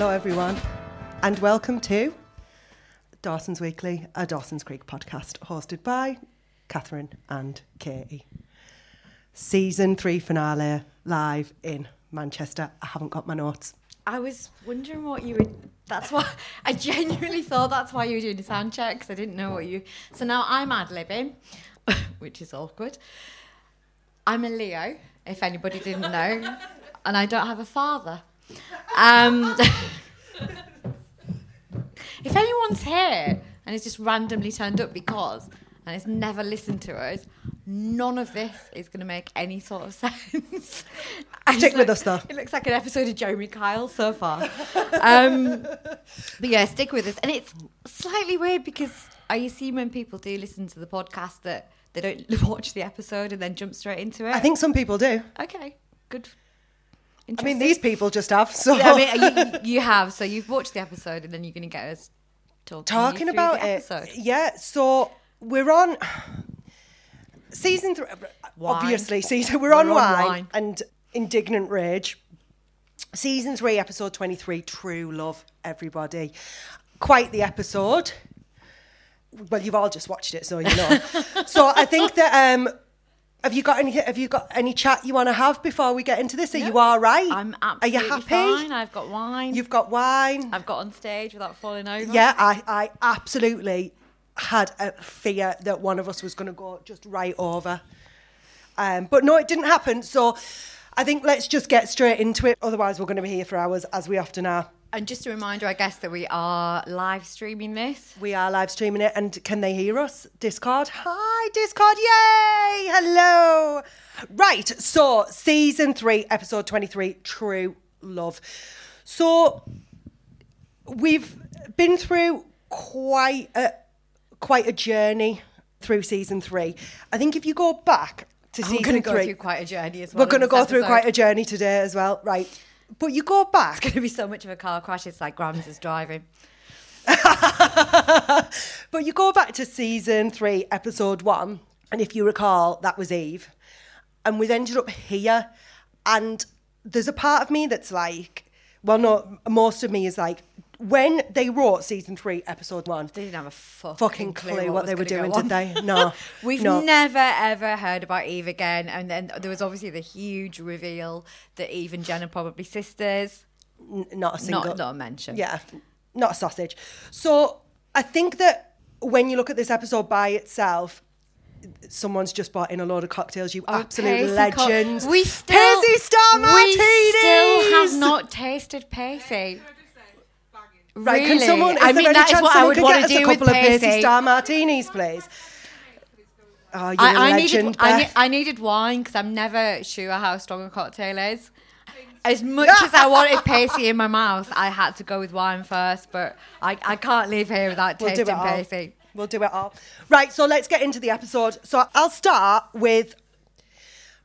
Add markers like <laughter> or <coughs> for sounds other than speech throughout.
Hello, everyone, and welcome to Dawson's Weekly, a Dawson's Creek podcast hosted by Catherine and Katie. Season three finale live in Manchester. I haven't got my notes. I was wondering what you would. That's why <laughs> I genuinely thought that's why you were doing a sound check because I didn't know what you. So now I'm ad libbing, <laughs> which is awkward. I'm a Leo, if anybody didn't know, and I don't have a father. Um, <laughs> if anyone's here and it's just randomly turned up because and it's never listened to us, none of this is going to make any sort of <laughs> sense. Stick with like- us, though. It looks like an episode of Jeremy Kyle so far. Um, but yeah, stick with us. And it's slightly weird because I assume when people do listen to the podcast that they don't <laughs> watch the episode and then jump straight into it. I think some people do. Okay, good. I mean, these people just have. So Yeah, I mean, you, <laughs> you have. So you've watched the episode, and then you're going to get us talking, talking about the it. episode. Yeah, so we're on season three. Wine. Obviously, season we're, on, We're on wine, wine. and indignant rage. Season three, episode twenty-three. True love, everybody. Quite the episode. Well, you've all just watched it, so you know. <laughs> so I think that. um have you got any? Have you got any chat you want to have before we get into this? Are you all right? I'm Are absolutely you happy? fine. I've got wine. You've got wine. I've got on stage without falling over. Yeah, I, I absolutely had a fear that one of us was going to go just right over. Um, but no, it didn't happen. So I think let's just get straight into it. Otherwise, we're going to be here for hours, as we often are. And just a reminder, I guess, that we are live streaming this. We are live streaming it, and can they hear us? Discord. Hi, Discord. Yay. Hello. Right. So, season three, episode 23 True Love. So, we've been through quite a, quite a journey through season three. I think if you go back to We're season going to go three, through quite a journey as well. we're going to go through quite a journey today as well. Right. But you go back. It's going to be so much of a car crash. It's like Grams is driving. <laughs> But you go back to season three, episode one, and if you recall, that was Eve. And we've ended up here. And there's a part of me that's like, well, no, most of me is like, when they wrote season three, episode one, They didn't have a fucking, fucking clue what, was they were doing, did they? <laughs> No. We've no. never ever heard about Eve again, and then there was obviously the huge reveal that Eve and Jen are probably sisters. N- not a single. Not not a mention. Yeah, not a sausage. So I think that when you look at this episode by itself, someone's just bought in a load of cocktails. You Oh, absolute Pacey co- legend. we still Pacey Star Martinis. We still have not tasted Pacey. Right, Really? can someone? Is I there mean, any that is chance what I someone would want get to us do a couple of Pacey. Star Martinis, please? Oh, you're I, a I legend, needed I, ne- I needed wine because I'm never sure how strong a cocktail is. As <laughs> much as I wanted Pacey in my mouth, I had to go with wine first. But I, I can't leave here without We'll tasting it all. Pacey. We'll do it all. Right, so let's get into the episode. So I'll start with.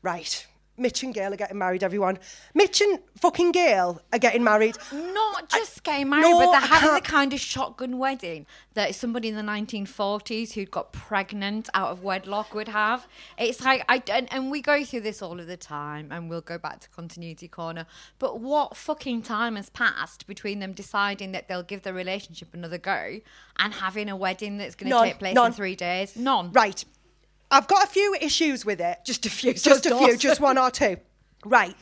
Right, Mitch and Gail are getting married, everyone. Mitch and fucking Gail are getting married. Not just getting married, no, but they're having the can't- kind of shotgun wedding that somebody in the 1940s who'd got pregnant out of wedlock would have. It's like, I, and, and we go through this all of the time, and we'll go back to Continuity Corner. But what fucking time has passed between them deciding that they'll give their relationship another go and having a wedding that's going to take place none. in three days? None. Right, I've got a few issues with it. Just a few. Just so a few, just one or two. <laughs> Right.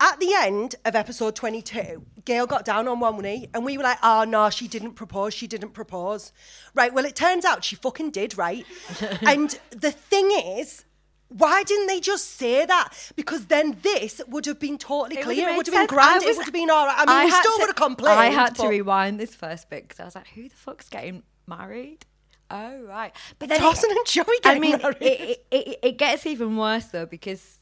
At the end of episode 22, Gail got down on one knee and we were like, ah, oh no, she didn't propose, she didn't propose. Right, well, it turns out she fucking did, right? <laughs> and the thing is, why didn't they just say that? Because then this would have been totally It clear. It would have been grand. I it would have been all right. I mean, we still to- would have complained. I had to rewind this first bit because I was like, who the fuck's getting married? Oh, right. But then. Dawson it, and Joey I mean, married. It, it, it, gets even worse though because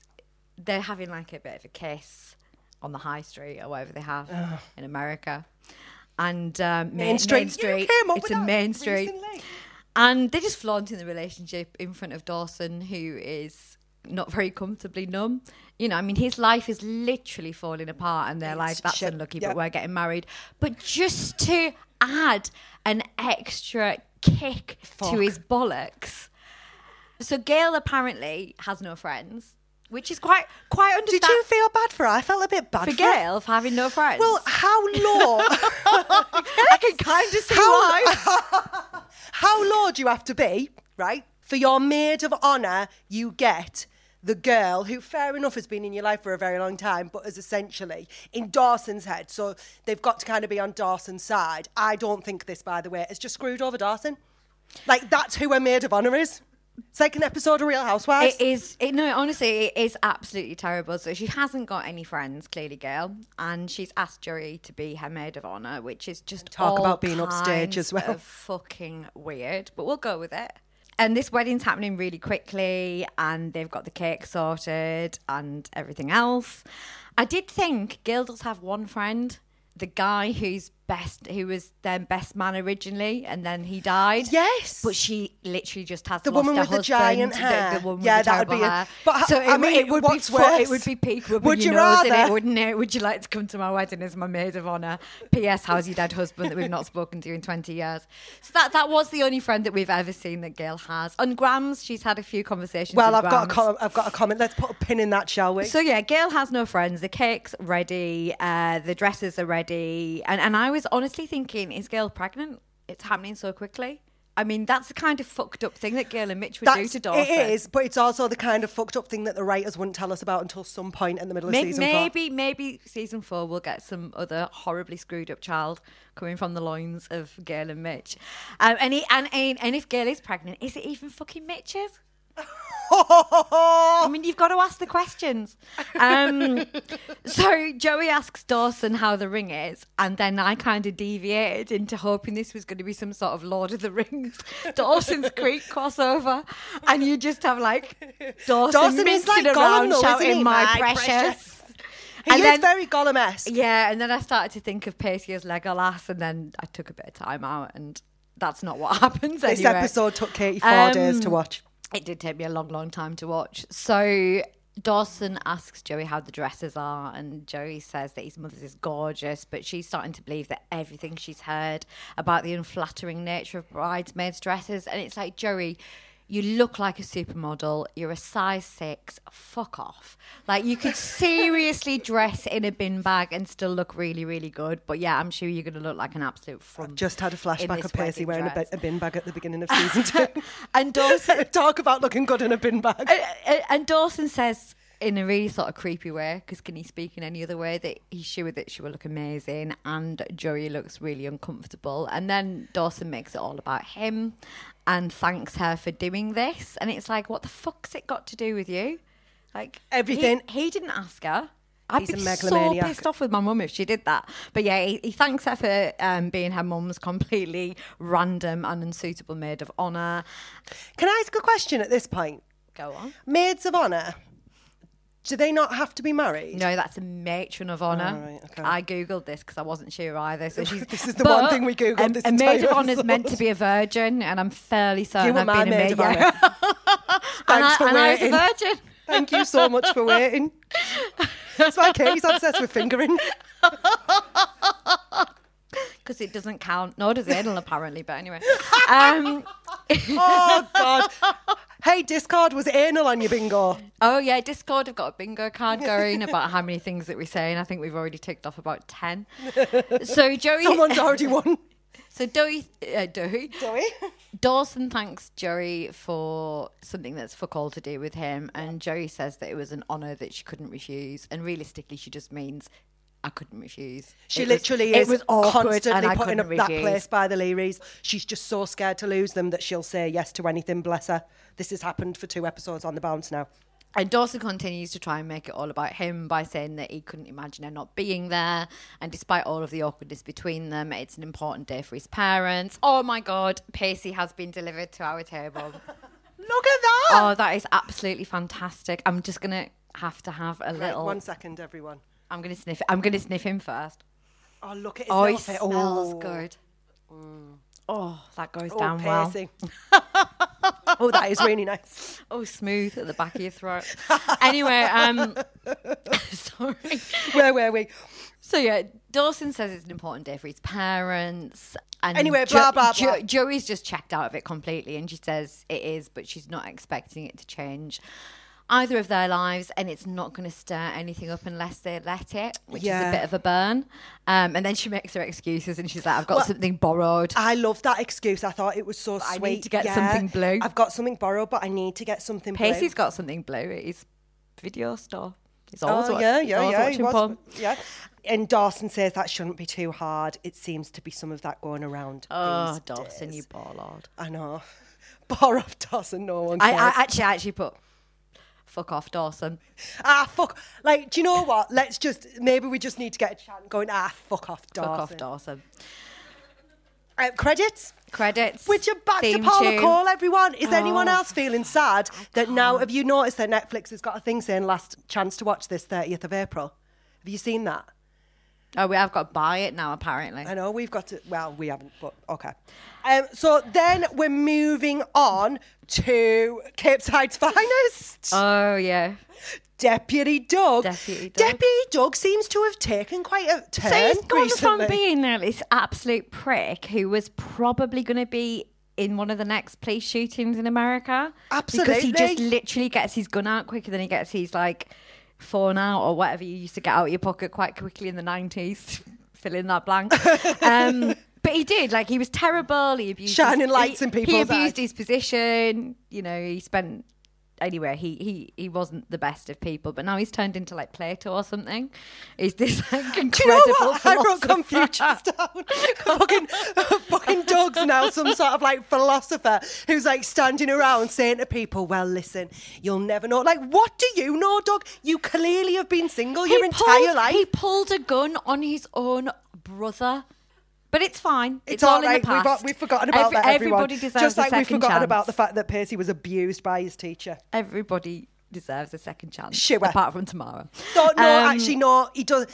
they're having like a bit of a kiss on the high street or whatever they have in America. And um, Main Street. Main You Street. came up It's in that Main Street. recently. And they're just flaunting the relationship in front of Dawson, who is not very comfortably numb. You know, I mean, his life is literally falling apart, and they're like, that's shit. unlucky, Yeah. but we're getting married. But just to add an extra kick Fuck. to his bollocks. So Gail apparently has no friends. which is quite quite understandable. Did you feel bad for her? I felt a bit bad for for, Gail for having no friends? Well, how low? <laughs> I can kind of see How- why. <laughs> how low do you have to be, right? For your maid of honour, you get the girl who, fair enough, has been in your life for a very long time, but is essentially in Dawson's head. So they've got to kind of be on Dawson's side. I don't think this, by the way, has just screwed over Dawson. Like, that's who a maid of honour is. It's like an episode of Real Housewives. It is. It, no, honestly, it is absolutely terrible. So she hasn't got any friends, clearly, Gail, and she's asked Joey to be her maid of honor, which is just Talk all about being upstage as well. fucking weird. But we'll go with it. And this wedding's happening really quickly, and they've got the cake sorted and everything else. I did think Gail does have one friend, the guy who's best, who was their best man originally, and then he died. Yes. but she literally just has The woman with the giant hair. The, woman Yeah, with the that would be a- but so I it, mean, it would be worse? it would be peak rubbing Would you rather? it, wouldn't it? Would you like to come to my wedding as my maid of honour? P.S. How's your dead husband that we've not spoken to in twenty years? So that that was the only friend that we've ever seen that Gail has. On Grams, she's had a few conversations. well, I've got, a com- I've got a comment. Let's put a pin in that, shall we? So yeah, Gail has no friends. The cake's ready. Uh, the dresses are ready. And and I was honestly thinking, is Gail pregnant? It's happening so quickly. I mean, that's the kind of fucked up thing that Gail and Mitch would do That's, to Dawson. it is, but it's also the kind of fucked up thing that the writers wouldn't tell us about until some point in the middle of season four. maybe, maybe season four we'll get some other horribly screwed up child coming from the loins of Gail and Mitch. Um, and, he, and, and and if Gail is pregnant, is it even fucking Mitch's? <laughs> <laughs> I mean, you've got to ask the questions. Um, <laughs> so Joey asks Dawson how the ring is, and then I kind of deviated into hoping this was going to be some sort of Lord of the Rings, <laughs> Dawson's Creek crossover, and you just have like Dawson, Dawson is like Gollum, though, shouting, he? "My, My precious." precious. He And is then- very Gollum-esque. Yeah, and then I started to think of Pacey as Legolas, and then I took a bit of time out, and that's not what happens. This anyway. episode took Katie four Um, days to watch. It did take me a long, long time to watch. So Dawson asks Joey how the dresses are, and Joey says that his mother's is gorgeous, but she's starting to believe that everything she's heard about the unflattering nature of bridesmaids' dresses, and it's like Joey. You look like a supermodel. You're a size six. Fuck off. Like, you could seriously <laughs> dress in a bin bag and still look really, really good. But yeah, I'm sure you're going to look like an absolute front. Just had a flashback of Percy wearing a, a bin bag at the beginning of <laughs> season two. and <laughs> Dawson, Talk about looking good in a bin bag. and- and Dawson says in a really sort of creepy way, because can he speak in any other way, that he's sure that she will look amazing and Joey looks really uncomfortable. And then Dawson makes it all about him and thanks her for doing this. And it's like, what the fuck's it got to do with you? Like Everything. He, he didn't ask her. I'd He's be so pissed off with my mum if she did that. But yeah, he, he thanks her for um, being her mum's completely random and unsuitable maid of honour. Can I ask a question at this point? Go on. Maids of honour, do they not have to be married? No, that's a matron of honour. Oh, right, okay. I googled this because I wasn't sure either. So <laughs> she's This is the one thing we Googled A, a maid of honour is meant to be a virgin, and I'm fairly certain You were I've my been a maid of. Honour. <laughs> and Thanks I, for and I was a virgin. Thank you so much for waiting. That's why Katie's obsessed with fingering. <laughs> Because it doesn't count, nor does anal apparently. But anyway, um, Oh God. Hey, Discord was anal on your bingo. oh yeah, Discord have got a bingo card going about how many things that we say, and I think we've already ticked off about ten. <laughs> So Joey, Someone's already won. so Joey, uh, Joey, Joey. Dawson thanks Joey for something that's fuck all to do with him, and Joey says that it was an honour that she couldn't refuse, and realistically, she just means I couldn't refuse. She It was- literally it is was constantly putting up that place by the Learys. She's just so scared to lose them that she'll say yes to anything, bless her. This has happened for two episodes on the bounce now. And Dawson continues to try and make it all about him by saying that he couldn't imagine her not being there. And despite all of the awkwardness between them, it's an important day for his parents. Oh my God, Pacey has been delivered to our table. <laughs> Look at that! oh, that is absolutely fantastic. I'm just going to have to have a Right, little. one second, everyone. I'm going to sniff. I'm to sniff him first. Oh, look at his Oh, he face. smells oh. good. Oh, that goes Oh, down well. <laughs> Oh, that is really nice. Oh, smooth at the back of your throat. anyway, um, <laughs> sorry. Where were we? So yeah, Dawson says it's an important day for his parents. And Anyway, blah, blah, Jo- blah. Joey's just checked out of it completely, and she says it is, but she's not expecting it to change. Either of their lives, and it's not going to stir anything up unless they let it, which is a bit of a burn. Um, and then she makes her excuses, and she's like, "I've got Well, something borrowed." I love that excuse. I thought it was so I sweet. need to get Yeah, something blue. I've got something borrowed, but I need to get something blue. Pacey's got something blue at his video store. He's always Oh, watch- yeah, yeah, yeah. watching was- porn. yeah. And Dawson says that shouldn't be too hard. It seems to be some of that going around. Oh, these Dawson, days. you lord. I know. <laughs> Bar off Dawson, no one I, cares. I actually actually put fuck off Dawson. ah, fuck. Like, do you know what? Let's just, maybe we just need to get a chant going, ah, fuck off Dawson. Fuck off Dawson. Uh, credits? Credits. Which are back to Paula tune. Cole, everyone. Is anyone Oh, else feeling sad that now, have you noticed that Netflix has got a thing saying last chance to watch this 30th of April? Have you seen that? Oh, we have got to buy it now apparently. I know we've got to. Well, we haven't, but okay. Um, so then we're moving on to Cape Side's finest, Oh yeah. Deputy Doug. Deputy Doug. Deputy Doug seems to have taken quite a turn So he's gone recently. from being uh, this absolute prick who was probably going to be in one of the next police shootings in America. Absolutely. Because he just literally gets his gun out quicker than he gets his like phone out or whatever you used to get out of your pocket quite quickly in the 90s. <laughs> Fill in that blank. <laughs> um, but he did. Like he was terrible. He abused Shining his, lights he, in He abused eyes. his position. You know, he spent anyway, he he he wasn't the best of people, but now he's turned into like Plato or something. He's this <laughs> like incredible. Do you know? I wrote. Confucius <laughs> down. <laughs> fucking, fucking Doug's now some sort of like philosopher who's like standing around saying to people, "Well, listen, you'll never know." Like, what do you know, dog? You clearly have been single your entire life. He pulled a gun on his own brother. But it's fine. It's, It's all all in right. the We've, past. got- we've forgotten about Every- that. Everyone. Everybody deserves Just like we've forgotten chance. about the fact that Percy was abused by his teacher. Everybody deserves a second chance. Sure. Apart from tomorrow. No, no, Um, actually, no. He does.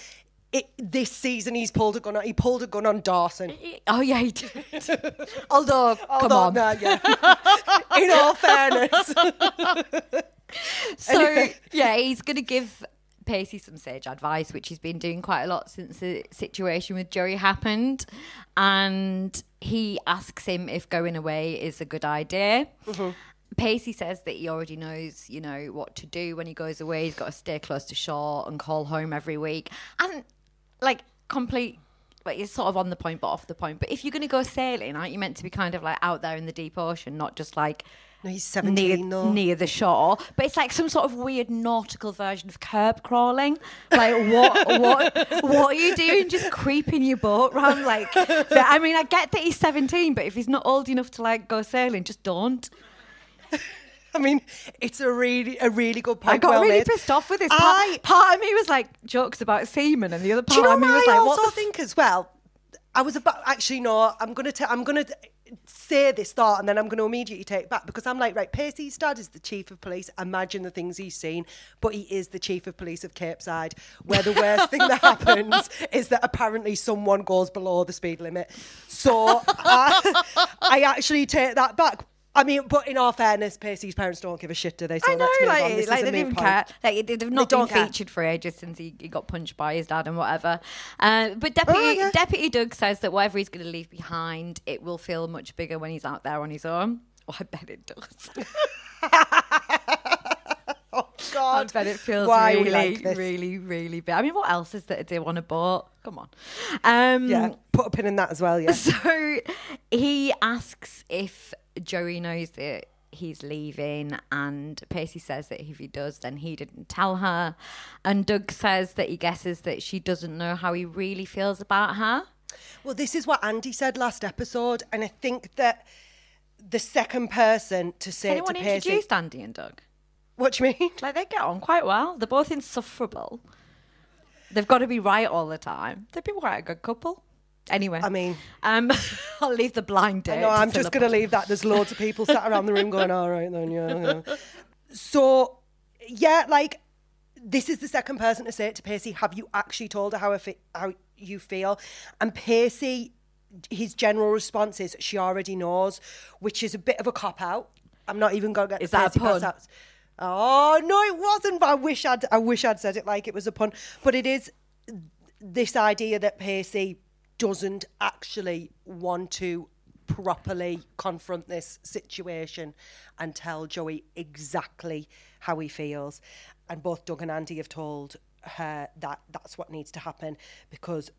It, this season, he's pulled a gun. On, he pulled a gun on Dawson. Oh yeah, he did. <laughs> Although, come Although, on. no, yeah. <laughs> In all fairness, <laughs> So yeah, he's gonna give Pacey some sage advice, which he's been doing quite a lot since the situation with Joey happened. And he asks him if going away is a good idea. Mm-hmm. Pacey says that he already knows, you know, what to do when he goes away. He's got to stay close to shore and call home every week. And like complete like it's sort of on the point but off the point. But if you're gonna go sailing, aren't you meant to be kind of like out there in the deep ocean, not just like no, he's near, seventeen though. near the shore, but it's like some sort of weird nautical version of curb crawling. Like what <laughs> what what are you doing? Just creeping your boat around like? I mean, I get that he's seventeen, but if he's not old enough to like go sailing, just don't. <laughs> I mean, it's a really, a really good point. I got well really made. pissed off with this. I- Part, part of me was like jokes about seamen, and the other Do you part know of me was I like, also what the f- think as well? I was about actually no. I'm gonna i I'm gonna say this thought and then I'm gonna immediately take it back because I'm like right. Pacey's dad is the chief of police. Imagine the things he's seen, but he is the chief of police of Cape Side, where the worst thing that happens <laughs> is that apparently someone goes below the speed limit. So <laughs> I, I actually take that back. I mean, but in all fairness, Pacey's parents don't give a shit, do they? So I know, let's move on. like, This like they point. care. Like they- they've not don't been care. featured for ages since he, he got punched by his dad and whatever. Uh, but Deputy Oh, yeah. Deputy Doug says that whatever he's going to leave behind, it will feel much bigger when he's out there on his own. Oh, I bet it does. <laughs> I God, bet it feels why really, like this. really, really big. I mean, what else is there to do on a boat? Come on. Um, Yeah, put a pin in that as well. Yeah. <laughs> So he asks if Joey knows that he's leaving, and Percy says that if he does, then he didn't tell her. And Doug says that he guesses that she doesn't know how he really feels about her. Well, this is what Andy said last episode, and I think that the second person to Has say to anyone Pacey. introduced Andy and Doug? What do you mean? Like they get on quite well. They're both insufferable. They've got to be right all the time. They'd be quite a good couple. Anyway, I mean, um, <laughs> I'll leave the blind date. no, I'm just going to leave that. There's loads of people sat around the room going, "All right, then, yeah." yeah." So, yeah, like this is the second person to say it to Pacey. Have you actually told her how I fe- how you feel? And Pacey, his general response is she already knows, which is a bit of a cop out. I'm not even going to get Is the that a Pacey pass pun? Oh no, it wasn't. But I wish I'd I wish I'd said it like it was a pun. But it is this idea that Pacey doesn't actually want to properly confront this situation and tell Joey exactly how he feels. And both Doug and Andy have told her that that's what needs to happen because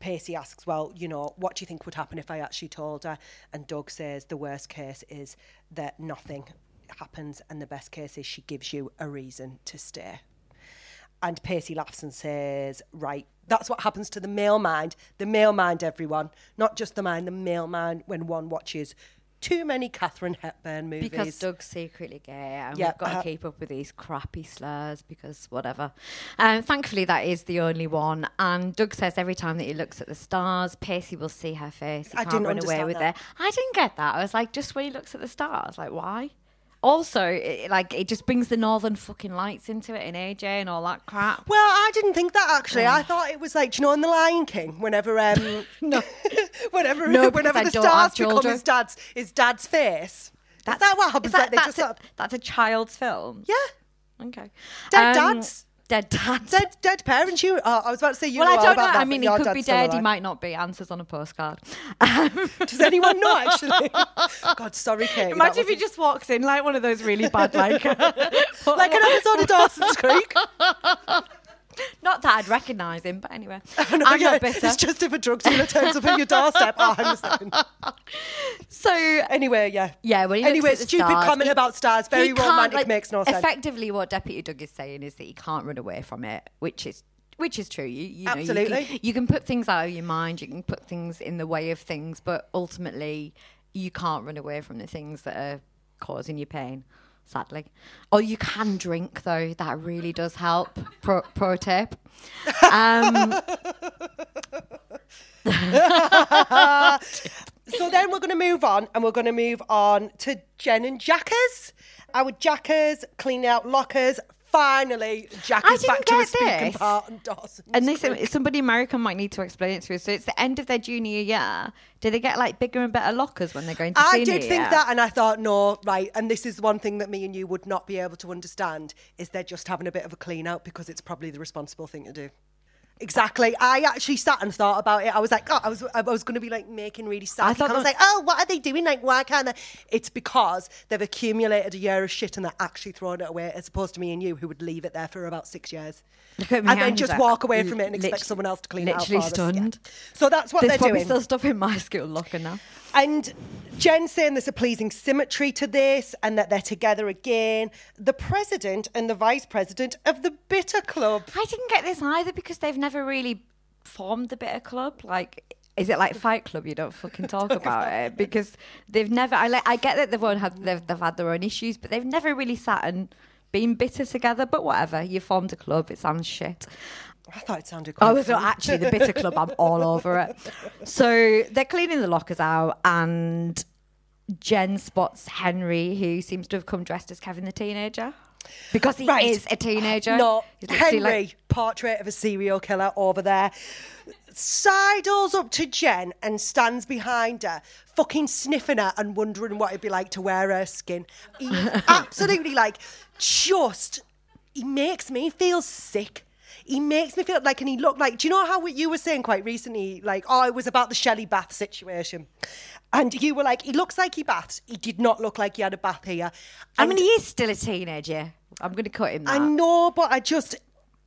Pacey asks, Well, you know, what do you think would happen if I actually told her? And Doug says the worst case is that nothing happens, and the best case is she gives you a reason to stay. And Pacey laughs and says, Right, that's what happens to the male mind. The male mind, everyone. Not just the mind, the male mind when one watches too many Katharine Hepburn movies. Because Doug's secretly gay, and Yeah, we've got uh, to keep up with these crappy slurs because whatever. Um, thankfully, that is the only one. And Doug says every time that he looks at the stars, Pacey will see her face. He I can't didn't run away with that. it. I didn't get that. I was like, just when he looks at the stars, like why? Also, it, like it just brings the northern fucking lights into it and AJ and all that crap. Well, I didn't think that actually. I thought it was like, do you know, in The Lion King, whenever um, <laughs> No. <laughs> whenever No, whenever I the stars become his dad's his dad's face. Is that what happens? That- like, that's, just a, sort of- that's a child's film. yeah, Okay. Dead Um, dads. Dead <laughs> dads. dead dead parents. You, oh, I was about to say you. well, I don't about know. That, I mean, he could be dead. He might not be. Answers on a postcard. <laughs> Um, Does anyone know? <laughs> Actually, God, sorry, Kate. Imagine if he just walks in like one of those really bad, like, like an episode of Dawson's Creek. <laughs> not that I'd recognise him, but anyway, <laughs> No, I'm yeah, not bitter. It's just if a drug dealer turns up at your doorstep. Oh, on a. <laughs> So Anyway, yeah. yeah, looks Anyway, stupid stars, comment he- about stars. Very romantic. like, makes no sense. Effectively, what Deputy Doug is saying is that he can't run away from it, which is which is true. You, you know, you Absolutely. can, you can put things out of your mind. You can put things in the way of things, but ultimately, you can't run away from the things that are causing you pain. Sadly, or you can drink though. That really does help. Pro, pro tip. Um, <laughs> So then we're going to move on, and we're going to move on to Jen and Jackers. Our Jackers cleaning out lockers. Finally, Jackers didn't back to a speaking part and Dawson. And this somebody American might need to explain it to us. So it's the end of their junior year. Do they get like bigger and better lockers when they're going to I senior did think year? that, and I thought, no, right. And this is one thing that me and you would not be able to understand: is they're just having a bit of a clean out because it's probably the responsible thing to do. Exactly. I actually sat and thought about it. I was like, oh, I was, I was going to be like making really sad. I thought I was like, oh, what are they doing? Like, why can't they? It's because they've accumulated a year of shit and they're actually throwing it away, as opposed to me and you, who would leave it there for about six years. Look at me and then just up. walk away from it and expect someone else to clean it out. literally us. Yeah. stunned. So that's what There's they're probably doing. still stuff in my school locker now. And Jen saying there's a pleasing symmetry to this and that they're together again. The president and the vice president of the Bitter Club. I didn't get this either because they've never really formed the bitter club. Like, is it like Fight Club? You don't fucking talk about it <laughs> because they've never. I like. I get that they've had they've, they've had their own issues, but they've never really sat and been bitter together. But whatever, you formed a club. It sounds shit. I thought it sounded quite Oh, so actually, the <laughs> bitter club, I'm all over it. So they're cleaning the lockers out, and Jen spots Henry, who seems to have come dressed as Kevin the teenager. Because he Right. is a teenager. No, He's literally Henry, like- portrait of a serial killer over there, sidles up to Jen and stands behind her, fucking sniffing her and wondering what it'd be like to wear her skin. He <laughs> absolutely like just he makes me feel sick. He makes me feel like, and he looked like. Do you know how you were saying quite recently, like, oh, it was about the Shelley bath situation, and you were like, he looks like he baths. He did not look like he had a bath here. I mean, he is still a teenager. I'm going to cut him that. I know, but I just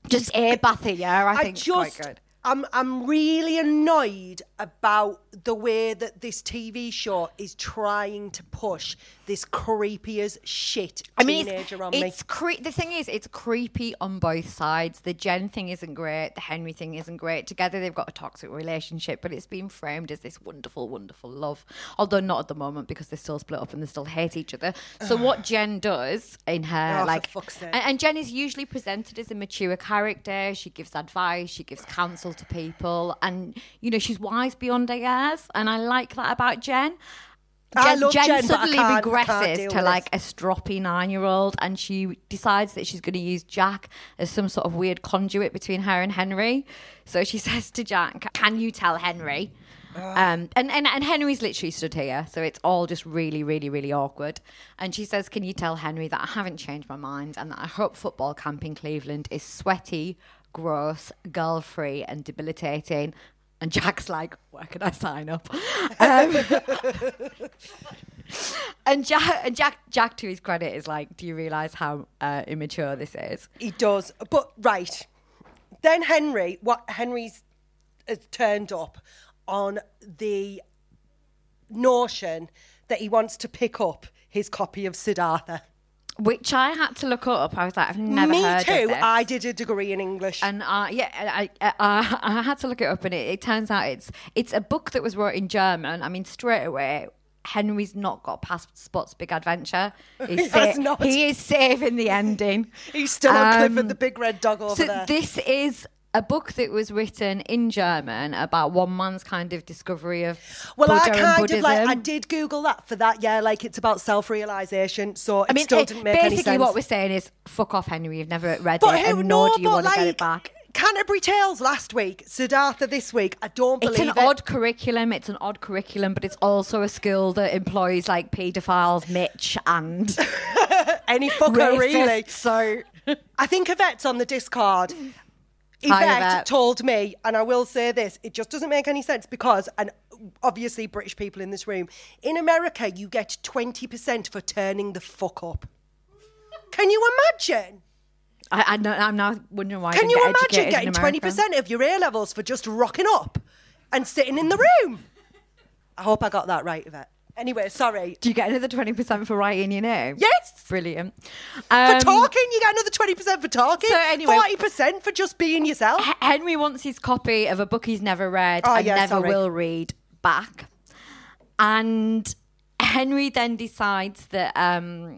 Just a bathy, yeah, I I think just, quite good. I'm, I'm really annoyed about the way that this TV show is trying to push this creepy as shit I mean, teenager it's, on me. it's cre- the thing is, it's creepy on both sides. The Jen thing isn't great. The Henry thing isn't great. Together, they've got a toxic relationship, but it's been framed as this wonderful, wonderful love. Although not at the moment because they're still split up and they still hate each other. So what <sighs> Jen does in her Oh, for like, fuck's sake. and, and Jen is usually presented as a mature character. She gives advice. She gives counsel to people, and you know she's wise beyond her years. And I like that about Jen. Jen, Jen, Jen, suddenly can't- I can't regresses to like a stroppy nine year old and she decides that she's going to use Jack as some sort of weird conduit between her and Henry. So she <laughs> says to Jack, Can you tell Henry? Um, and, and, and Henry's literally stood here. So it's all just really, really, really awkward. And she says, Can you tell Henry that I haven't changed my mind and that I hope football camp in Cleveland is sweaty, gross, girl free, and debilitating? And Jack's like, where can I sign up? <laughs> Um, <laughs> and Jack, and Jack, Jack, to his credit, is like, do you realise how uh, immature this is? He does. But right. Then Henry, what Henry's has turned up on the notion that he wants to pick up his copy of Siddhartha. Which I had to look up. I was like, I've never Me heard too. of this. I did a degree in English. And uh, yeah, I, I, I, I had to look it up, and it, it turns out it's it's a book that was wrote in German. I mean, straight away, Henry's not got past Spot's Big Adventure. <laughs> He's He has not. He is saving the ending. He's still on Um, Clifford the big red dog over So there. this is a book that was written in German about one man's kind of discovery of well, I Buddha and kind of like I did Google that for that. Yeah, like it's about self-realization. So it I mean, still it- didn't make any basically, what we're saying is, fuck off, Henry. You've never read but it, who and nor do you want to like, get it back. Canterbury Tales last week, Siddhartha this week. I don't believe It's an it. odd curriculum. It's an odd curriculum, but it's also a school that employs like paedophiles, Mitch, and <laughs> Any fucker, really. So I think Yvette's on the Discord. Yvette, told me, and I will say this, it just doesn't make any sense because, and obviously British people in this room, in America you get 20% for turning the fuck up. Can you imagine? I, I, I'm now wondering why. Can you get imagine getting 20% of your A levels for just rocking up and sitting in the room? I hope I got that right, Yvette. Anyway, sorry. Do you get another twenty percent for writing your name? Yes. brilliant. For Um, talking, you get another twenty percent for talking. So anyway- forty percent for just being yourself. H- Henry wants his copy of a book he's never read Oh, and yeah, never sorry. will read back. And Henry then decides that um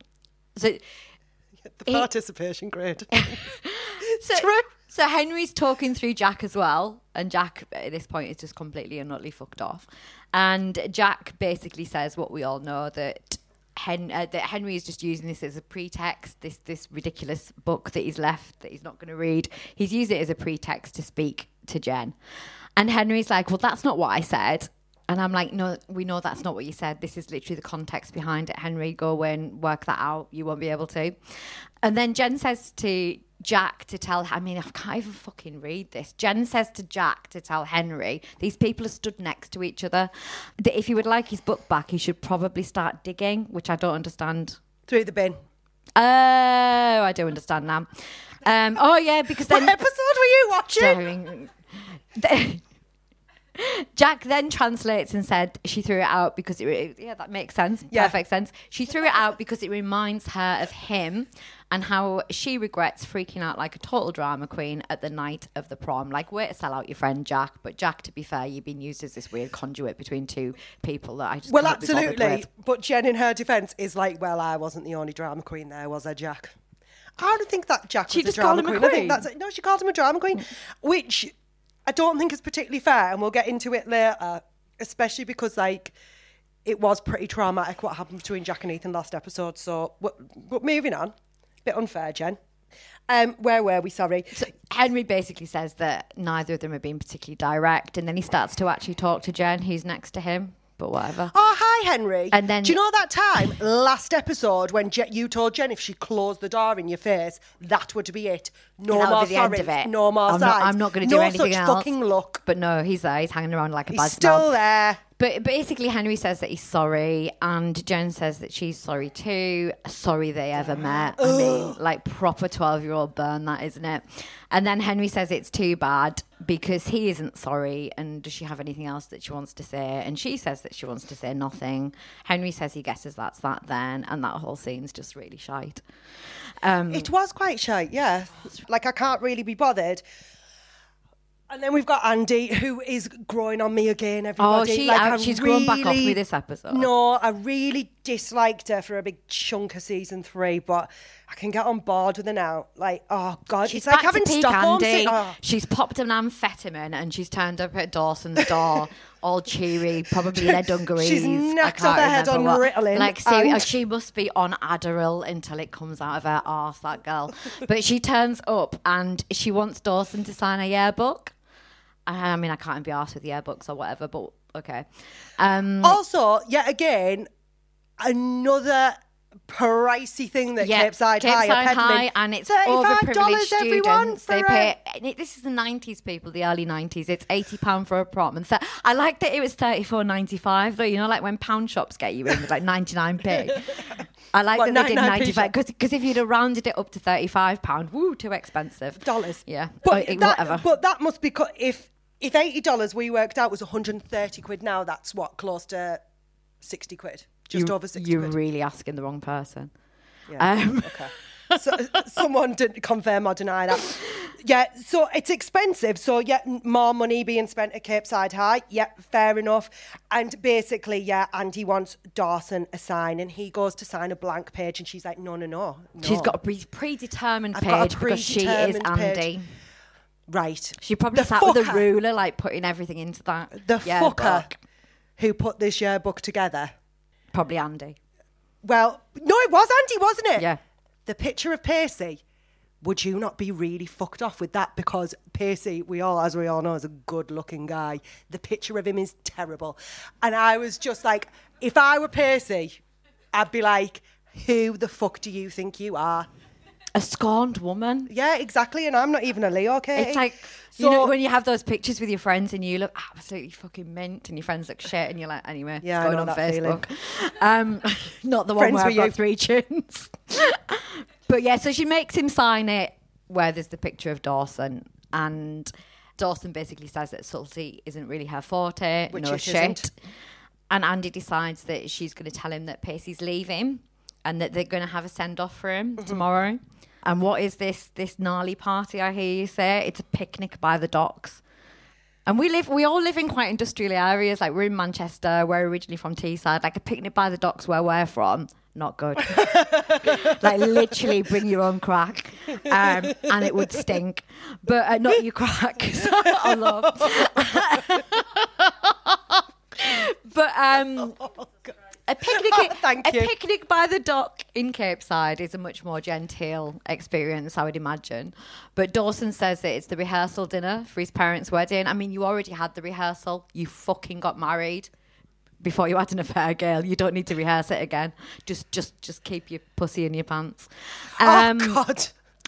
so The participation grade. <laughs> so, True. so Henry's talking through Jack as well, and Jack at this point is just completely and utterly fucked off. And Jack basically says what we all know that. Hen- uh, that Henry is just using this as a pretext. This this ridiculous book that he's left that he's not going to read. He's used it as a pretext to speak to Jen, and Henry's like, "Well, that's not what I said." And I'm like, "No, we know that's not what you said. This is literally the context behind it. Henry, go away and work that out. You won't be able to." And then Jen says to Jack to tell, I mean, I can't even fucking read this. Jen says to Jack to tell Henry, these people are stood next to each other, that if he would like his book back, he should probably start digging, which I don't understand. Through the bin. Oh, I do understand now. Um, oh, yeah, because then. What episode were you watching? <laughs> Jack then translates and said she threw it out because it, re- yeah that makes sense Yeah. perfect sense she <laughs> threw it out because it reminds her of him and how she regrets freaking out like a total drama queen at the night of the prom like way to sell out your friend Jack but Jack to be fair you've been used as this weird conduit between two people that I just Well, can't be bothered absolutely. But Jen, in her defence, is like, well, I wasn't the only drama queen there, was I, Jack? I don't think that Jack She was just a drama called him a queen. I think that's no, she called him a drama queen, which I don't think is particularly fair, and we'll get into it later, especially because like it was pretty traumatic what happened between Jack and Ethan last episode. So, but, but moving on, bit unfair, Jen. Um, where were we? Sorry. So Henry basically says that neither of them are being particularly direct and then he starts to actually talk to Jen who's next to him but whatever Oh, hi, Henry. And then- do you know that time last episode when Je- you told Jen if she closed the door in your face, that would be it. No more be the end sorry, of it. no more I'm not, sides. I'm not going to do no anything such else. fucking look. But no, he's there. He's hanging around like a He's bad still there. But basically, Henry says that he's sorry, and Jen says that she's sorry too. Sorry they ever met. I mean, like proper twelve-year-old burn, that isn't it? And then Henry says it's too bad because he isn't sorry. And does she have anything else that she wants to say? And she says that she wants to say nothing. Henry says he guesses that's that then, and that whole scene's just really shite. Um, It was quite shy, yeah. Like I can't really be bothered. And then we've got Andy, who is growing on me again. Oh, everybody, Oh, she- like, she's grown back off me this episode. No, I really disliked her for a big chunk of season three, but I can get on board with her now. Like, oh god, She's it's like having Stockholm Andy. oh. She's popped an amphetamine and she's turned up at Dawson's door, all cheery, probably in <laughs> her dungarees. She's knocked off her head on what. Ritalin Like, seriously, and- she must be on Adderall until it comes out of her arse, that girl. <laughs> but she turns up and she wants Dawson to sign a yearbook. I mean, I can't be asked with yearbooks or whatever, but okay. Um, Also, yet again, another pricey thing that Yeah, Cape Side Cape High High, and it's $35 everyone They pay. it- This is the nineties, people, the early nineties. It's eighty pound for a apartment. So I like that it was thirty four ninety five though. You know, like when pound shops get you in with like ninety nine p. <laughs> I like What, that they did ninety five because if you'd have rounded it up to thirty five pound, woo, too expensive. dollars. Yeah, but that, whatever. But that must be co- if if eighty dollars we worked out was one hundred and thirty quid. Now that's what close to sixty quid, just You- over sixty You're quid. really asking the wrong person. Yeah. Um, Okay. <laughs> <laughs> So, someone didn't confirm or deny that. Yeah, so it's expensive. So, yeah, more money being spent at Cape Side High. Yeah, fair enough. And basically, yeah, Andy wants Dawson a sign and he goes to sign a blank page and she's like, no, no, no. She's got a pre- predetermined I've page because she is predetermined page. Andy. Right. She probably The sat with a fucker. ruler, like putting everything into that. The Yeah, fucker who put this yearbook together. Probably Andy. Well, no, it was Andy, wasn't it? Yeah. The picture of Percy. Would you not be really fucked off with that? Because Percy, we all, as we all know, is a good-looking guy. The picture of him is terrible, and I was just like, if I were Percy, I'd be like, who the fuck do you think you are? A scorned woman. Yeah, exactly. And I'm not even a Leo, Katie. It's like so you know when you have those pictures with your friends and you look absolutely fucking mint and your friends look shit and you're like anyway Yeah, it's going on. Facebook. Um, <laughs> not the one Friends where I've got you. three chins. <laughs> but yeah, so she makes him sign it where there's the picture of Dawson and Dawson basically says that subtlety isn't really her forte, Which no shit. Isn't. And Andy decides that she's going to tell him that Pacey's leaving and that they're going to have a send off for him Mm-hmm. tomorrow. And what is this this gnarly party I hear you say? It's a picnic by the docks. And we live, we all live in quite industrial areas. Like we're in Manchester, we're originally from Teesside. Like a picnic by the docks where we're from, not good. <laughs> like literally bring your own crack, um, and it would stink. But uh, not your crack. <laughs> I love. <laughs> but um, a picnic, <laughs> Thank a picnic by the dock in Cape Side is a much more genteel experience, I would imagine. But Dawson says that it's the rehearsal dinner for his parents' wedding. I mean, you already had the rehearsal. You fucking got married before you had an affair, girl. You don't need to rehearse it again. Just, just, just keep your pussy in your pants. Um, oh God.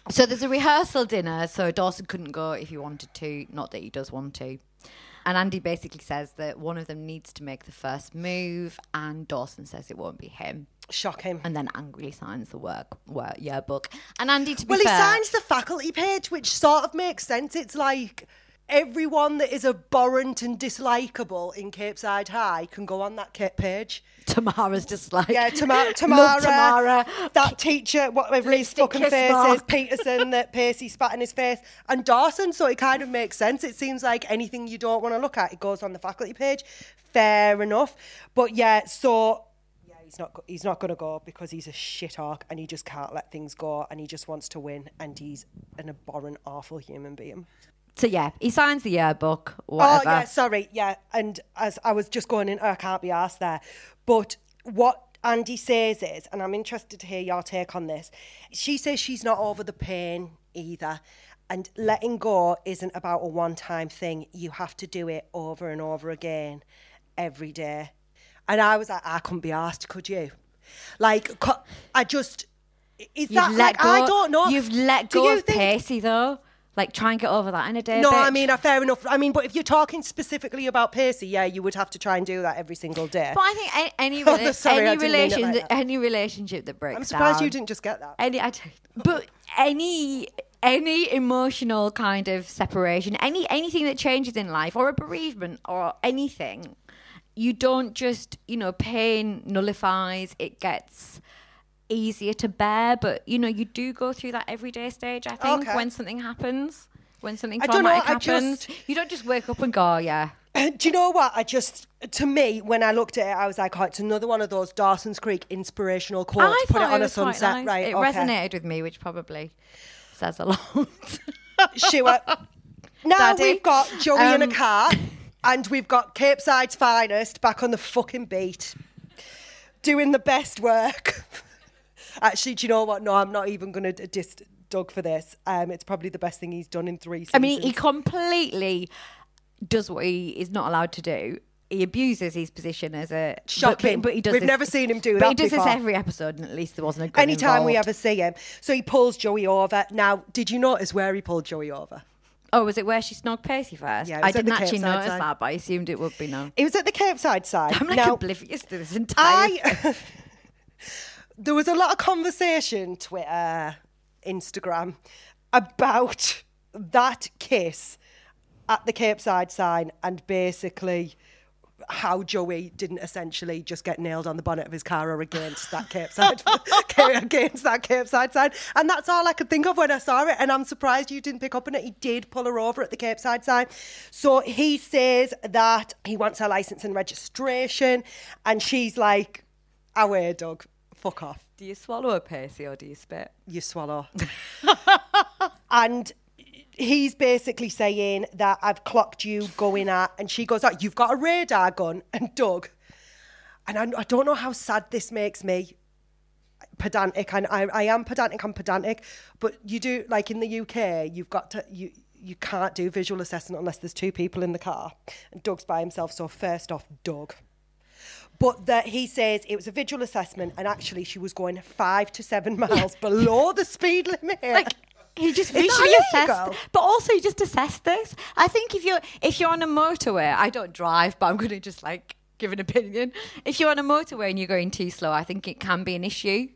so there's a rehearsal dinner, so Dawson couldn't go if he wanted to. Not that he does want to. And Andy basically says that one of them needs to make the first move, and Dawson says it won't be him. Shock him. And then angrily signs the work, work yearbook. And Andy, to be Well, he signs the faculty page, which sort of makes sense. It's like everyone that is abhorrent and dislikable in Cape Side High can go on that page. Tamara's just like Yeah, Tamara, Tamara, Tamara. that teacher, whatever his fucking face is. Peterson, that <laughs> Pacey spat in his face, and Dawson. So it kind of makes sense. It seems like anything you don't want to look at, it goes on the faculty page. Fair enough, but yeah, so yeah, he's not he's not going to go because he's a shit hawk and he just can't let things go and he just wants to win and he's an abhorrent, awful human being. So yeah, he signs the yearbook. Whatever. Oh yeah, sorry, yeah. And as I was just going in, I can't be asked there. But what Andy says is, and I'm interested to hear your take on this. She says she's not over the pain either, and letting go isn't about a one-time thing. You have to do it over and over again, every day. And I was like, I couldn't be asked, could you? Like, I just is You've that let like go. I don't know. You've let go Do you of think- Pacey though. Like try and get over that in a day. No, I mean, uh, fair enough. I mean, but if you're talking specifically about Pacey, yeah, you would have to try and do that every single day. But I think any <laughs> rela- sorry, any didn't mean it relation like that. any relationship that breaks I'm surprised down, you didn't just get that. Any, I don't, but any any emotional kind of separation, any anything that changes in life, or a bereavement, or anything, you don't just you know pain nullifies. It gets easier to bear, but you know you do go through that everyday stage. I think Okay. when something happens. When something I don't know, traumatic I happens, just- you don't just wake up and go, "Oh, "Yeah, <laughs> Do you know what? I just, to me, when I looked at it, I was like, oh, it's another one of those Dawson's Creek inspirational quotes. I Put it on a was quite sunset, nice. right? It okay. resonated with me, which probably says a lot. <laughs> <laughs> Now Daddy. we've got Joey in a Um, car, and we've got Cape Side's finest back on the fucking beat, doing the best work. Actually, do you know what? No, I'm not even going to diss Doug for this. Um, it's probably the best thing he's done in three seasons. I mean, he completely does what he is not allowed to do. he abuses his position as a Shocking. But, but he does We've this- never seen him do but that he does before. this every episode, and at least there wasn't a gun Anytime we ever see him. So he pulls Joey over. Now, did you notice where he pulled Joey over? Oh, was it where she snogged Percy first? Yeah, I didn't actually notice side. that, but I assumed it would be no. It was at the Cape Side side. I'm like now, oblivious to this entire. I <laughs> there was a lot of conversation, Twitter, Instagram, about that kiss at the Capeside sign and basically how Joey didn't essentially just get nailed on the bonnet of his car or against that Capeside <laughs> <laughs> against that Capeside sign. And that's all I could think of when I saw it. And I'm surprised you didn't pick up on it. He did pull her over at the Capeside sign. So he says that he wants her license and registration. And she's like, away, Doug. Fuck off. Do you swallow a Pacey or do you spit? You swallow. <laughs> and he's basically saying that I've clocked you going at, and she goes, oh, You've got a radar gun. <laughs> And Doug, and I, I don't know how sad this makes me. Pedantic, and I, I am pedantic. I'm pedantic, but you do like in the UK, you've got to you you can't do visual assessment unless there's two people in the car, and Doug's by himself. So first off, Doug, but that he says it was a visual assessment, and actually she was going five to seven <laughs> miles below the speed limit. Like he just Is visually assessed, but also he just assessed this. I think if you're if you're on a motorway, I don't drive, but I'm going to just like give an opinion. If you're on a motorway and you're going too slow, I think it can be an issue.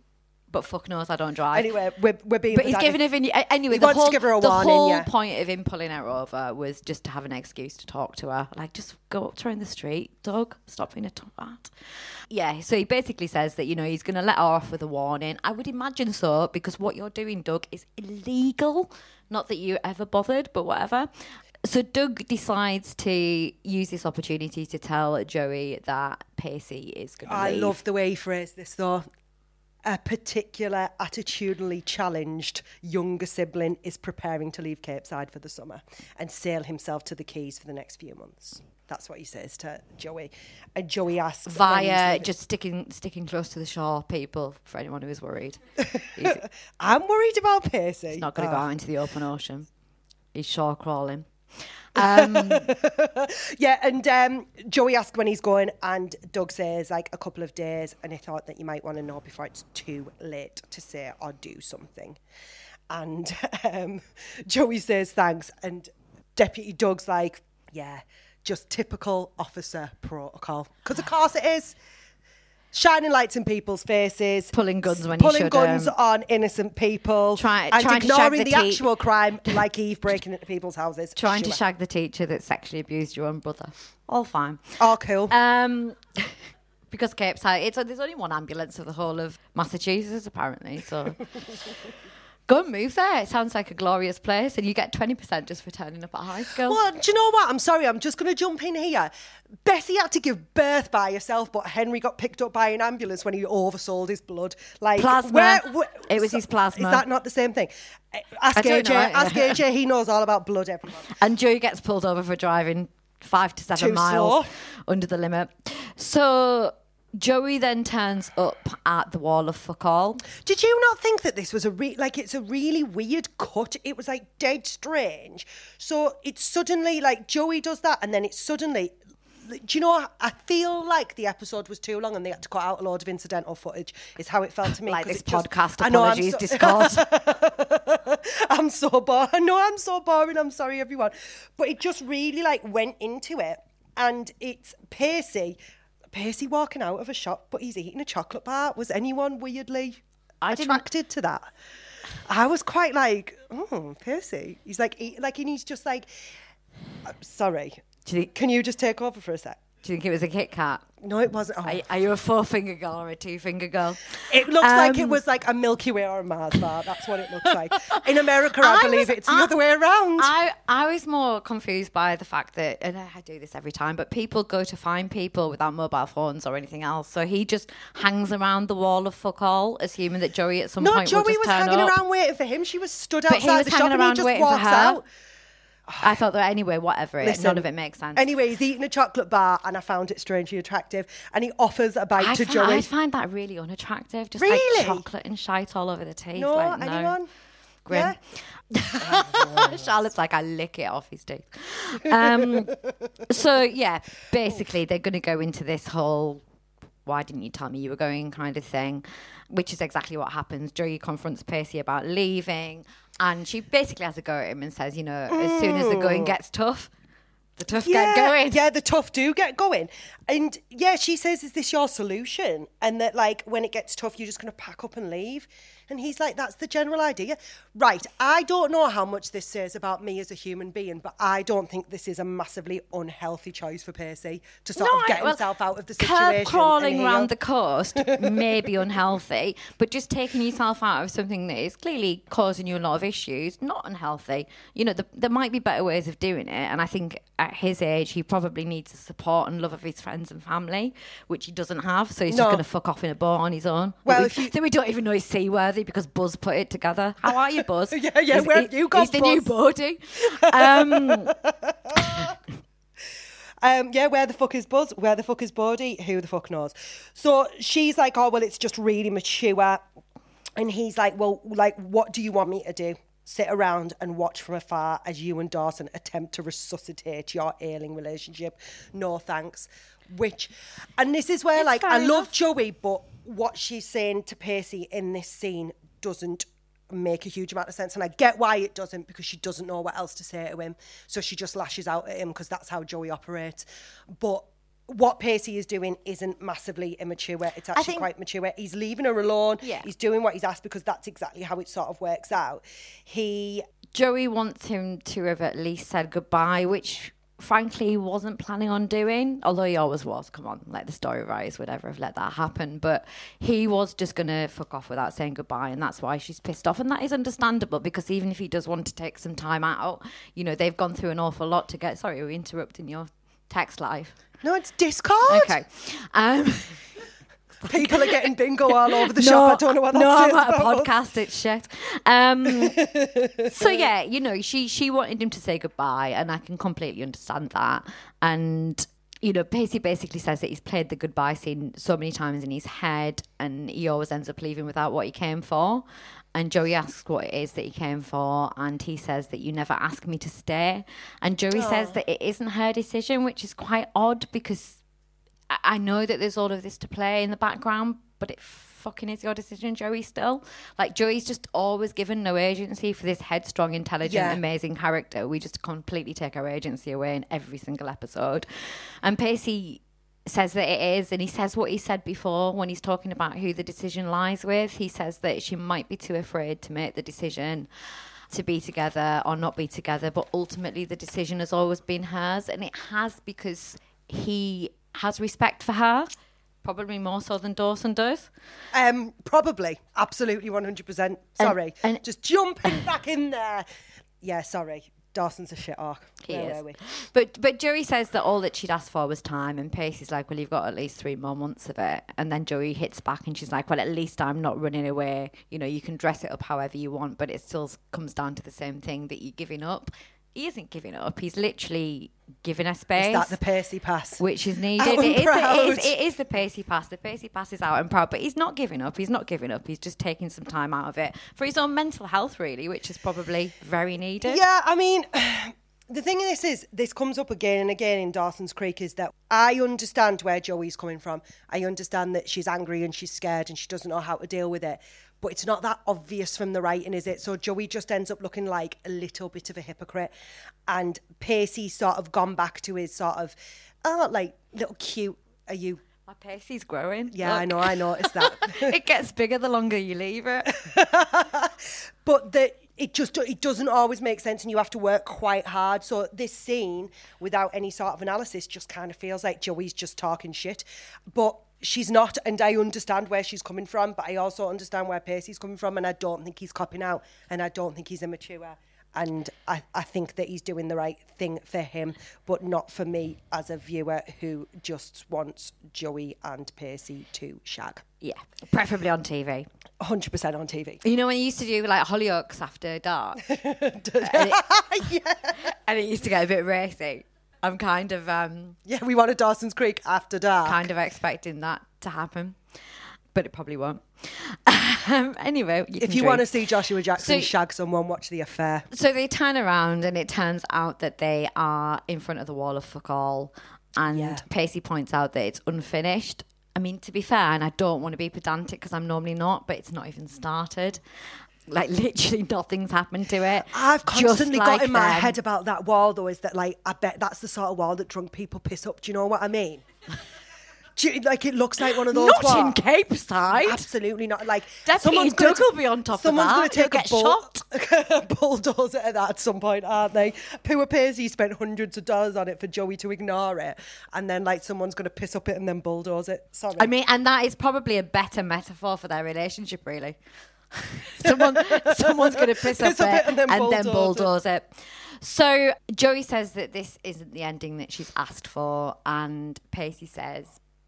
But fuck knows, I don't drive. anyway, we're, we're being. But he's giving her anyway. He the wants to whole, give her a the warning, whole yeah. point of him pulling her over was just to have an excuse to talk to her. Like, just go up to her in the street, Doug. Stop being a twat. Yeah. So he basically says that you know he's going to let her off with a warning. I would imagine so because what you're doing, Doug, is illegal. Not that you ever bothered, but whatever. So Doug decides to use this opportunity to tell Joey that Pacey is going to I leave. love the way he phrased this though. A particular attitudinally challenged younger sibling is preparing to leave Capeside for the summer and sail himself to the Keys for the next few months. That's what he says to Joey. And Joey asks via just sticking sticking close to the shore, people. For anyone who is worried, <laughs> I'm worried about Percy. He's not going to Oh. go ah. out into the open ocean. He's shore crawling. Um, <laughs> Yeah, and um, Joey asks when he's going, and Doug says like a couple of days, and he thought that you might want to know before it's too late to say or do something. And <laughs> um, Joey says thanks, and Deputy Doug's like, yeah, just typical officer protocol, because of course it is. Shining lights in people's faces, Pulling guns when you pulling guns on innocent people, Try- and trying ignoring the the, actual crime, <laughs> like Eve breaking into people's houses. trying to shag the teacher that sexually abused your own brother. All fine. Oh, cool. Um, <laughs> because Capeside, it's there's only one ambulance for the whole of Massachusetts apparently. So <laughs> go and move there. It sounds like a glorious place, and you get twenty percent just for turning up at high school. Well, do you know what? I'm sorry, I'm just going to jump in here. Bessie had to give birth by herself, but Henry got picked up by an ambulance when he oversold his blood. Like Plasma. It was his plasma. Is that not the same thing? Ask AJ. know. Ask AJ. He knows all about blood. Everyone. And Joey gets pulled over for driving five to seven Too miles slow. under the limit. So Joey then turns up at the wall of fuck all. Did you not think that this was a re- like it's a really weird cut? It was like dead strange. So it's suddenly like Joey does that, and then it's suddenly. Do you know? I feel like the episode was too long, and they had to cut out a load of incidental footage. Is how it felt to me. Like this it just- podcast I know, I'm apologies, so- <laughs> Discord. I'm so bored. I know I'm so boring. I'm sorry, everyone. But it just really like went into it, and it's Pacey. Pacey walking out of a shop, but he's eating a chocolate bar. Was anyone weirdly I attracted to that? I was quite like, oh, Pacey. He's like, eat, like, and he's just like, uh, sorry. You, think, Can you just take over for a sec? Do you think it was a Kit Kat? No, it wasn't. Oh, Are, are you a four finger girl or a two finger girl? It looks like it Um, was like a Milky Way or a Mars bar. That's what it looks like. In America, I, <laughs> I believe was- it's the I- other way around. I, I was more confused by the fact that, and I do this every time, but people go to find people without mobile phones or anything else. So he just hangs around the wall of fuck all, assuming that Joey at some No, point will Joey just was turn hanging up. around waiting for him. She was stood But he outside was the shop and he around just waiting for walks out. <sighs> I thought that anyway, whatever. it- Listen, none of it makes sense. Anyway, he's eating a chocolate bar and I found it strangely attractive. And he offers a bite I, to Joey. I find that really unattractive. Just Really? like chocolate and shite all over the teeth. no, like, no. anyone? grin. <laughs> Charlotte's like, I lick it off his teeth. Um, <laughs> so yeah, basically they're going to go into this whole "why didn't you tell me you were going" kind of thing, which is exactly what happens. Joey confronts Percy about leaving, and she basically has a go at him and says, "You know, as soon as the going gets tough." The tough yeah, get going. Yeah, the tough do get going. And yeah, she says, Is this your solution? And that, like, when it gets tough, you're just going to pack up and leave. And he's like, That's the general idea. Right. I don't know how much this says about me as a human being, but I don't think this is a massively unhealthy choice for Percy to sort of I- get well, himself out of the curb situation. crawling around the coast <laughs> may be unhealthy, but just taking yourself out of something that is clearly causing you a lot of issues, not unhealthy. You know, the, there might be better ways of doing it, and I think at his age, he probably needs the support and love of his friends and family, which he doesn't have. So he's No. just going to fuck off in a bar on his own. Well, we, if you- then we don't even know he's seaworthy because Buzz put it together. How are you, Buzz? <laughs> Yeah, yeah, He's- where he- have you got He's the new body. <laughs> Um, Um, yeah, where the fuck is Buzz? Where the fuck is Bodie? Who the fuck knows? So she's like, oh, well, it's just really mature. And he's like, well, like, what do you want me to do? Sit around and watch from afar as you and Dawson attempt to resuscitate your ailing relationship. No thanks. Which, and this is where, It's like, fair I love enough. Joey, but what she's saying to Percy in this scene doesn't make a huge amount of sense. And I get why it doesn't because she doesn't know what else to say to him. So she just lashes out at him because that's how Joey operates. But what Percy is doing isn't massively immature. It's actually think- quite mature. He's leaving her alone. Yeah. He's doing what he's asked because that's exactly how it sort of works out. He Joey wants him to have at least said goodbye, which frankly he wasn't planning on doing, although he always was. Come on, let the story rise, whatever, have let that happen. But he was just going to fuck off without saying goodbye, and that's why she's pissed off. And that is understandable because even if he does want to take some time out, you know, they've gone through an awful lot to get. Sorry, we're interrupting your text live. no, it's Discord. Okay. Um, <laughs> People are getting bingo all over the shop. I don't know what that no, I'm at a podcast. It's shit. Um, <laughs> so yeah, you know, she she wanted him to say goodbye, and I can completely understand that. And you know, Pacey basically says that he's played the goodbye scene so many times in his head, and he always ends up leaving without what he came for. And Joey asks what it is that he came for, and he says that you never ask me to stay. And Joey says that it isn't her decision, which is quite odd because I- know that there's all of this to play in the background, but it fucking is your decision, Joey. Still, like Joey's just always given no agency for this headstrong, intelligent, Yeah. amazing character. We just completely take our agency away in every single episode. And Pacey says that it is, and he says what he said before when he's talking about who the decision lies with. He says that she might be too afraid to make the decision to be together or not be together, but ultimately the decision has always been hers, and it has because he has respect for her, probably more so than Dawson does. Um, probably, absolutely, one hundred percent. Sorry, and- just jumping <coughs> back in there. Yeah, sorry. Dawson's a shit arc. He Where is. were we? But but Joey says that all that she'd asked for was time, and Pacey's like, "Well, you've got at least three more months of it." And then Joey hits back, and she's like, "Well, at least I'm not running away. You know, you can dress it up however you want, but it still comes down to the same thing that you're giving up." He isn't giving up. He's literally giving her space. Is that the Percy pass? which is needed. It is, the, it, is, it is the Pacey pass. The Pacey pass is out and proud, but he's not giving up. He's not giving up. He's just taking some time out of it for his own mental health, really, which is probably very needed. Yeah, I mean, <sighs> the thing this is, this comes up again and again in Dawson's Creek is that I understand where Joey's coming from. I understand that she's angry and she's scared and she doesn't know how to deal with it. But it's not that obvious from the writing, is it? So Joey just ends up looking like a little bit of a hypocrite. And Pacey's sort of gone back to his sort of, oh, like, little cute, are you? My Pacey's growing. Yeah, I know, I noticed that. <laughs> it gets bigger the longer you leave it. <laughs> but that it just it doesn't always make sense and you have to work quite hard so this scene without any sort of analysis just kind of feels like joey's just talking shit but she's not and i understand where she's coming from but i also understand where Percy's coming from and i don't think he's copping out and i don't think he's immature and I, I think that he's doing the right thing for him, but not for me as a viewer who just wants Joey and Percy to shag. Yeah, preferably on TV. 100% on TV. You know when you used to do like Hollyoaks after dark, <laughs> and, it, <laughs> and it used to get a bit racy. I'm kind of um, Yeah, we wanted Dawson's Creek after dark. kind of expecting that to happen. but it probably won't. Um, anyway, you If you want to see Joshua Jackson So- shag someone, watch The Affair. So they turn around and it turns out that they are in front of the wall of fuck all. And Yeah. Pacey points out that it's unfinished. I mean, to be fair, and I don't want to be pedantic because I'm normally not, but it's not even started. Like literally nothing's happened to it. I've constantly got like in my them. head about that wall, though, is that like I bet that's the sort of wall that drunk people piss up. Do you know what I mean? <laughs> Do you- like it looks like one of those. Not in. Capeside. Absolutely not. Like Deputy someone's Doug will be on top of that. someone's going to take a get bull- <laughs> bulldozer at that at some point, aren't they? Pua Paisley spent hundreds of dollars on it for Joey to ignore it, and then like someone's going to piss up it and then bulldoze it. Sorry. I mean, and that is probably a better metaphor for their relationship, really. <laughs> Someone, someone's going to piss, Piss up, it, and then bulldoze it. bulldoze it. So Joey says that this isn't the ending that she's asked for, and Pacey says,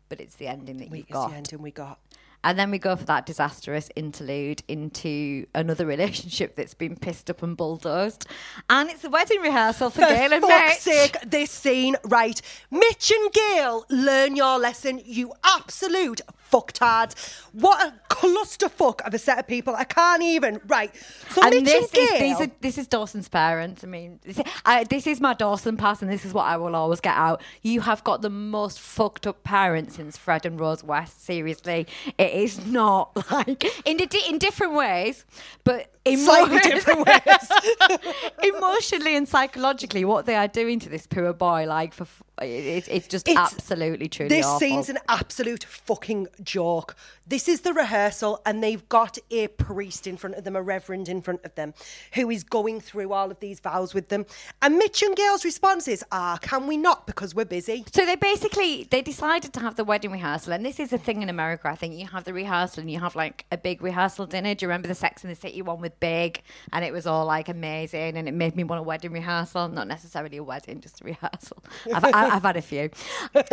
"But it's the ending that we, you've it's got." the ending we got. And then we go for that disastrous interlude into another <laughs> relationship that's been pissed up and bulldozed, and it's a wedding rehearsal for, For Gail and fuck's Mitch. sake, this scene, right? Mitch and Gail, learn your lesson, you absolute fucktards. What a clusterfuck of a set of people. I can't even. Right. So and Mitch this and is these are, this is Dawson's parents. I mean, this, I, this is my Dawson pass, and this is what I will always get out. You have got the most fucked up parents since Fred and Rose West. Seriously, it is not <laughs> like in di- in different ways, but <laughs> Slightly different ways. <laughs> emotionally and psychologically, what they are doing to this poor boy, like for f- it, it's just It's- absolutely truly This awful. scene's an absolute fucking joke. This is the rehearsal, and they've got a priest in front of them, a reverend in front of them, who is going through all of these vows with them. And Mitch and Gail's response is, ah, can we not? Because we're busy. So they basically they decided to have the wedding rehearsal, and this is a thing in America. I think you have the rehearsal and you have like a big rehearsal dinner. Do you remember the Sex and the City one with Big? And it was all like amazing, and it made me want a wedding rehearsal. Not necessarily a wedding, just a rehearsal. I've, I've had a few. <laughs>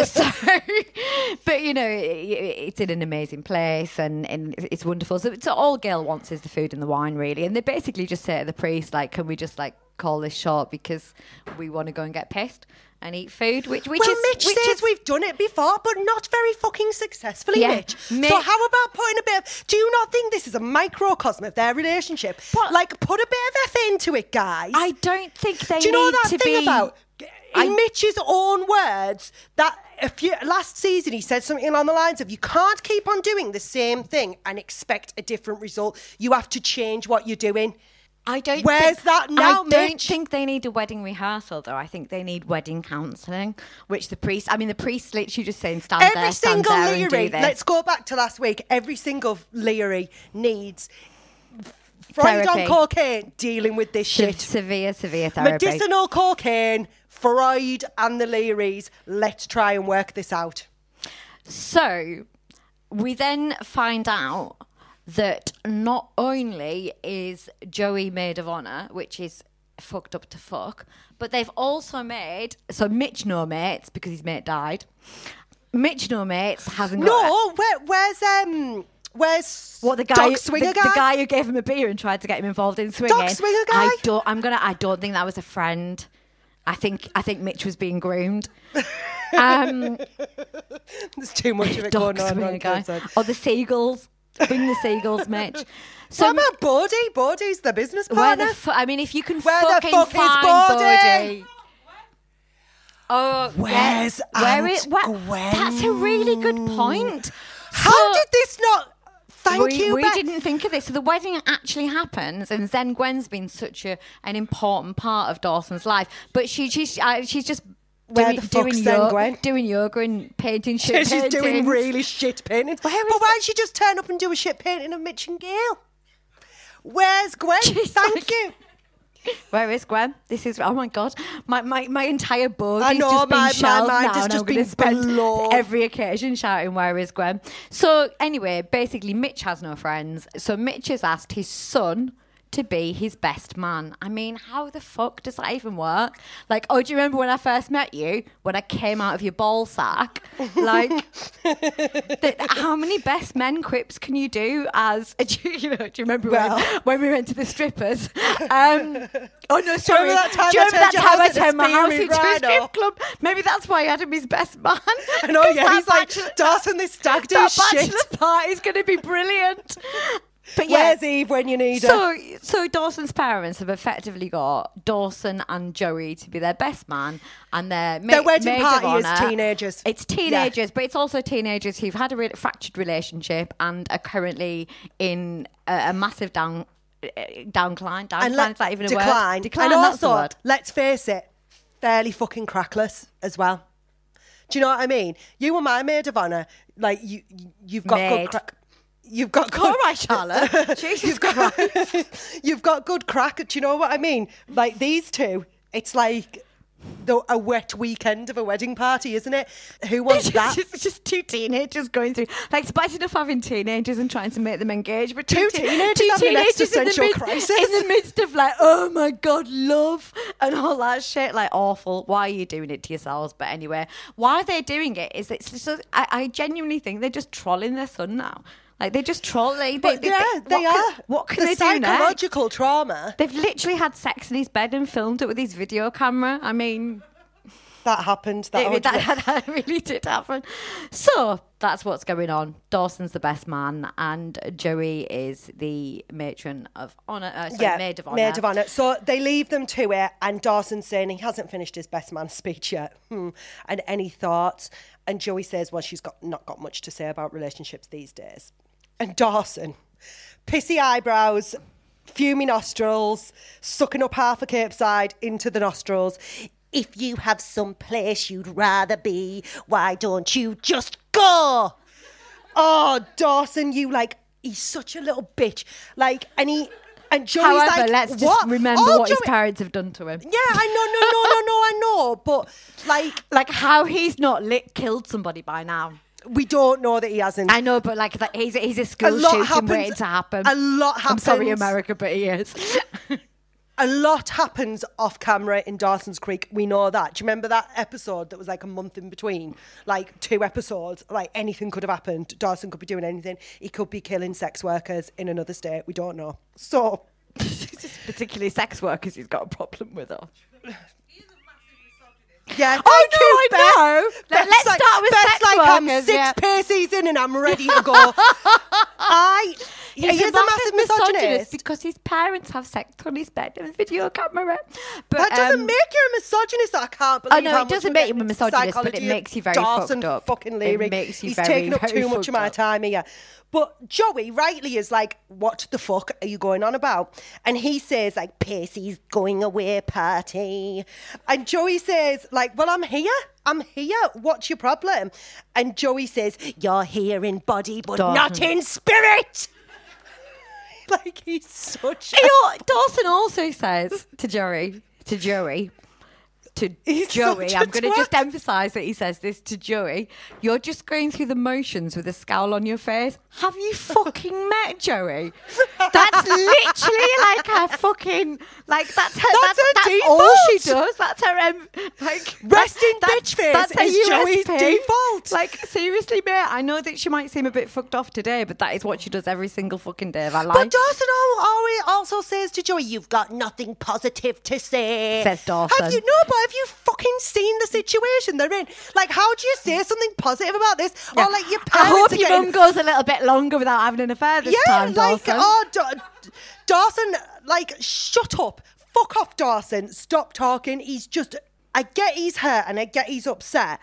So, but you know, it, it's in an amazing place, and, and it's wonderful. So, so all Gail wants is the food and the wine, really. And they basically just say to the priest, like, "Can we just like call this short because we want to go and get pissed?" And eat food, which which well, is Mitch which says is, we've done it before, but not very fucking successfully, Yeah. Mitch. Mi- so how about putting a bit of... Do you not think this is a microcosm of their relationship? But- like, put a bit of effort into it, guys. I don't think they Do you know need that to thing be. about... In I- Mitch's own words, that a few, last season he said something along the lines of, "You can't keep on doing the same thing and expect a different result. You have to change what you're doing." I don't. Where's think, that now, I don't think they need a wedding rehearsal, though. I think they need wedding counselling, which the priest. I mean, the priest literally just saying, "Stand Every there, stand single there, and do Leary, this." let's go back to last week. Every single Leary needs Freud on cocaine dealing with this Se- shit. severe, severe therapy. Medicinal cocaine, Freud and the Learys. Let's try and work this out. So we then find out that not only is Joey maid of honor, which is fucked up to fuck, but they've also made so Mitch no mates because his mate died. Mitch no mates hasn't got No, where, where's um, where's what the guy, dog the, swinger the guy? guy who gave him a beer and tried to get him involved in swinging. swinger guy? I don't. I'm gonna. I don't think that was a friend. I think. I think Mitch was being groomed. Um, <laughs> There's too much of it dog going on. swinger on guy. Or the seagulls. Bring the seagulls, Mitch. What <laughs> about Bodie? Bodie's the business where the fu- I mean, if you can Where the fucking fuck find? Bodie. Oh, Where's yeah. where Aunt is where, Gwen? That's a really good point. How So- did this not? Thank we, you. we Beth. didn't think of this. So the wedding actually happens, and Zen Gwen's been such a, an important part of Dawson's life. But she she's uh, she's just Where doing, the fuck's doing, yoga, Gwen? doing yoga and painting shit. She's doing really shit paintings. Where but why did she just turn up and do a shit painting of Mitch and Gail? Where's Gwen? <laughs> She's Thank like- you. Where is Gwen? This is oh my god, my my, my entire board I is know, just been my- my mind now, just been spend every occasion shouting "Where is Gwen?" So anyway, basically, Mitch has no friends. So Mitch has asked his son to be his best man. I mean, how the fuck does that even work? Like, oh, do you remember when I first met you? When I came out of your ball sack? Like, <laughs> th- how many best men quips can you do as, <laughs> do you, know, do you remember Well. when, when we went to the strippers? Um, oh, no, sorry. remember that time do you I remember turned that time I turned my house into a strip club? Maybe that's why I had him his best man. I know, <laughs> yeah. He's like, bachelor- Dawson, this stag do shit. bachelor party is going to be brilliant. But yeah, Where's Eve when you need her? so, so Dawson's parents have effectively got Dawson and Joey to be their best man, and their ma- Their wedding party of is teenagers. It's teenagers, but it's also teenagers who've had a re- fractured relationship and are currently in a, a massive down uh, downcline. Downcline and let- is that even a decline. word? Decline. And also, let's face it, fairly fucking crackless as well. Do you know what I mean? You were my maid of honour. Like you, you've got Maid. good crack. You've got good. All right, Charlotte. <laughs> Jesus Christ. <laughs> You've got good crack. Do you know what I mean? Like these two, it's like the, a wet weekend of a wedding party, isn't it? Who <laughs> wants that? just, just two teenagers going through. Like, it's bad enough having teenagers and trying to make them engage, but Two te- teenagers two having an teenagers in the existential mid- crisis. in the midst of like, oh my god, love and all that shit. Like, awful. Why are you doing it to yourselves? But anyway, why they're doing it is it's just. I, I genuinely think they're just trolling their son now. Like, they just troll. They, they, But they- yeah, they- they what are. Can, what can the they do next? psychological trauma They've literally had sex in his bed and filmed it with his video camera. I mean, that happened. That, it- <laughs> that, that really did happen. So that's what's going on. Dawson's the best man, and Joey is the matron of honor. Uh, sorry, maid of honor. Maid of honor. So they leave them to it, and Dawson's saying he hasn't finished his best man speech yet. Hmm. And any thoughts? And Joey says, well, she's got not got much to say about relationships these days. And Dawson, pissy eyebrows, fuming nostrils, sucking up half a Capeside into the nostrils. If you have some place you'd rather be, why don't you just go? Oh, Dawson, you like he's such a little bitch. Like, and he and Joey's However, like, let's just what? remember Oh, what his parents have done to him. Yeah, I know, no, no, no, no, I know, but like <laughs> Like how he's not lit, killed somebody by now. We don't know that he hasn't. I know, but like that, he's he's a a lot shooting happens. waiting to happen. A lot happens. I'm sorry, America, but he is. <laughs> A lot happens off camera in Dawson's Creek. We know that. Do you remember that episode that was like a month in between? Like two episodes. Like anything could have happened. Dawson could be doing anything. He could be killing sex workers in another state. We don't know. So <laughs> Particularly sex workers, he's got a problem with us. <laughs> Yeah, Oh, no, you, I Beth. know. Beth's let's like, start with Beth's sex like I'm six yeah. paces in and I'm ready to go. <laughs> I he is a massive misogynist. because his parents have sex on his bed with a video camera. But That doesn't um, make you a misogynist. I can't believe. I know, how it doesn't make you a misogynist, but it makes you very Dawson fucked up. Fucking It makes you He's very, taking up very too much of my up. time here. But Joey rightly is like, "What the fuck are you going on about?" And he says like, "Pacey's going away party," and Joey says like, "Well, I'm here." I'm here. What's your problem? And Joey says, You're here in body, but not in spirit. <laughs> like, he's such He a Dawson also says to Joey, to Joey, to <laughs> He's Joey, I'm going to just emphasize that he says this to Joey. You're just going through the motions with a scowl on your face. Have you <laughs> fucking met Joey? <laughs> That's literally like her fucking like that's her. That's That's, her that's all she does. That's her um, like Resting that- bitch face That's her is Joey's default. Like seriously, mate. I know that she might seem a bit fucked off today, but that is what she does every single fucking day of her life. But Dawson al- always also says to Joey, "You've got nothing positive to say." Says Dawson. Have you no? But have you fucking seen the situation they're in? Like, how do you say something positive about this? Yeah. Or like your I hope your getting- mum goes a little bit longer without having an affair this yeah, time, like Dawson. oh, Da- Dawson, like shut up, fuck off, Dawson. Stop talking. He's just. I get he's hurt and I get he's upset,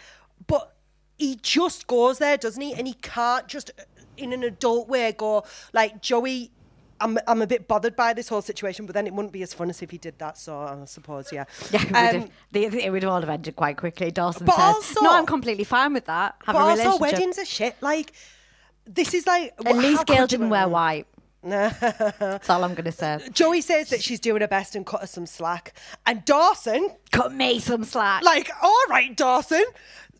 but he just goes there, doesn't he? And he can't just, in an adult way, go like Joey. I'm, I'm a bit bothered by this whole situation, but then it wouldn't be as fun as if he did that. So I suppose, yeah. <laughs> yeah, it would, Um, have, it would all have ended quite quickly. Dawson But says, also- "No, I'm completely fine with that. Have but a also, weddings are shit. Like, this is like. At least Gail didn't wear <laughs> white. That's all I'm going to say. Joey says that she's doing her best and cut her some slack. And Dawson, Cut me some slack. like, all right, Dawson,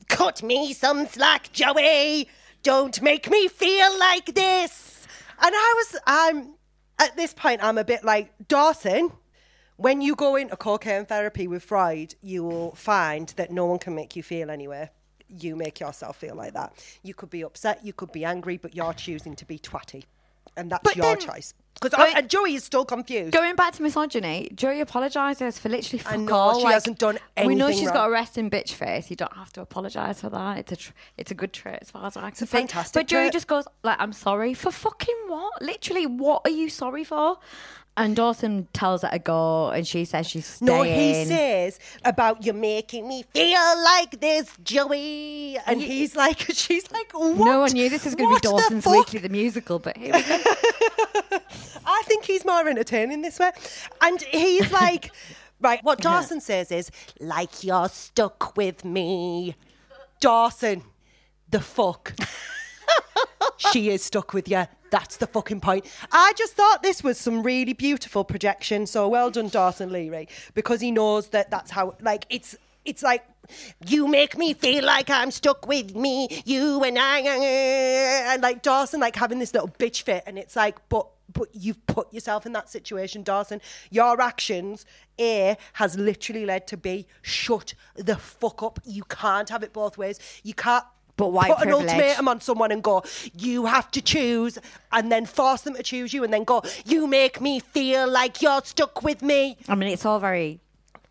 cut me some slack, Joey. Don't make me feel like this. And I was, um, at this point, I'm a bit like Dawson. When you go into cocaine therapy with Freud, you will find that no one can make you feel anywhere. You make yourself feel like that. You could be upset, you could be angry, but you're choosing to be twatty, and that's But your then- choice. Because and Joey is still confused. Going back to misogyny, Joey apologises for literally fuck I know, all. she like, hasn't done anything. We know she's wrong. got a resting bitch face. You don't have to apologise for that. It's a tr- it's a good trait as far as I can see. fantastic But Joey trait. just goes like, "I'm sorry for fucking what? Literally, what are you sorry for?" And Dawson tells her to go, and she says she's staying. No, he says about you making me feel like this, Joey. And he's like, <laughs> she's like, what? No one knew this was going to be Dawson's fuck? Weekly, the musical, but here we go. <laughs> I think he's more entertaining this way. And he's like, <laughs> right, what Dawson says is, like you're stuck with me. Dawson, the fuck. she is stuck with you. That's the fucking point. I just thought this was some really beautiful projection. So well done, Dawson Leary, because he knows that that's how, like, it's, it's like, you make me feel like I'm stuck with me, you and I, uh, uh, uh, and like Dawson, like having this little bitch fit, and it's like, but but you've put yourself in that situation, Dawson. Your actions, A, has literally led to B. Shut the fuck up. You can't have it both ways. You can't But why put privilege. an ultimatum on someone and go, you have to choose, and then force them to choose you, and then go, you make me feel like you're stuck with me. I mean, it's all very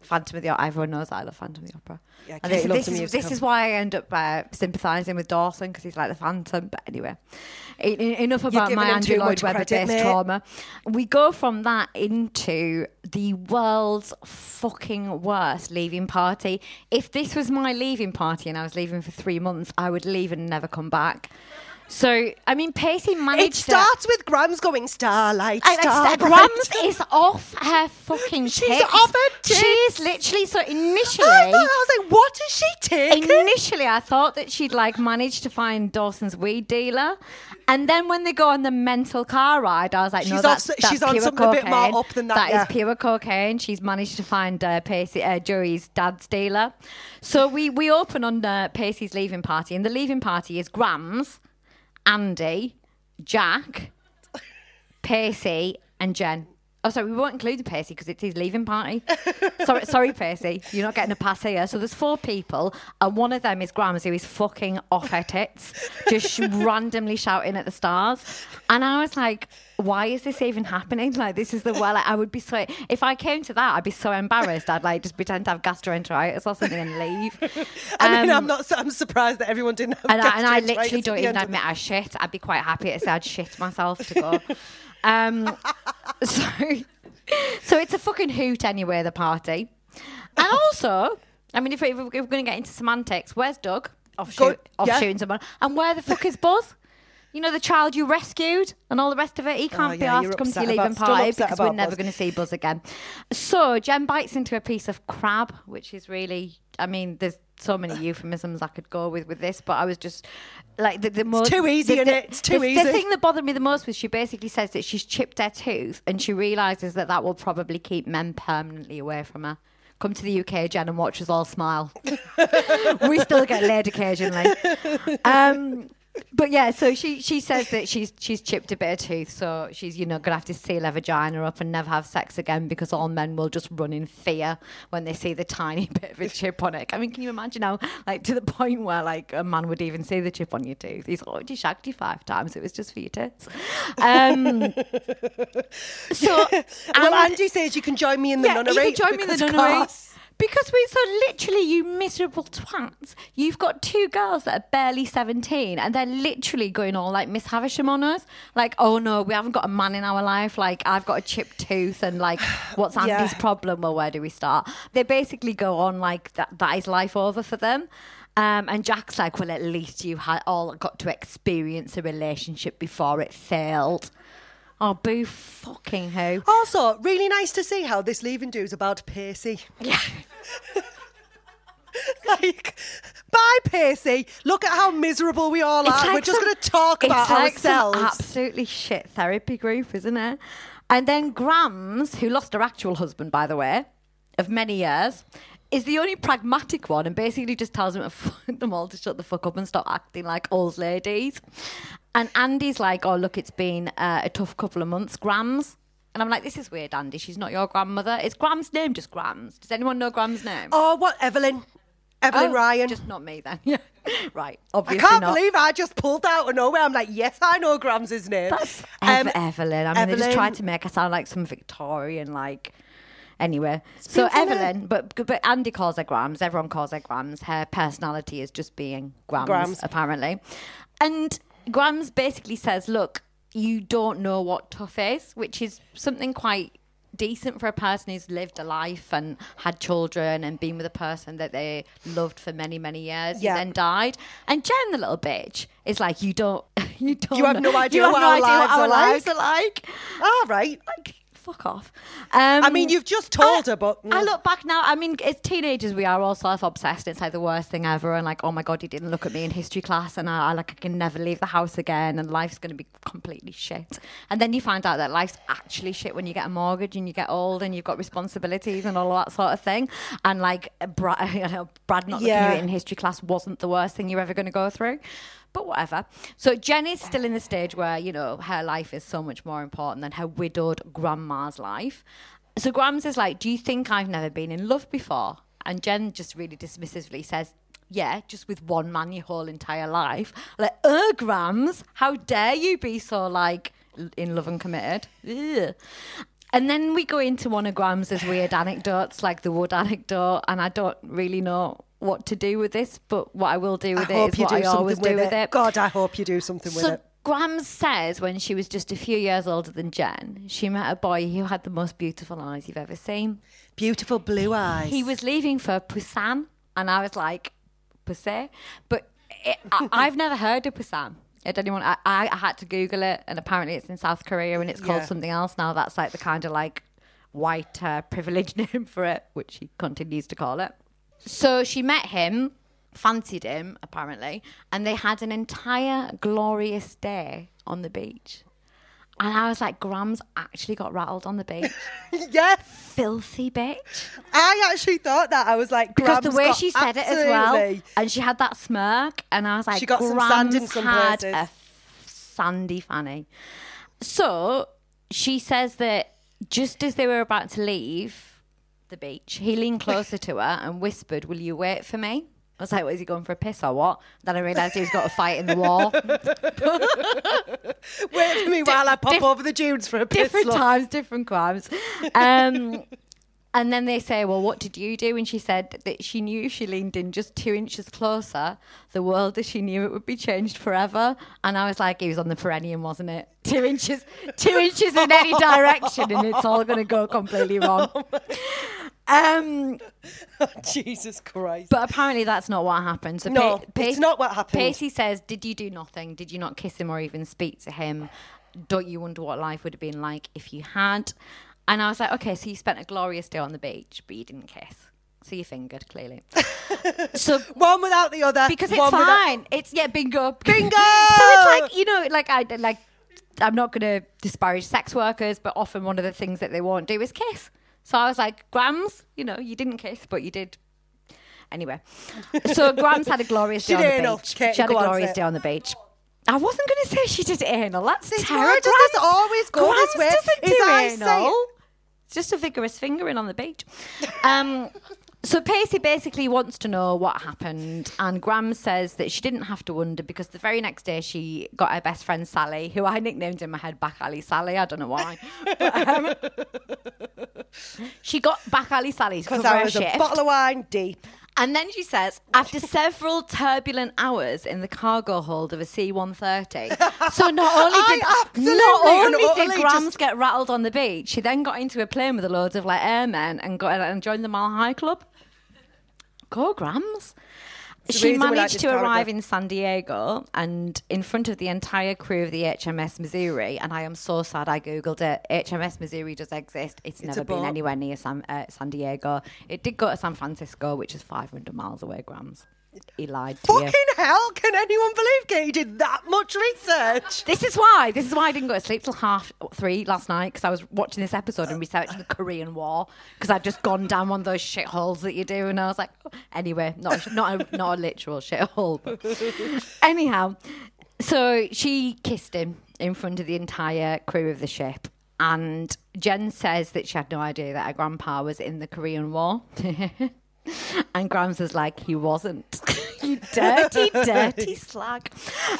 Phantom of the Opera. Everyone knows I love Phantom of the Opera. Yeah, and this, this is, this is why I end up uh, sympathising with Dawson because he's like the Phantom. But anyway, enough about my Andrew Lloyd Webber based mate. trauma. We go from that into the world's fucking worst leaving party. If this was my leaving party and I was leaving for three months, I would leave and never come back. So, I mean, Pacey managed It to- starts with Grams going starlight, I, starlight. Grams <laughs> is off her fucking She's tits. off her tits. She's literally so I, initially. thought, I was like, what is she taking? Initially, I thought that she'd like managed to find Dawson's weed dealer, and then when they go on the mental car ride, I was like, no, She's that's, off- that's she's on something a bit more cocaine. up than that, That is yeah. pure cocaine. She's managed to find uh, Pacey, uh, Joey's dad's dealer. So we we open on uh, Pacey's leaving party, and the leaving party is Grams, Andy, Jack, Percy, and Jen. Oh, sorry, we won't include Percy because it's his leaving party. sorry, sorry, Pacey, you're not getting a pass here. So there's four people, and one of them is Grams, who is fucking off her tits, just sh- <laughs> randomly shouting at the stars. And I was like, why is this even happening? Like, this is the well. Like, I would be so. If I came to that, I'd be so embarrassed. I'd like just pretend to have gastroenteritis or something and leave. <laughs> I mean, Um, I'm not. I'm surprised that everyone didn't have. and I, and I literally don't even admit I shit. I'd be quite happy to say I'd shit myself to go. <laughs> Um, <laughs> so, so it's a fucking hoot anyway, the party. And also, I mean, if, we, if we're going to get into semantics, where's Doug? Off, Good, shoot, off yeah. shooting someone. And where the fuck is Buzz? You know, the child you rescued and all the rest of it. He can't be Oh, yeah, asked to come to your leaving party because we're never going to see Buzz again. So Jen bites into a piece of crab, which is really, I mean, there's so many <laughs> euphemisms I could go with with this, but I was just like the, the most too easy, the, the- It's too the, easy. The thing that bothered me the most was she basically says that she's chipped her tooth and she realizes that that will probably keep men permanently away from her. Come to the UK, Jen, and watch us all smile. <laughs> we still get laid occasionally. Um, but yeah, so she she says that she's she's chipped a bit of tooth, so she's you know gonna have to seal her vagina up and never have sex again because all men will just run in fear when they see the tiny <laughs> bit of a chip on it. I mean, can you imagine how like to the point where like a man would even see the chip on your tooth? He's already shagged you five times. It was just for your tits. Um, <laughs> so well, and- Andy says you can join me in the yeah, nunnery. you can join me in the nunnery. course. Because we so literally, you miserable twats. You've got two girls that are barely 17 and they're literally going all like Miss Havisham on us. Like, oh no, we haven't got a man in our life. Like, I've got a chipped tooth and like, <sighs> what's Yeah. Andy's problem? Well, where do we start? They basically go on like that, that is life over for them. Um, and Jack's like, well, at least you had all got to experience a relationship before it failed. Oh, boo fucking who. Also, really nice to see how this leaving do is about Pacey. Yeah. <laughs> like, bye, Pacey. Look at how miserable we all are. We're just going to talk it's about like ourselves. absolutely shit therapy group, isn't it? And then Grams, who lost her actual husband, by the way, of many years, is the only pragmatic one and basically just tells them, <laughs> them all to shut the fuck up and stop acting like old ladies. And Andy's like, oh, look, it's been uh, a tough couple of months. Grams. And I'm like, this is weird, Andy. She's not your grandmother. Is Graham's name just Grams? Does anyone know Graham's name? Oh, what Evelyn? Evelyn Oh, Ryan. Just not me then. Yeah. <laughs> right. Obviously. I can't not. believe I just pulled out of nowhere. I'm like, yes, I know Grams' name. That's Um, Ev- Evelyn. I mean, they just Evelyn- tried to make her sound like some Victorian, like. Anyway, so. Evelyn, but but Andy calls her Grams. Everyone calls her Grams. Her personality is just being Grams, Grams. apparently. And Grams basically says, "Look, you don't know what tough is," which is something quite decent for a person who's lived a life and had children and been with a person that they loved for many many years Yeah. who then died and jen the little bitch is like you don't <laughs> you don't You have know- no idea you have what no our idea lives what our are like. lives are like All right. like fuck off um, I mean, you've just told I- her, but I look back now. I mean, as teenagers, we are all self-obsessed. It's like the worst thing ever. And like, oh my god, he didn't look at me in history class, and I, I like I can never leave the house again, and life's going to be completely shit. And then you find out that life's actually shit when you get a mortgage and you get old and you've got responsibilities and all that sort of thing. And like, Brad, <laughs> you know, Brad not looking Yeah. at you in history class wasn't the worst thing you're ever going to go through. But whatever. So Jenny's still in the stage where, you know, her life is so much more important than her widowed grandma's life. So Grams is like, Do you think I've never been in love before? And Jen just really dismissively says, Yeah, just with one man your whole entire life. Like, uh, Grams, how dare you be so like in love and committed? Ugh. And then we go into one of Grams's weird anecdotes, like the wood anecdote, and I don't really know what to do with this, but what I will do I with it hope is what I always do with with it. it. God, I hope you do something with So it. Grams says when she was just a few years older than Jen, she met a boy who had the most beautiful eyes you've ever seen. Beautiful blue eyes. He was leaving for Busan, and I was like, Busan? But it, I, <laughs> I've never heard of Busan. Did anyone? I, I, I had to Google it, and apparently it's in South Korea, and it's called Yeah. something else now. That's like the kind of like white uh, privileged <laughs> name for it, which he continues to call it. So she met him, fancied him apparently, and they had an entire glorious day on the beach. And I was like, Grams actually got rattled on the beach. <laughs> yes. Filthy bitch. I actually thought that. I was like, Because the way she said it as well, and she had that smirk, and I was like, She got some sand in Grams some had places. a f- sandy fanny. So she says that just as they were about to leave the beach, he leaned closer to her and whispered, "Will you wait for me?" I was like, "What is he going for a piss or what?" Then I realised he was got a fight in the war. <laughs> <laughs> Wait for me while I pop diff- over the dunes for a piss. different times, different crimes. Um, and then they say, "Well, what did you do?" And she said that she knew she leaned in just two inches closer, the world as she knew it would be changed forever. And I was like, "He was on the perineum, wasn't it? <laughs> Two inches, two inches in any direction, and it's all going to go completely wrong." <laughs> Um, <laughs> Jesus Christ. but apparently that's not what happened. So No, Pa- it's not what happened. Pacey says, "Did you do nothing? Did you not kiss him or even speak to him? Don't you wonder what life would have been like if you had?" And I was like, "Okay, so you spent a glorious day on the beach, but you didn't kiss." So you fingered clearly. <laughs> so one without the other. because it's one without- fine. It's yeah, bingo, Bingo! so it's like you know, like I like. I'm not going to disparage sex workers, but often one of the things that they won't do is kiss. So I was like, Grams, you know, you didn't kiss, but you did. Anyway, so <laughs> Grams had a glorious day on the beach. She had a glorious day on the beach. I wasn't going to say she did anal. That's This- terrible. why does this always go Grams this way? doesn't Is do I anal. It. It's just a vigorous fingering on the beach. Um, so Pacey basically wants to know what happened, and Grams says that she didn't have to wonder because the very next day she got her best friend Sally, who I nicknamed in my head Back Alley Sally. I don't know why. But, um, <laughs> she got Back Alley Sally Because I was shift. a bottle of wine deep. And then she says, after several turbulent hours in the cargo hold of a C-130, <laughs> so not only did not only did utterly Grams just- get rattled on the beach, she then got into a plane with a loads of like airmen and got and joined the Mile High Club. Go Grams. She reason we like managed to arrive in San Diego and in front of the entire crew of the HMS Missouri. And I am so sad I googled it. HMS Missouri does exist. It's, a never been anywhere near San, uh, San Diego. It did go to San Francisco, which is 500 miles away, Grams. He lied to you. Fucking hell, can anyone believe Katie did that much research? <laughs> This is why. This is why I didn't go to sleep till half three last night because I was watching this episode and researching the Korean War because I'd just gone down one of those shitholes that you do, and I was like, anyway, not a, not a, not a literal shithole. But <laughs> anyhow, So she kissed him in front of the entire crew of the ship. And Jen says that she had no idea that her grandpa was in the Korean War. <laughs> and Grams was like, he wasn't. <laughs> you dirty, dirty <laughs> slag.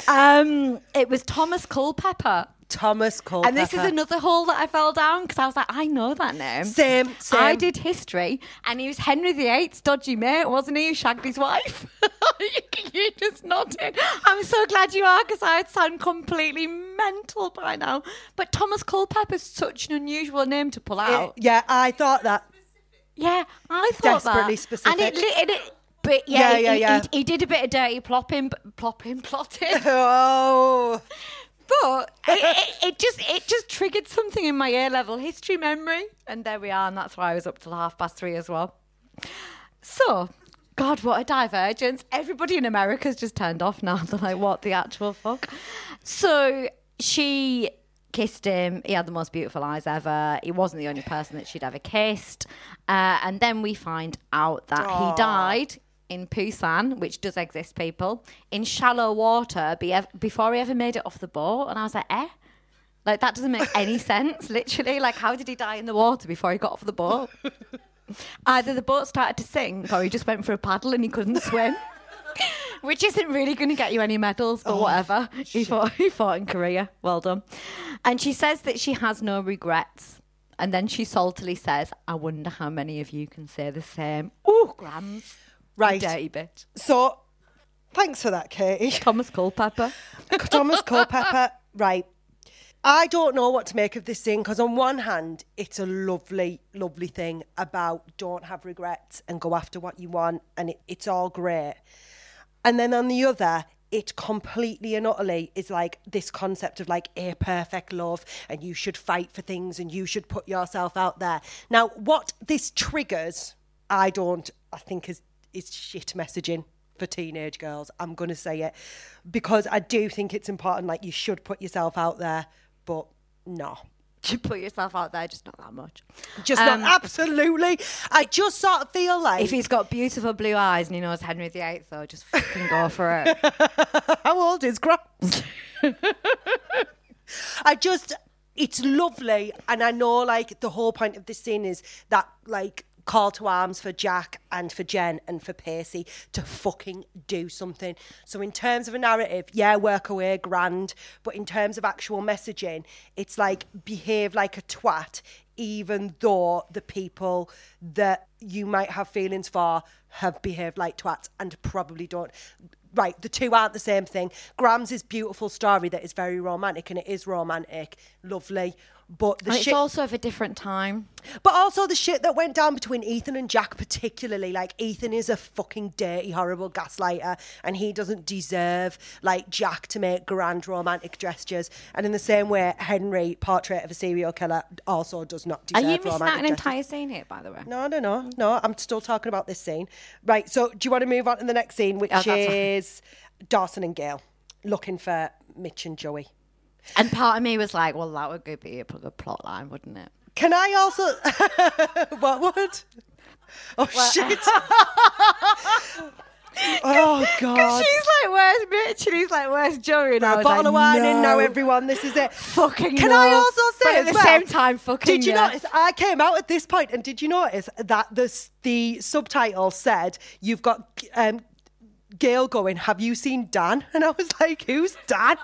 Um, it was Thomas Culpepper. Thomas Culpepper. And this is another hole that I fell down because I was like, I know that name. Same, same. I did history, and he was Henry VIII's dodgy mate, wasn't he? Who shagged his wife. <laughs> you, you just nodded. I'm so glad you are because I'd sound completely mental by now. But Thomas Culpepper's such an unusual name to pull out. Yeah, I thought that. Yeah, I thought Desperately that. specific. And it, and it but yeah, Yeah, yeah, he, yeah. He, he did a bit of dirty plopping, plopping, plotting. <laughs> Oh. But it, it, it just it just triggered something in my A level history memory, and there we are, and that's why I was up till half past three as well. So, God, what a divergence! Everybody in America's just turned off now. <laughs> They're like, "What the actual fuck?" So she kissed him. He had the most beautiful eyes ever. He wasn't the only person that she'd ever kissed, uh, and then we find out that he died in Busan, which does exist, people, in shallow water be- before he ever made it off the boat. And I was like, eh? Like, that doesn't make any <laughs> sense, literally. Like, how did he die in the water before he got off the boat? <laughs> Either the boat started to sink or he just went for a paddle and he couldn't swim. <laughs> Which isn't really going to get you any medals, but oh, whatever. He fought, he fought in Korea. Well done. And she says that she has no regrets. And then she saltily says, I wonder how many of you can say the same. Ooh, grams. Right. Dirty bitch. So, thanks for that, Katie. <laughs> Thomas Culpepper. <laughs> Thomas Culpepper. Right. I don't know what to make of this scene because, on one hand, it's a lovely, lovely thing about don't have regrets and go after what you want, and it, it's all great. And then on the other, it completely and utterly is like this concept of like a perfect love and you should fight for things and you should put yourself out there. Now, what this triggers, I don't, I think is, is shit messaging for teenage girls. I'm going to say it because I do think it's important. Like, you should put yourself out there, but no. You put yourself out there, just not that much. Just Um, not absolutely. I just sort of feel like If he's got beautiful blue eyes and he knows Henry VIII, though, just fucking go for it. <laughs> How old is Grant? I just, it's lovely. And I know, like, the whole point of this scene is that, like, call to arms for Jack and for Jen and for Percy to fucking do something. So, in terms of a narrative, yeah, work away, grand. But in terms of actual messaging, it's like behave like a twat, even though the people that you might have feelings for have behaved like twats and probably don't. Right, the two aren't the same thing. Grams' is beautiful story that is very romantic, and it is romantic, lovely. But the And it's shit, also of a different time. but also the shit that went down between Ethan and Jack, particularly. Like Ethan is a fucking dirty, horrible gaslighter, and he doesn't deserve like Jack to make grand romantic gestures. And in the same way, Henry, portrait of a serial killer, also does not deserve. Are you missing out an gestures. entire scene here, by the way? No, no, no, no. I'm still talking about this scene. Right. So, do you want to move on to the next scene, which Oh, is Dawson and Gail looking for Mitch and Joey? And part of me was like, well, that would be a good plot line, wouldn't it? Can I also? <laughs> what would? Oh <laughs> shit! <laughs> oh god! She's like, where's Mitch? And he's like, where's Joey? And I was bottle like, of wine in now, no. everyone. This is it. Fucking Can no. I also say But at the well, same time, fucking Did you yes. notice? I came out at this point, and did you notice that the the subtitle said you've got um, Gail going? Have you seen Dan? And I was like, who's Dan?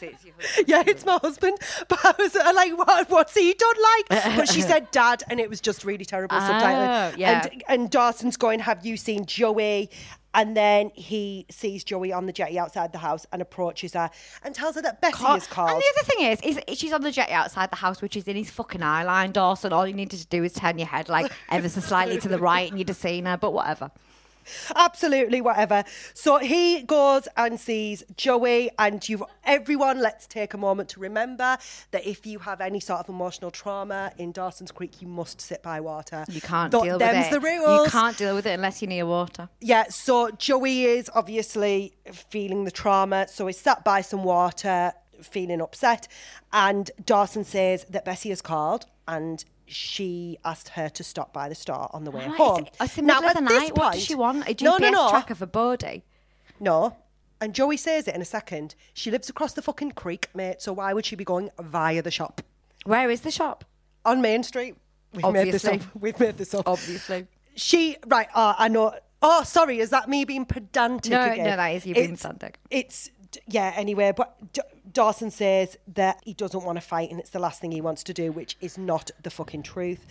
<laughs> Yeah, it's my husband. <laughs> But I was uh, like, what, what's he done like? But she said <laughs> dad, and it was just really terrible subtitling. Oh, yeah. And, and Dawson's going, have you seen Joey? And then he sees Joey on the jetty outside the house and approaches her and tells her that Bessie is called. And the other thing is, is she's on the jetty outside the house, which is in his fucking eye line, Dawson. All you needed to do is turn your head like ever so slightly to the right, and you'd have seen her. But whatever. Absolutely, whatever. So he goes and sees Joey, and you, everyone, let's take a moment to remember that if you have any sort of emotional trauma in Dawson's Creek, you must sit by water. You can't Th- deal with it. the rules. You can't deal with it unless you're near water. Yeah, so Joey is obviously feeling the trauma, so he's sat by some water, feeling upset, and Dawson says that Bessie has called and she asked her to stop by the store on the way Right, home. It's, the middle of the night. what does she want? A GPS no, no, no, tracker for Bodie? no. And Joey says it in a second. She lives across the fucking creek, mate. So why would she be going via the shop Where is the shop? on Main Street? We've made this up. <laughs> We've made this up. Obviously. She right. Uh, I know. Oh, sorry. Is that me being pedantic? No, again? no, that is you being It's- pedantic. It's yeah. Anyway, but Dawson says that he doesn't want to fight, and it's the last thing he wants to do, which is not the fucking truth.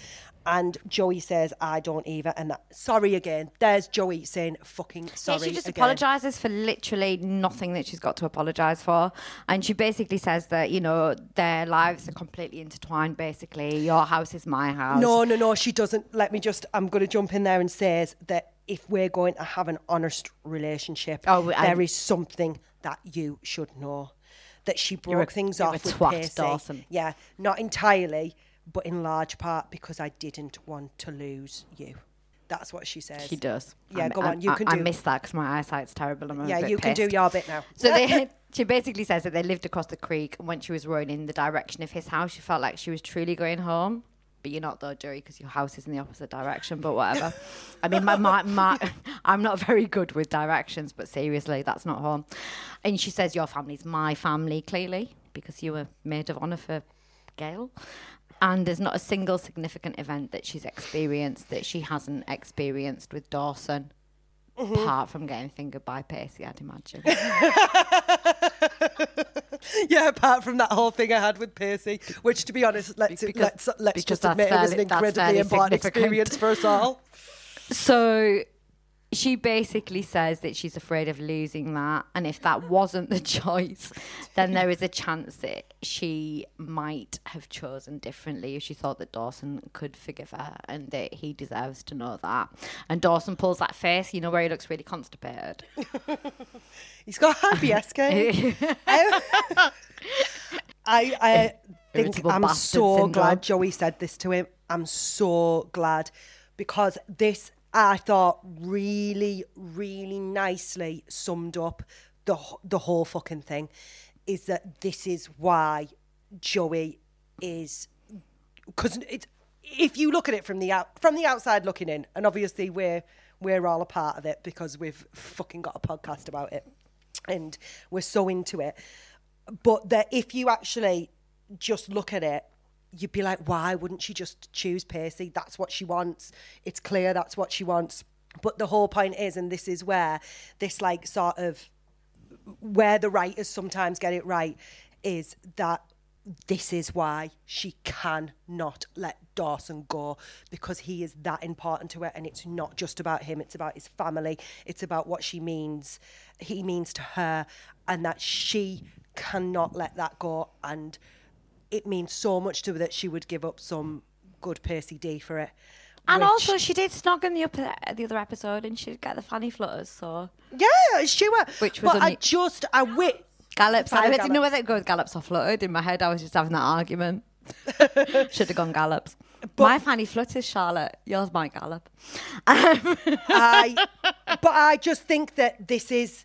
And Joey says, "I don't either." And that sorry again. There's Joey saying fucking sorry. yeah, she just again. apologizes for literally nothing that she's got to apologize for, and she basically says that you know their lives are completely intertwined. Basically, your house is my house. No, no, no. She doesn't. Let me just. I'm going to jump in there and says that if we're going to have an honest relationship, Oh, I- there is something that you should know. That she broke a- things off with twat, Pacey. Dawson. Yeah, not entirely, but in large part because I didn't want to lose you. That's what she says. She does. Yeah, I- go I- on, you I, can I do- missed that because my eyesight's terrible. I'm Yeah, you can do your bit now. So they, <laughs> <laughs> she basically says that they lived across the creek, and when she was rowing in the direction of his house, she felt like she was truly going home. But you're not though, Joey, because your house is in the opposite direction. But whatever. <laughs> I mean, my, my, my, <laughs> I'm not very good with directions, but seriously, that's not home. And she says your family's my family, clearly, because you were maid of honour for Gail. And there's not a single significant event that she's experienced that she hasn't experienced with Dawson, Mm-hmm. apart from getting fingered by Pacey, I'd imagine. <laughs> yeah, apart from that whole thing I had with Pacey, which, to be honest, let's Because- let's let's just admit it was an incredibly fairly important experience for us all. <laughs> So she basically says that she's afraid of losing that. And if that <laughs> wasn't the choice, then there is a chance that she might have chosen differently if she thought that Dawson could forgive her and that he deserves to know that. And Dawson pulls that face, you know, where he looks really constipated. <laughs> He's got IBS, <laughs> game. I, I think I'm so syndrome. glad Joey said this to him. I'm so glad because this I thought really, really nicely summed up the the whole fucking thing. Is that this is why Joey is because it's if you look at it from the out from the outside looking in, and obviously we're we're all a part of it because we've fucking got a podcast about it, and we're so into it. But that if you actually just look at it, you'd be like, why wouldn't she just choose Pacey? That's what she wants. It's clear that's what she wants. But the whole point is, and this is where this like sort of where the writers sometimes get it right is that this is why she cannot let Dawson go because he is that important to her and it's not just about him it's about his family it's about what she means he means to her and that she cannot let that go and it means so much to her that she would give up some good Percy D for it And which- also, she did snog in the, upper, the other episode and she'd get the fanny flutters, so. yeah sure Which was but I just I wit Gallops. I didn't know whether it go with Gallops or fluttered. In my head, I was just having that argument. <laughs> Should have gone Gallops. my fanny flutters, Charlotte. Yours my Gallop. <laughs> Um, I, but I just think that this is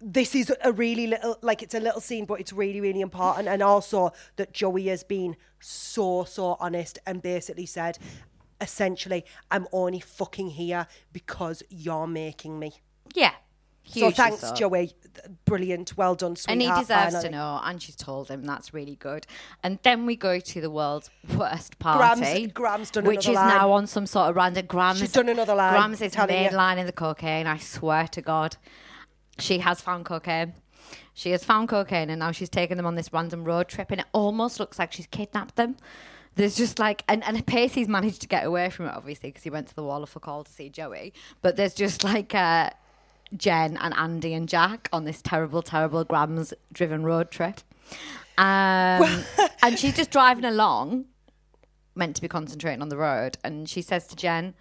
this is a really little like it's a little scene, but it's really really important, and also that Joey has been so so honest and basically said, essentially, I'm only fucking here because you're making me. Yeah. so thanks, so. Joey. Brilliant, well done, sweetheart. And he deserves finally. to know, and she's told him that's really good. And then we go to the world's worst party, Graham's done which is line. now on some sort of random. Graham's She's done another line, Graham's is main you. line in the cocaine. I swear to God, she has found cocaine. She has found cocaine, and now she's taken them on this random road trip, and it almost looks like she's kidnapped them. There's just like, and, and Pacey's managed to get away from it, obviously, because he went to the Wall of Fuck all to see Joey. But there's just like uh, Jen and Andy and Jack on this terrible, terrible Grams driven road trip. Um, <laughs> and she's just driving along, meant to be concentrating on the road, and she says to Jen,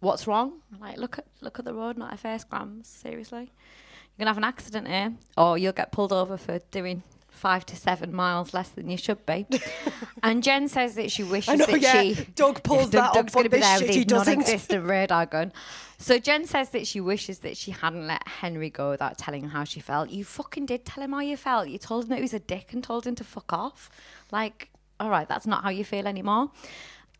"What's wrong?" I'm like, look at look at the road, not a face, Grams. Seriously, you're gonna have an accident here, or you'll get pulled over for doing five to seven miles less than you should be. <laughs> and Jen says that she wishes know, that yeah. she Doug pulls <laughs> that up, Doug's going to be there with his non-existent radar gun. So Jen says that she wishes that she hadn't let Henry go without telling him how she felt. You fucking did tell him how you felt. You told him that he was a dick and told him to fuck off. Like, all right, that's not how you feel anymore.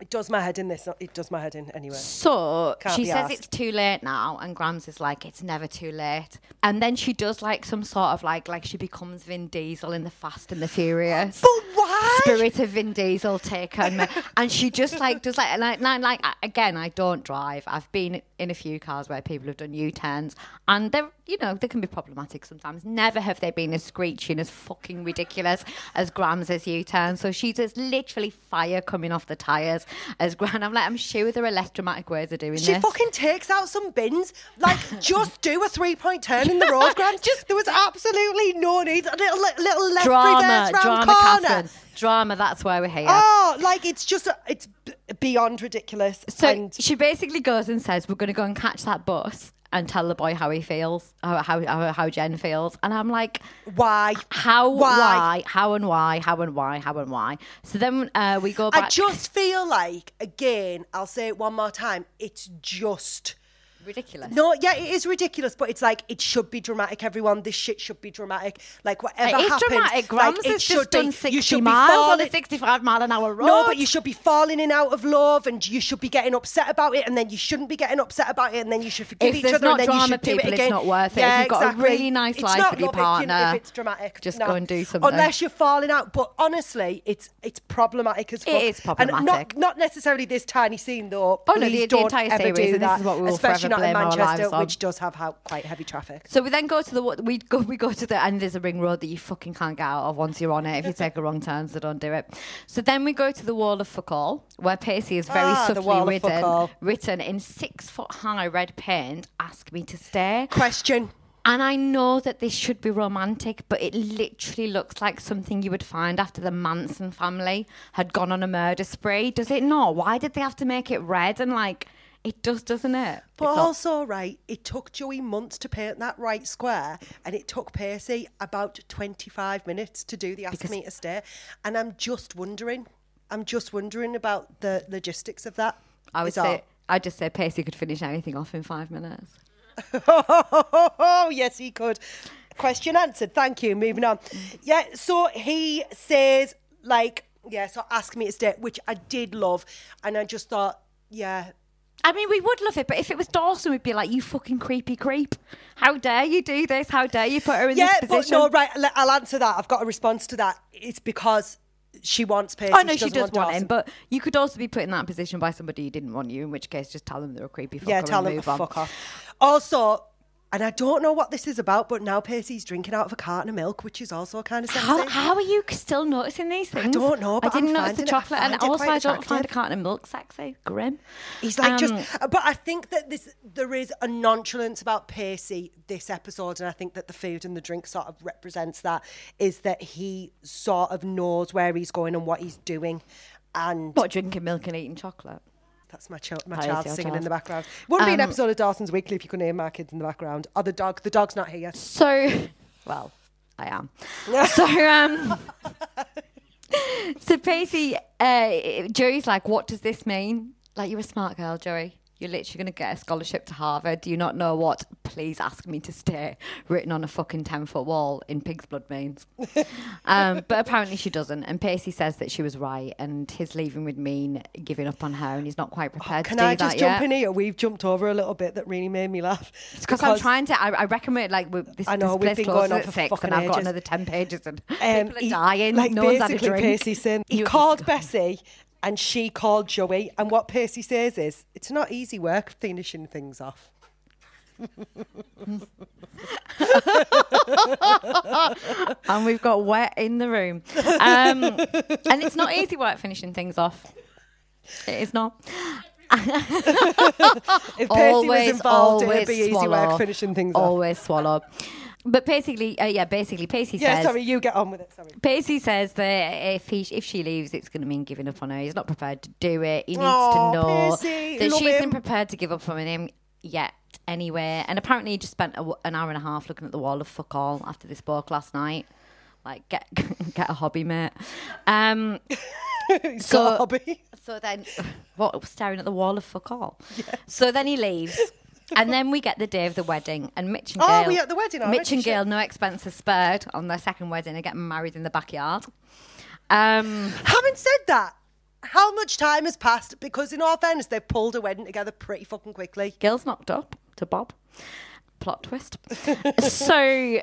It does my head in this. It does my head in anyway. So Can't she says asked. it's too late now, and Grams is like, it's never too late. And then she does like some sort of like, like she becomes Vin Diesel in the Fast and the Furious. But why? Spirit of Vin Diesel take on me, and she just like does like and I- like again. I don't drive. I've been in a few cars where people have done U turns, and they're you know they can be problematic sometimes. Never have they been as screeching as fucking ridiculous as Grams' U turn. So she does literally fire coming off the tires as Gran. I'm like, I'm sure there are less dramatic ways of doing She this. She fucking takes out some bins. Like, <laughs> just do a three point turn in the road, Grant. <laughs> Just there was absolutely no need. A little little left drama, round drama, corner. Catherine. Drama. That's why we're here. Oh, like it's just it's b- beyond ridiculous. So and she basically goes and says, "We're going to go and catch that bus and tell the boy how he feels, how how how, how Jen feels." And I'm like, why? "How? Why? Why? How and why? How and why? How and why?" So then uh, we go back. I just feel like again. I'll say it one more time. It's just. Ridiculous. No, yeah, it is ridiculous, but it's like it should be dramatic. Everyone, this shit should be dramatic. Like whatever It is happens, dramatic. like, it should be. done you 60 should be miles on a 65 mile an hour road. No, but you should be falling in out of love, and you should be getting upset about it, and then you shouldn't be getting upset about it, and then you should forgive If each other, and then you drama, should do people, it it's not worth it. If Yeah, you've got a really nice It's life with your if you- partner, if it's dramatic, just no. go and do something. Unless you're falling out, but honestly, it's it's problematic as It fuck. is and not problematic. not necessarily this tiny scene though. Oh, no, the- the entire ever series, and this is what we will especially forever not in Manchester, which does have how, quite heavy traffic. So we then go to the we go we go to the and there's a ring road that you fucking can't get out of once you're on it if you take a wrong turn, so don't do it. So then we go to the wall of fuck all, where Pacey is very Ah, subtly written written in six foot high red paint, ask me to stay. Question. And I know that this should be romantic, but it literally looks like something you would find after the Manson family had gone on a murder spree. Does it not? Why did they have to make it red? And like, it does, doesn't it? But It's not- also, right, it took Joey months to paint that right square, and it took Percy about 25 minutes to do the Ask Because- Me to Stay. And I'm just wondering, I'm just wondering about the logistics of that. I would say. I'd just say Percy could finish anything off in five minutes. Oh, <laughs> yes, he could. Question answered. Thank you. Moving on. Yeah, so he says, like, yeah, so ask me to stay, which I did love. And I just thought, yeah, I mean, we would love it, but if it was Dawson, we'd be like, "You fucking creepy creep! How dare you do this? How dare you put her in yeah, this but no, right, I'll answer that. I've got a response to that. It's because she wants Pacey. Oh no, she doesn't does want Dawson. him, but you could also be put in that position by somebody who didn't want you. In which case, just tell them they're a creepy fucker Yeah, and tell them to on. fuck off. Also, and I don't know what this is about, but now Percy's drinking out of a carton of milk, which is also kind of sexy. How, how are you still noticing these things? I don't know, but I didn't I'm notice the finding it- chocolate, and also I don't find a carton of milk sexy. Grim. He's like Um, just, but I think that this there is a nonchalance about Percy this episode, and I think that the food and the drink sort of represents that. Is that he sort of knows where he's going and what he's doing, and What drinking milk and eating chocolate? That's my child, my That child singing in the background. Wouldn't be an Um, episode of Dawson's Weekly if you couldn't hear my kids in the background. Or the dog. The dog's not here. Yet. So, well, I am. <laughs> so, um, so Pacey, uh, Joey's like, what does this mean? Like, you're a smart girl, Joey. You're literally going to get a scholarship to Harvard. Do you not know what please ask me to stay written on a fucking 10 foot wall in pig's blood means? <laughs> um, but apparently she doesn't. And Pacey says that she was right and his leaving would mean giving up on her and he's not quite prepared Can to do that. Can I just jump yet. in here? We've jumped over a little bit that really made me laugh. It's because I'm trying to. I, I recommend like with this, I know, this we've been going on for six, and I've got ages. another ten pages, and Um, people are he- dying. Like no one's had a drink. Pacey saying he called <laughs> Bessie and she called Joey, and what Percy says is, "It's not easy work finishing things off." <laughs> and we've got wet in the room, um, and it's not easy work finishing things off. It is not. <laughs> If Pacey was always, involved, it'd be easy swallow. work finishing things off. Always swallow. But basically, uh, yeah, basically, Pacey says Yeah, says. sorry, you get on with it. Sorry. Pacey says that if he if she leaves, it's going to mean giving up on her. He's not prepared to do it. He needs Aw, to know Pacey, that love she isn't prepared to give up on him yet. Anyway, and apparently he just spent a w an hour and a half looking at the wall of fuck all after this spoke last night. Like get <laughs> get a hobby, mate. Um, <laughs> He's So- got a hobby. so then, what staring at the wall of fuck all? So then he leaves. And then we get the day of the wedding, and Mitch and Gail. Oh, Gail. we at the wedding Mitch and. Gail, no expenses spared on their second wedding, are getting married in the backyard. Um, Having said that, how much time has passed? Because in all fairness, they've pulled a wedding together pretty fucking quickly. Girls knocked up to Bob. Plot twist. <laughs> so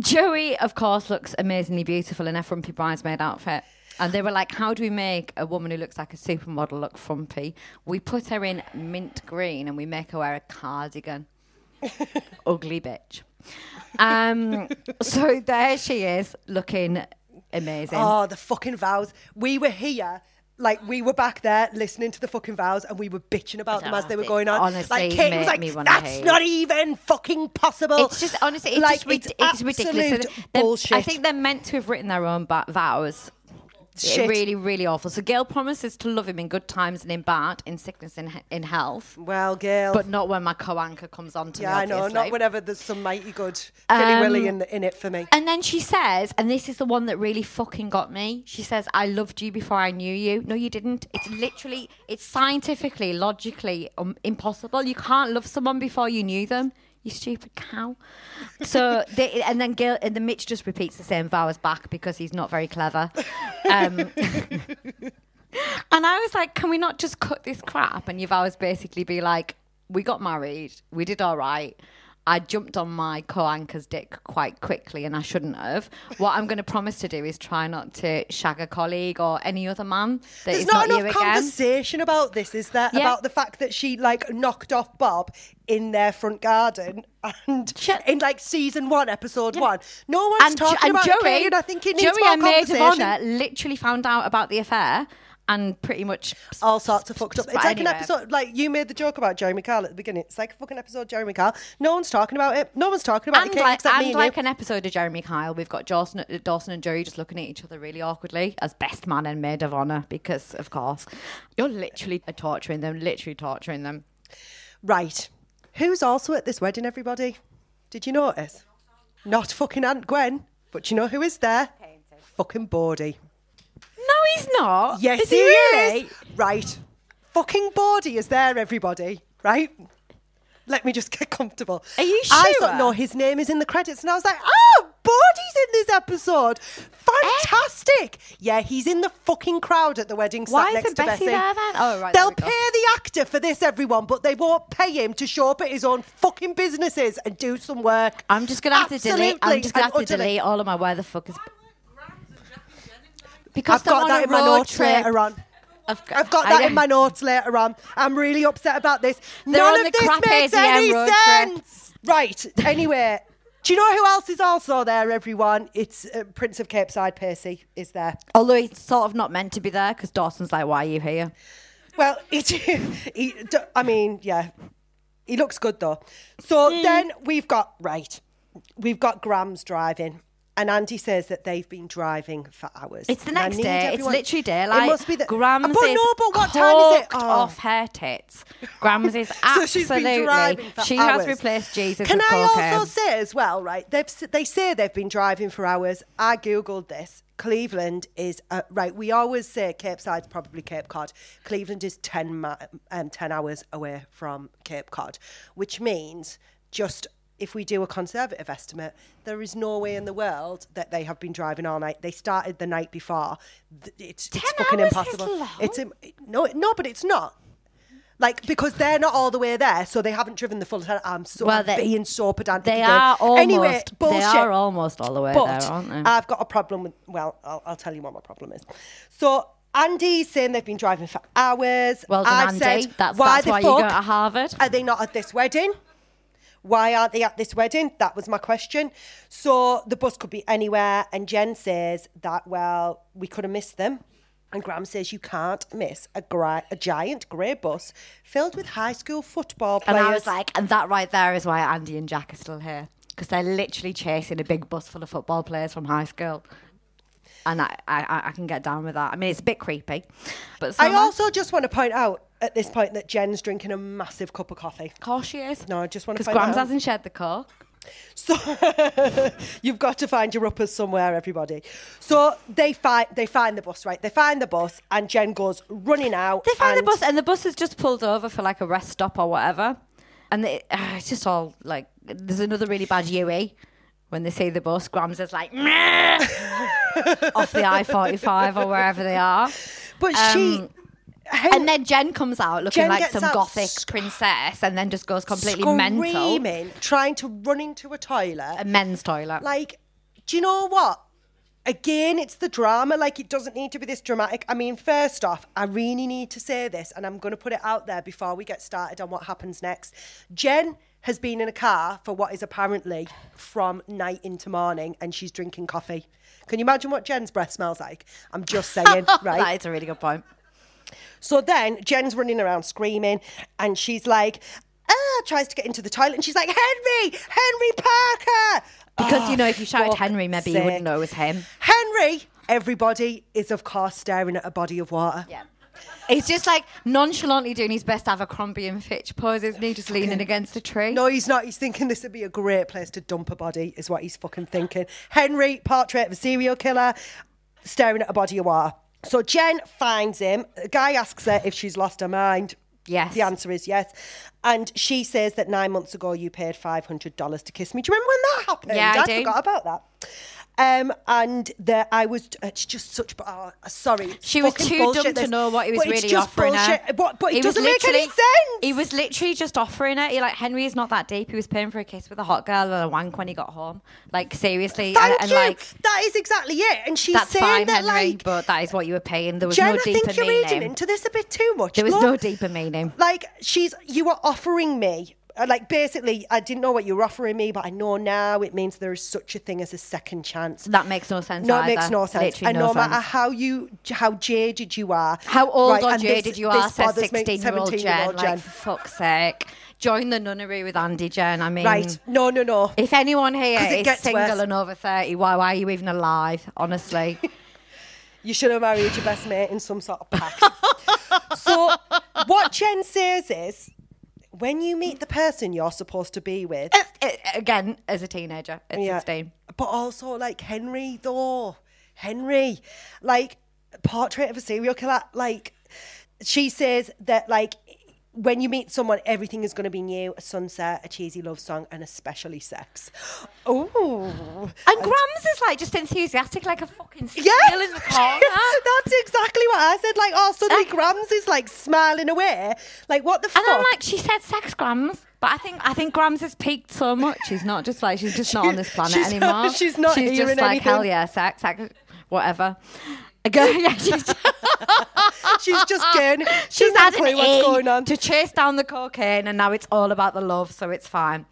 Joey, of course, looks amazingly beautiful in her frumpy bridesmaid outfit. And they were like, How do we make a woman who looks like a supermodel look frumpy? We put her in mint green and we make her wear a cardigan. <laughs> Ugly bitch. Um, so there she is, looking amazing. Oh, the fucking vows. We were here. Like we were back there listening to the fucking vows, and we were bitching about them as they were going on. honestly like Kate was like, "That's hate." not even fucking possible." It's just honestly, it's like just rid- it's, ridiculous. absolute So they're- bullshit. I think they're meant to have written their own ba- vows. Shit. Really, really awful. So Gail promises to love him in good times and in bad, in sickness and in health, well, Gail. but not when my co-anchor comes on to yeah, me. I know. Not whenever there's some mighty good Philly Um, Willy in, in it for me. And then she says, and this is the one that really fucking got me. She says, "I loved you before I knew you." No, you didn't. It's literally, it's scientifically, logically um, impossible. You can't love someone before you knew them. You stupid cow. So, they, and then Gil, and then Mitch just repeats the same vows back because he's not very clever. Um, <laughs> and I was like, can we not just cut this crap? And your vows basically be like, we got married, we did all right. I jumped on my co-anchor's dick quite quickly, and I shouldn't have. What I'm going to promise to do is try not to shag a colleague or any other man that There's is not not, enough you again. conversation about this, is there? Yeah. About the fact that she like knocked off Bob in their front garden and in like season one, episode Yeah. one. No one's and, talking and about Joey, it, Kate, I think it needs Joey, more our maid of honor, literally found out about the affair and pretty much all sorts of fucked up. It's like an episode, like you made the joke about Jeremy Kyle at the beginning. It's like a fucking episode of Jeremy Kyle. No one's talking about it. No one's talking about and it, Kate, like, except me and and like you. an episode of Jeremy Kyle, we've got Dawson, Dawson and Joey just looking at each other really awkwardly as best man and maid of honor because, of course, you're literally torturing them, literally torturing them. Right. Who's also at this wedding, everybody? Did you notice? Not fucking Aunt Gwen, but you know who is there? Fucking Bodie. No, he's not. Yes, is he, he really? is. Right. Fucking Bodie is there, everybody. Right? Let me just get comfortable. Are you sure? I thought, no, his name is in the credits. And I was like, oh, Bodie's in this episode. Fantastic. Eh? Yeah, he's in the fucking crowd at the wedding Why next isn't to Bessie Bessie. there then? Oh, right. They'll pay the actor for this, everyone, but they won't pay him to show up at his own fucking businesses and do some work. I'm just gonna have to delete. I'm just gonna have to delete all of my where the fuck is. Because I've got that in my notes trip. later on. I've got, I've got that in my notes later on. I'm really upset about this. They're None of this makes ADM any road trip. sense. Right. Anyway, do you know who else is also there, everyone? It's uh, Prince of Capeside, Percy, is there. Although he's sort of not meant to be there because Dawson's like, "Why are you here?" Well, it, he, <laughs> I mean, yeah, he looks good though. So Hmm. then we've got right, we've got Grams driving, and Andy says that they've been driving for hours. It's the next day. everyone- It's literally daylight. It must be the Grams But is no, but what time is it? Oh. off her tits. Grams is <laughs> So absolutely. she's been driving for she hours. has replaced Jesus Can I cocaine. also say as well, right? They've they say they've been driving for hours. I googled this. Cleveland is uh, right. We always say Capeside's probably Cape Cod. Cleveland is ten ma- um, ten hours away from Cape Cod, which means just if we do a conservative estimate, there is no way in the world that they have been driving all night. They started the night before. It's, it's fucking impossible. It's no, no, but it's not. Like because they're not all the way there, so they haven't driven the full. ten- I'm so Well, they- being so pedantic. They again. are almost. Anyway, bullshit. They are almost all the way but there, aren't they? I've got a problem with. Well, I'll, I'll tell you what my problem is. So Andy's saying they've been driving for hours. well done, I've Andy. Said, that's why that's why fuck you go to Harvard. are they not at this wedding? Why aren't they at this wedding? That was my question. So the bus could be anywhere, and Jen says that well, we could have missed them. And Grams says you can't miss a, gra- a giant grey bus filled with high school football players. And. I was like, and that right there is why Andy and Jack are still here because they're literally chasing a big bus full of football players from high school. And I, I, I can get down with that. I mean, it's a bit creepy, but I summer- also just want to point out at this point that Jen's drinking a massive cup of coffee. of course she is. No, I just want to because point Grams out. hasn't shared the coke. So <laughs> you've got to find your uppers somewhere, everybody. So they find they find the bus, right? They find the bus, and Jen goes running out. They find the and- bus, and the bus has just pulled over for like a rest stop or whatever. And they, <sighs> it's just all like, there's another really bad Yui when they see the bus. Grams is like, "Meh," <laughs> off the I 45 or wherever they are. But she. Um, And then Jen comes out looking Jen like some gothic sc- princess and then just goes completely mental. screaming, trying to run into a toilet. A men's toilet. Like, do you know what? Again, it's the drama. Like, it doesn't need to be this dramatic. I mean, first off, I really need to say this, and I'm going to put it out there before we get started on what happens next. Jen has been in a car for what is apparently from night into morning, and she's drinking coffee. Can you imagine what Jen's breath smells like? I'm just <laughs> saying, right? That is a really good point. So then Jen's running around screaming, and she's like, ah, tries to get into the toilet, and she's like, Henry, Henry Parker. Because, Oh, you know, if you shouted Henry, maybe you wouldn't know it was him. Henry, everybody is, of course, staring at a body of water. Yeah. He's just like nonchalantly doing his best Abercrombie and Fitch poses, and he just leaning against a tree. No, he's not. He's thinking this would be a great place to dump a body, is what he's fucking thinking. Henry, portrait of a serial killer, staring at a body of water. So Jen finds him. The guy asks her if she's lost her mind. Yes. The answer is yes. And she says that nine months ago you paid $500 to kiss me. Do you remember when that happened? Yeah, I I do. forgot about that. Um, and there, I was. It's just such. Oh, sorry, She was too bullshit, dumb to know what he was But really just offering bullshit. her. But, but it was doesn't make any sense. He was literally just offering it. He like Henry is not that deep. He was paying for a kiss with a hot girl and a wank when he got home. Like seriously, Thank and, and you. like that is exactly it. And she's that's saying fine, that Henry, like but that is what you were paying. There was Jen, no I deeper think you're meaning. reading into this a bit too much. there was Look, no deeper meaning. like she's you were offering me uh, like basically I didn't know what you were offering me, but I know now it means there is such a thing as a second chance. That makes no sense. No, it either. makes no sense. Literally and no, no, matter sense. how you how jaded you are, How old right, or jaded this- you are, says 16 year old 17-year-old Jen. Like, for fuck's sake. Join the nunnery with Andy Jen. I mean, right? No, no, no. if anyone here is single worse. and over 30, why, why are you even alive? Honestly. <laughs> <laughs> You should have married your best mate in some sort of pact. <laughs> so, what Jen says is, when you meet the person you're supposed to be with, Again, as a teenager at Yeah. 16. But also like Henry though. Henry. Like portrait of a serial killer. Like she says that like when you meet someone, everything is going to be new. A sunset, a cheesy love song, and especially sex. Oh. And Grams is like just enthusiastic, like a fucking squeal <laughs> Yeah, in the corner. <laughs> that's exactly what I said. Like, oh, suddenly <laughs> Grams is like smiling away. Like, what the And fuck? I'm like, she said sex Grams, but I think I think Grams has peaked so much. She's not just like she's just not on this planet she's- anymore. she's not She's just like hell yeah, sex, sex, whatever. Go, <laughs> yeah, she's, she's just getting. She's had an what's going on. to chase down the cocaine, and now it's all about the love, so it's fine.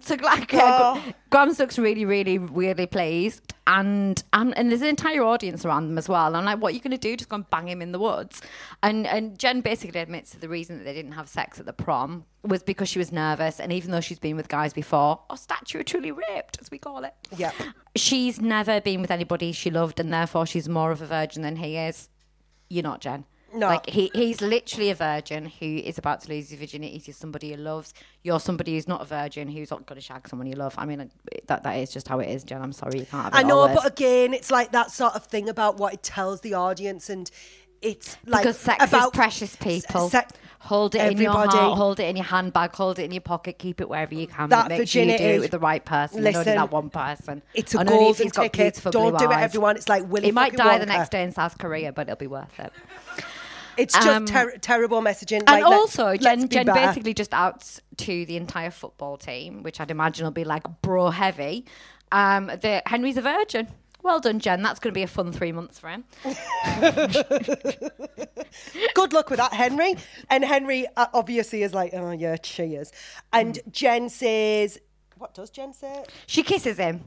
So like, uh, Grams looks really, really, weirdly pleased, and and and there's an entire audience around them as well. And I'm like, what are you going to do? Just go and bang him in the woods? And and Jen basically admits that the reason that they didn't have sex at the prom was because she was nervous, and even though she's been with guys before, or statutorily raped, as we call it. Yeah. She's never been with anybody she loved, and therefore she's more of a virgin than he is. You're not, Jen. No. Like he, he's literally a virgin who is about to lose his virginity to somebody he loves. You're somebody who's not a virgin who's not going to shag someone you love. I mean, that that is just how it is, Jen. I'm sorry, you can't have it I know, but again, it's like that sort of thing about what it tells the audience, and it's like because sex about is precious, people. hold it in your heart, hold it in your handbag, hold it in your pocket, keep it wherever you can. That but make sure you do virginity. it with the right person, Listen, that one person. It's a And golden ticket. Don't do it, eyes. everyone. It's like Willy He might die the next day in South Korea, but it'll be worth it. It's just Um, ter- terrible messaging. And Like, also, let's Jen, Jen better. basically just outs to the entire football team, which I'd imagine will be like bro heavy, um, that Henry's a virgin. Well done, Jen. That's going to be a fun three months for him. <laughs> Good luck with that, Henry. And Henry uh, obviously is like, oh yeah, she is. And Mm. Jen says, what does Jen say? She kisses him.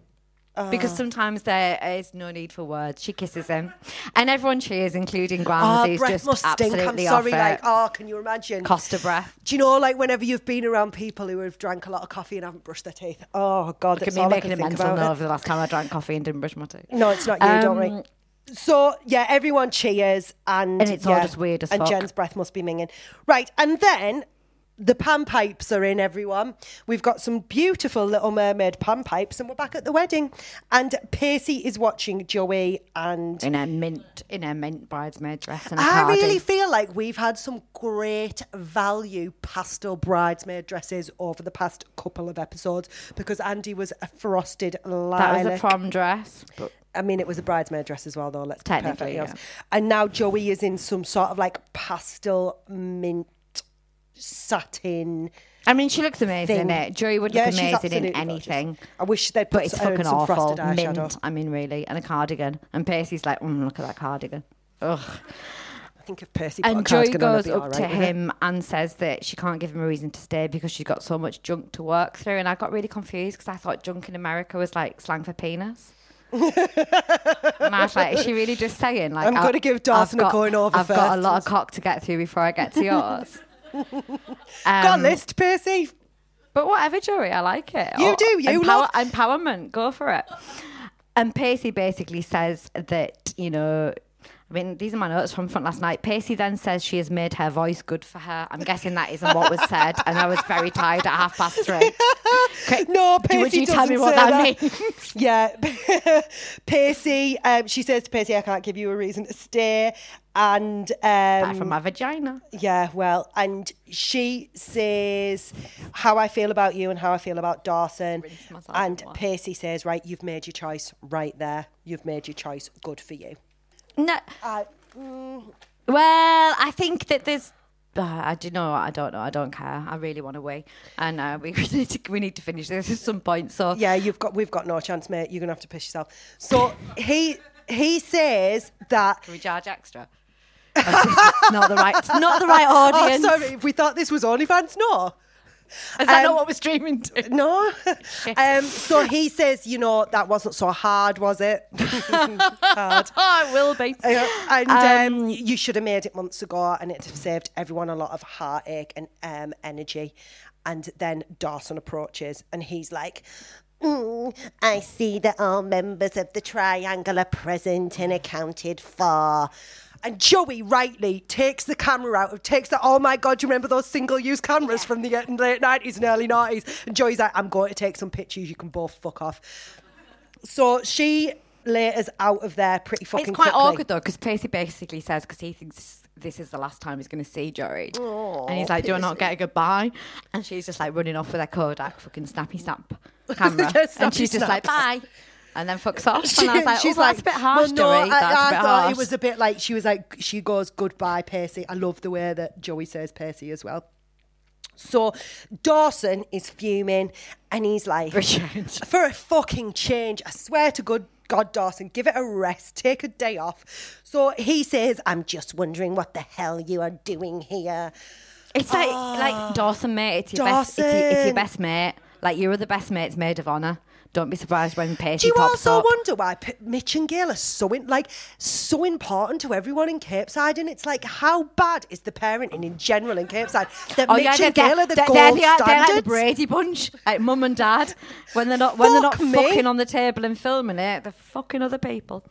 Because Ah. sometimes there is no need for words. She kisses him, and everyone cheers, including Grams, Oh, breath just must stink. I'm sorry. Like, oh, can you imagine? Cost of breath. Do you know, like, whenever you've been around people who have drank a lot of coffee and haven't brushed their teeth? Oh, God, Look at that's me all I making can a mental note of the last time I drank coffee and didn't brush my teeth. No, it's not you, don't worry. Um, So yeah, everyone cheers, and And it's all just weird as And fuck. Jen's breath must be minging, right? And then the pan pipes are in. Everyone, we've got some beautiful Little Mermaid pan pipes, and we're back at the wedding. And Percy is watching Joey, and In a mint, in a mint bridesmaid dress and a I cardi. really feel like we've had some great value pastel bridesmaid dresses over the past couple of episodes because Andy was a frosted That was a prom dress. But I mean, it was a bridesmaid dress as well, though. Let's Technically, honest. And now Joey is in some sort of like pastel mint satin. I mean, she looks amazing in it. Joey would Yeah, look amazing in absolutely gorgeous. anything. I wish they'd put But it's fucking some awful. frosted eyeshadow. Mint, I mean, really. And a cardigan. And Percy's like, mm, look at that cardigan. Ugh. I think if Percy And Joey cardigan on, I'd goes up all to right with it. him and says that she can't give him a reason to stay because she's got so much junk to work through. And I got really confused because I thought junk in America was like slang for penis. <laughs> and I was like, is she really just saying like I'm I- gonna give I've a going over I've got a lot of cock to get through before I get to yours. <laughs> Got a Um, list, Percy. But whatever, Joey, I like it. You Or- do, you empower, love- empowerment. Go for it. And Pacey basically says that you know. I mean, these are my notes from front last night. Pacey then says she has made her voice good for her. I'm guessing that isn't what was said, and I was very tired at half past three. <laughs> Okay, No, do- Would Pacey you tell me what that, that. means? <laughs> Yeah, <laughs> Pacey. Um, she says to Pacey, "I can't give you a reason to stay." And Back um, from my vagina. yeah, well, and she says how I feel about you and how I feel about Dawson. And. Pacey says, "Right, you've made your choice. Right there, you've made your choice. Good for you." No. I, Well, I think that there's. Uh, I do know. I don't know. I don't care. I really want to wait, and uh, <laughs> we need to. We need to finish this at some point. So yeah, you've got. We've got no chance, mate. You're gonna have to piss yourself. So he he says that Can we charge extra? <laughs> Not the right, not the right <laughs> audience. Oh, sorry. We thought this was OnlyFans. No. <laughs> Is that Um, not what we're streaming to? No. <laughs> <laughs> um, so he says, you know, that wasn't so hard, was it? hard. Oh, it will be. Uh, and um, you should have made it months ago, and it'd have saved everyone a lot of heartache and um, energy. And then Dawson approaches, and he's like, "Mm, I see that all members of the triangle are present and accounted for. And Joey rightly takes the camera out, takes the, oh my God, do you remember those single use cameras from the uh, late 90s and early 90s? And Joey's like, I'm going to take some pictures, you can both fuck off. So she laters out of there pretty fucking It's quite quickly. awkward though, because Pacey basically says because he thinks this is the last time he's going to see Joey, and he's like, "Do I not get a goodbye?" And she's just like running off with her Kodak fucking snappy snap <laughs> camera, Yeah, and snappy she's just like, "Bye," and then fucks off. And I was like, she's "Oh, that's a bit harsh, well, no. I, I thought harsh." it was a bit like she was like she goes goodbye, Percy. I love the way that Joey says Percy as well. So Dawson is fuming, and he's like, For a change. for a fucking change. I swear to good God, Dawson, give it a rest, take a day off. So he says, "I'm just wondering what the hell you are doing here." It's like like Dawson, mate. It's your best. It's your, it's Ah. Your best mate. Like you're the best mate's maid of honor. Don't be surprised when Pacey Do you pops also up. wonder why P- Mitch and Gail are so in, like so important to everyone in Capeside? And it's like, how bad is the parenting in general in Capeside that Oh Mitch yeah, and Gail are the they're, gold they're, they're like the standards? Brady Bunch, like mum and dad. When they're not when they're not Fuck me. fucking on the table and filming it, they're fucking other people.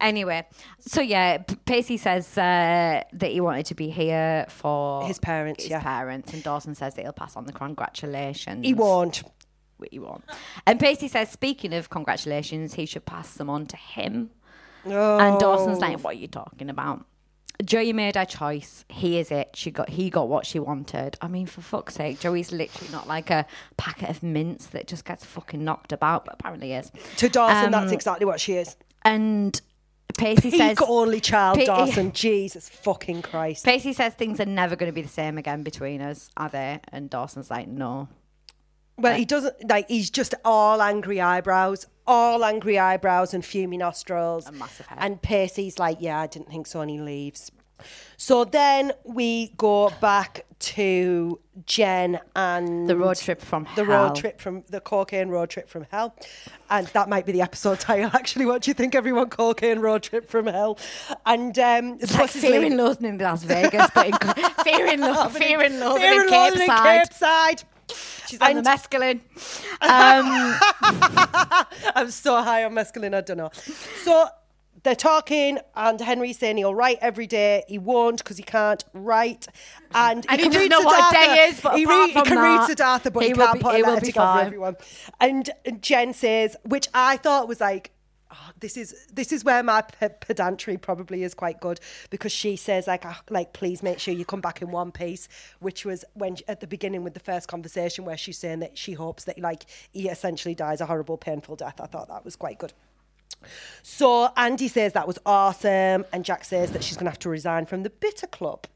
Anyway, so yeah, P- Pacey says uh, that he wanted to be here for His parents, His yeah. parents, and Dawson says that he'll pass on the congratulations. he won't. He won't. And Pacey says, speaking of congratulations, he should pass them on to him. Oh. And Dawson's like, "What are you talking about?" Joey made her choice. He is it. She got. He got what she wanted. I mean, for fuck's sake, Joey's literally not like a packet of mints that just gets fucking knocked about, but apparently is. To Dawson, that's Um, exactly what she is. And Pacey says, Peak only child, Dawson. <laughs> Jesus fucking Christ. Pacey says things are never going to be the same again between us, are they? And Dawson's like, no. Well, he doesn't like. He's just all angry eyebrows, all angry eyebrows and fuming nostrils. A massive head. And Pacey's like, "Yeah, I didn't think so," and he leaves. So then we go back to Jen and The road trip from the hell. road trip from the cocaine road trip from hell, and that might be the episode <laughs> title. Actually, what do you think, everyone? Cocaine road trip from hell, and um, It's like Fear and Loathing in Las Vegas, but in, <laughs> <laughs> Fear and Loathing, Fear and Loathing in and in. Capeside. She's on And- the mescaline. <laughs> Um, <laughs> I'm so high on mescaline, I don't know. So they're talking, and Henry's saying he'll write every day. He won't because he can't write. And, And he can doesn't know what a day is, but he, apart he from can that, read Siddhartha, but he, he can't be- put a he letter together for everyone. And Jen says, which I thought was like, oh, this is this is where my pe- pedantry probably is quite good. Because she says like ah, like please make sure you come back in one piece which was when at the beginning with the first conversation where she's saying that she hopes that like he essentially dies a horrible painful death. I thought that was quite good. So Andy says that was awesome, and Jack says that she's going to have to resign from the Bitter Club.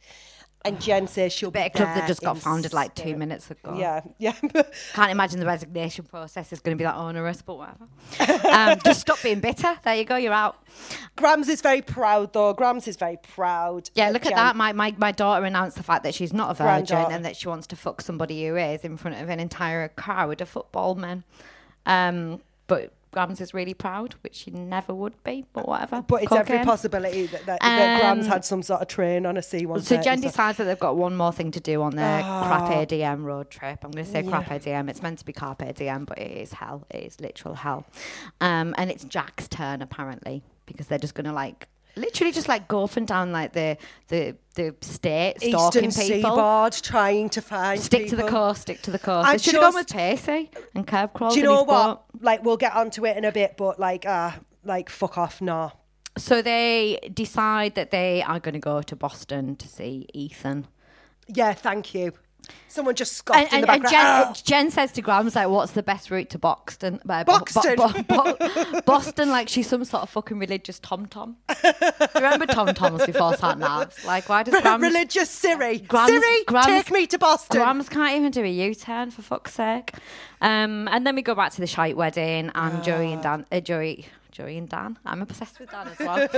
And Jen says she'll Bit be of club that just got founded like two spirit. minutes ago. Yeah, yeah. <laughs> Can't imagine the resignation process is going to be that onerous, but whatever. um, just stop being bitter. There you go. You're out. Grams is very proud, though. Grams is very proud. Yeah, look at that. My, my my daughter announced the fact that she's not a virgin and that she wants to fuck somebody who is in front of an entire crowd of football men. Um, but Grams is really proud, which she never would be. But whatever. But it's every possibility that, that, that Grams Um, had some sort of train on a C130. So Jen decides that they've got one more thing to do on their Ah. crap ADM road trip. I'm going to say crap ADM. It's meant to be carpe diem, but it is hell. It is literal hell. Um, and it's Jack's turn apparently because they're just going to like literally just like go up and down like the the the state stalking Eastern people. Seaboard trying to find Stick to the people. course. Stick to the course. I They should have gone with just- Pacey and curb crawl. Do you know what? Like, we'll get onto it in a bit, but like, uh, like, fuck off, nah. So they decide that they are going to go to Boston to see Ethan. Yeah, thank you. Someone just scoffed And, in and, the and background. Jen, <laughs> Jen says to Grams, like, what's the best route to Boxton? Uh, Boxton? Bo- Bo- Bo- <laughs> Boston, like she's some sort of fucking religious Tom Tom. Do you remember Tom Toms before sat navs? Like, why does <laughs> Ah, Grams... Religious Siri. Grams- Siri, Grams- take me to Boston. Grams can't even do a U-turn for fuck's sake. Um, and then we go back to the shite wedding, and Joey and Dan, uh, Joey, Joey and Dan. I'm obsessed with Dan as well.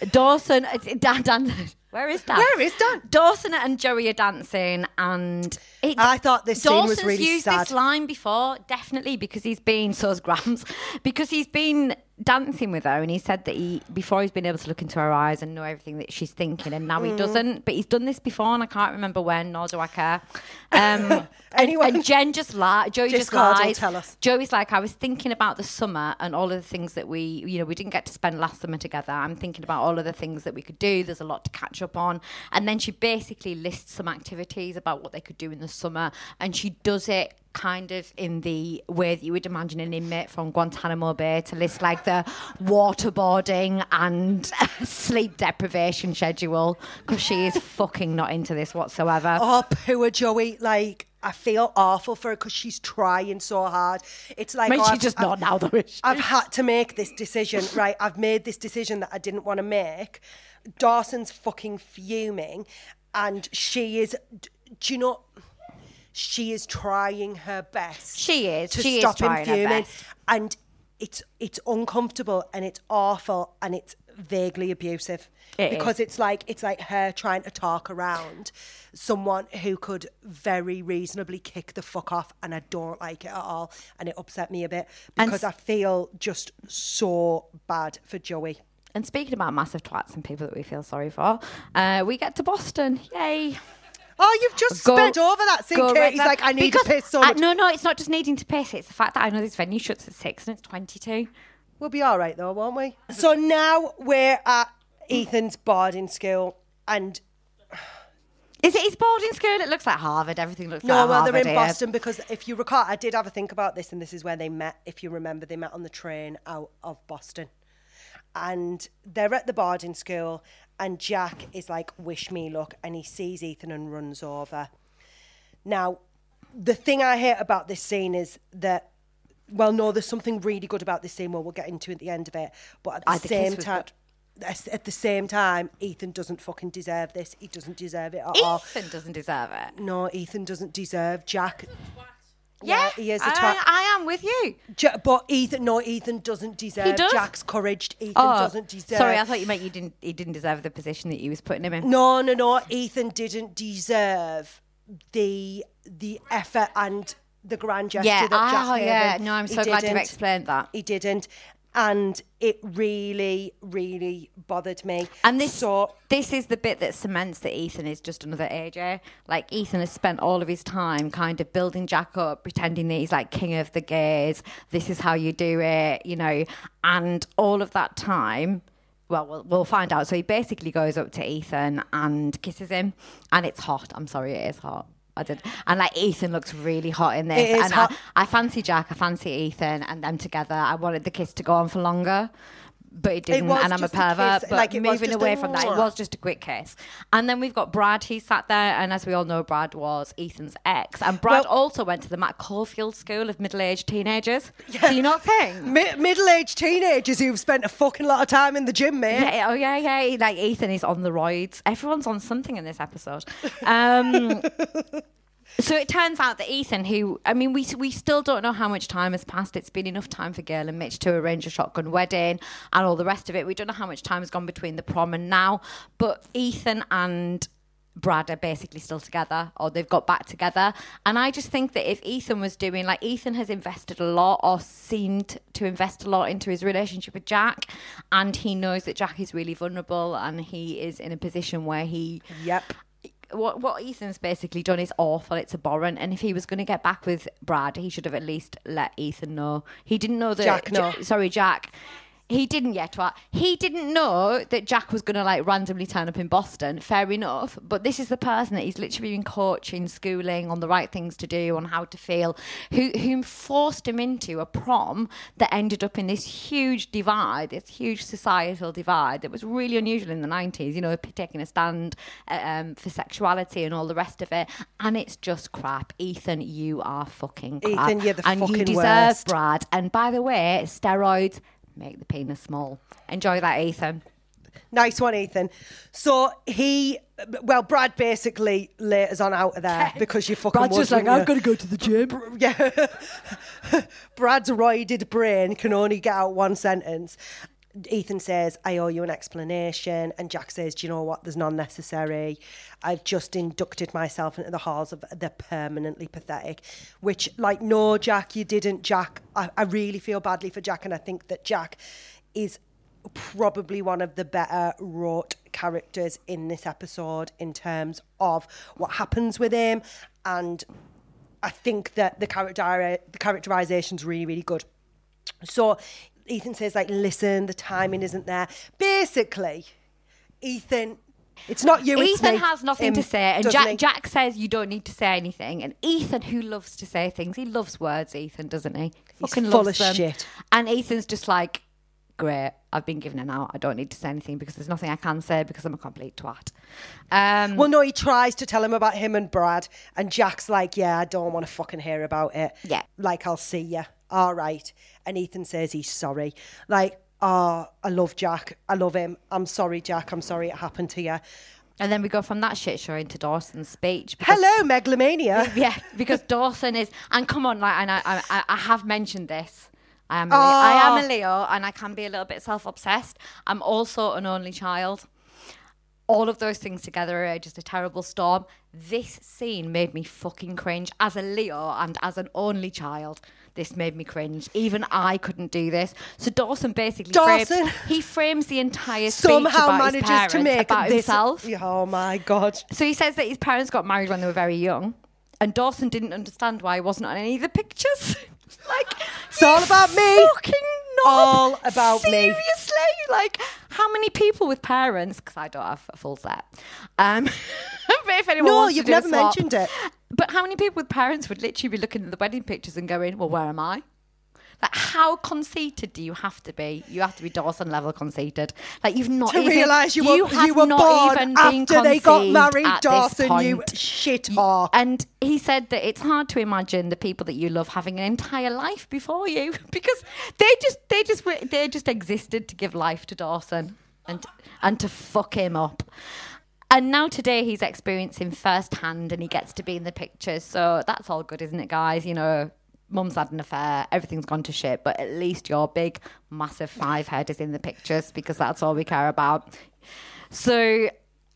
<laughs> Dawson, uh, Dan, Dan. Where is Dan? Where is Dan? Dawson and Joey are dancing, and it, I thought this scene was Dawson's really used sad. this line before, definitely because he's been so's Grams, <laughs> because he's been dancing with her, and he said that he before he's been able to look into her eyes and know everything that she's thinking, and now Mm. he doesn't. But he's done this before, and I can't remember when, nor do I care. <laughs> Um, Anyone- and, and Jen just lies. Joey just will lies. tell us. Joey's like, I was thinking about the summer and all of the things that we, you know, we didn't get to spend last summer together. I'm thinking about all of the things that we could do. There's a lot to catch up on. And then she basically lists some activities about what they could do in the summer. And she does it kind of in the way that you would imagine an inmate from Guantanamo Bay to list like the waterboarding and <laughs> sleep deprivation schedule because she is <laughs> fucking not into this whatsoever. Oh, poor Joey. Like, I feel awful for her because she's trying so hard. It's like, I mean, oh, she's I've- just I've- not now though. I've had to make this decision, <laughs> right? I've made this decision that I didn't want to make. Dawson's fucking fuming, and she is. Do you know? She is trying her best. She is. to She is stop trying him her fuming, best. and it's it's uncomfortable and it's awful and it's vaguely abusive It is. because it's like it's like her trying to talk around someone who could very reasonably kick the fuck off and I don't like it at all and it upset me a bit because I feel just so bad for Joey. And speaking about massive twats and people that we feel sorry for, uh, we get to Boston. Yay. Oh, you've just Go- sped over that scene, Katie's right like, I need Because to piss so much. no, no, it's not just needing to piss. It's the fact that I know this venue shuts at six and it's 22. We'll be all right though, won't we? So now we're at Ethan's boarding school and Is it his boarding school? It looks like Harvard. Everything looks No, like well, Harvard. they're in. Boston because if you recall, I did have a think about this, and this is where they met. If you remember, they met on the train out of Boston, and they're at the boarding school, and Jack is like, "Wish me luck," and he sees Ethan and runs over. Now, the thing I hate about this scene is that. Well, no, there's something really good about this scene. Well, we'll get into at the end of it. But at the kiss same time, at the same time, Ethan doesn't fucking deserve this. He doesn't deserve it at all. Ethan doesn't deserve it. No, Ethan doesn't deserve Jack. Yeah, he is a I, twat. I am with you. Ja- but Ethan, no, Ethan doesn't deserve does? Jack's courage. Ethan Oh, doesn't deserve. sorry, I thought you meant you didn't. He didn't deserve the position that you was putting him in. No, no, no. Ethan didn't deserve the the effort and the grand gesture Yeah, that Jack oh, gave yeah. him. No, I'm He so glad you've didn't. explained that. He didn't, and it really, really bothered me. And this so this is the bit that cements that Ethan is just another AJ. Like Ethan has spent all of his time kind of building Jack up, pretending that he's like king of the gays. This is how you do it, you know. And all of that time, well, we'll, we'll find out. So he basically goes up to Ethan and kisses him, and it's hot. I'm sorry, it is hot. I did, and like Ethan looks really hot in this, It is and hot. I, I fancy Jack, I fancy Ethan, and them together. I wanted the kiss to go on for longer but it didn't, was and I'm a just a pervert. but like, moving away from that, it was just a quick kiss. And then we've got Brad. He sat there, and as we all know, Brad was Ethan's ex, and Brad Well- also went to the Matt Caulfield School of Middle-aged Teenagers. <laughs> Do you not think? Mi- middle-aged teenagers who've spent a fucking lot of time in the gym, mate. Yeah, oh yeah, yeah. Like Ethan is on the roids. Everyone's on something in this episode. Um, <laughs> so it turns out that Ethan, who I mean, we we still don't know how much time has passed. It's been enough time for Gail and Mitch to arrange a shotgun wedding and all the rest of it. We don't know how much time has gone between the prom and now, but Ethan and Brad are basically still together or they've got back together. And I just think that if Ethan was doing, like, Ethan has invested a lot or seemed to invest a lot into his relationship with Jack. And he knows that Jack is really vulnerable and he is in a position where he Yep. What what Ethan's basically done is awful. It's abhorrent. And if he was going to get back with Brad, he should have at least let Ethan know. He didn't know that. Jack know. Ja- sorry, Jack. He didn't yet. Twat. He didn't know that Jack was going to like randomly turn up in Boston. Fair enough. But this is the person that he's literally been coaching, schooling on the right things to do, on how to feel, who whom forced him into a prom that ended up in this huge divide, this huge societal divide that was really unusual in the 90s, you know, taking a stand uh, um, for sexuality and all the rest of it. And it's just crap. Ethan, you are fucking crap. Ethan, you're the and you deserve worst. Brad. And by the way, steroids make the penis small. Enjoy that, Ethan. Nice one, Ethan. So he, well, Brad basically laters on out of there <laughs> because you fucking Brad's would, just like, I've got to go to the gym. Yeah. <laughs> Brad's roided brain can only get out one sentence. Ethan says, I owe you an explanation. And Jack says, Do you know what? There's none necessary. I've just inducted myself into the halls of the permanently pathetic. Which, like, no, Jack, you didn't, Jack. I, I really feel badly for Jack. And I think that Jack is probably one of the better wrote characters in this episode in terms of what happens with him and I think that the character the characterization's really really good. So Ethan says like listen the timing isn't there. Basically Ethan it's not you it's Ethan has nothing Him, to say, and Jack, he? Jack says you don't need to say anything. And Ethan, who loves to say things, he loves words. Ethan, doesn't he? Fucking full loves of them. shit. And Ethan's just like, great. I've been given an out. I don't need to say anything because there's nothing I can say because I'm a complete twat. Um, Well, no, he tries to tell him about him and Brad, and Jack's like, "Yeah, I don't want to fucking hear about it. Yeah. like I'll see you. All right." And Ethan says he's sorry. Like, oh, I love Jack. I love him. I'm sorry, Jack. I'm sorry it happened to you. and then we go from that shit show into Dawson's speech. because- Hello, megalomania. <laughs> yeah, because Dawson is, and come on, like, and I, I, I have mentioned this. I am, a Leo, I am a Leo, and I can be a little bit self-obsessed. I'm also an only child. All of those things together are just a terrible storm. This scene made me fucking cringe as a Leo and as an only child. This made me cringe. Even I couldn't do this. So Dawson basically Dawson frames, he frames the entire speech Somehow about his manages parents to make about this. himself. Oh my god. So he says that his parents got married when they were very young, and Dawson didn't understand why he wasn't on any of the pictures. <laughs> like, It's all about me. Fucking knob. All about me. Seriously, like, how many people with parents? Because I don't have a full set. Um, <laughs> but if anyone No, wants you've never swap- mentioned it. But how many people with parents would literally be looking at the wedding pictures and going, "Well, where am I?" Like, how conceited do you have to be? You have to be Dawson level conceited. Like, you've not To even, realise you were have you were not born after they got married, Dawson. You shit whore. And he said that it's hard to imagine the people that you love having an entire life before you <laughs> because they just they just they just existed to give life to Dawson and and to fuck him up. And now today he's experiencing firsthand and he gets to be in the pictures. So that's all good, isn't it, guys? You know, mum's had an affair, everything's gone to shit, but at least your big, massive five head is in the pictures because that's all we care about. So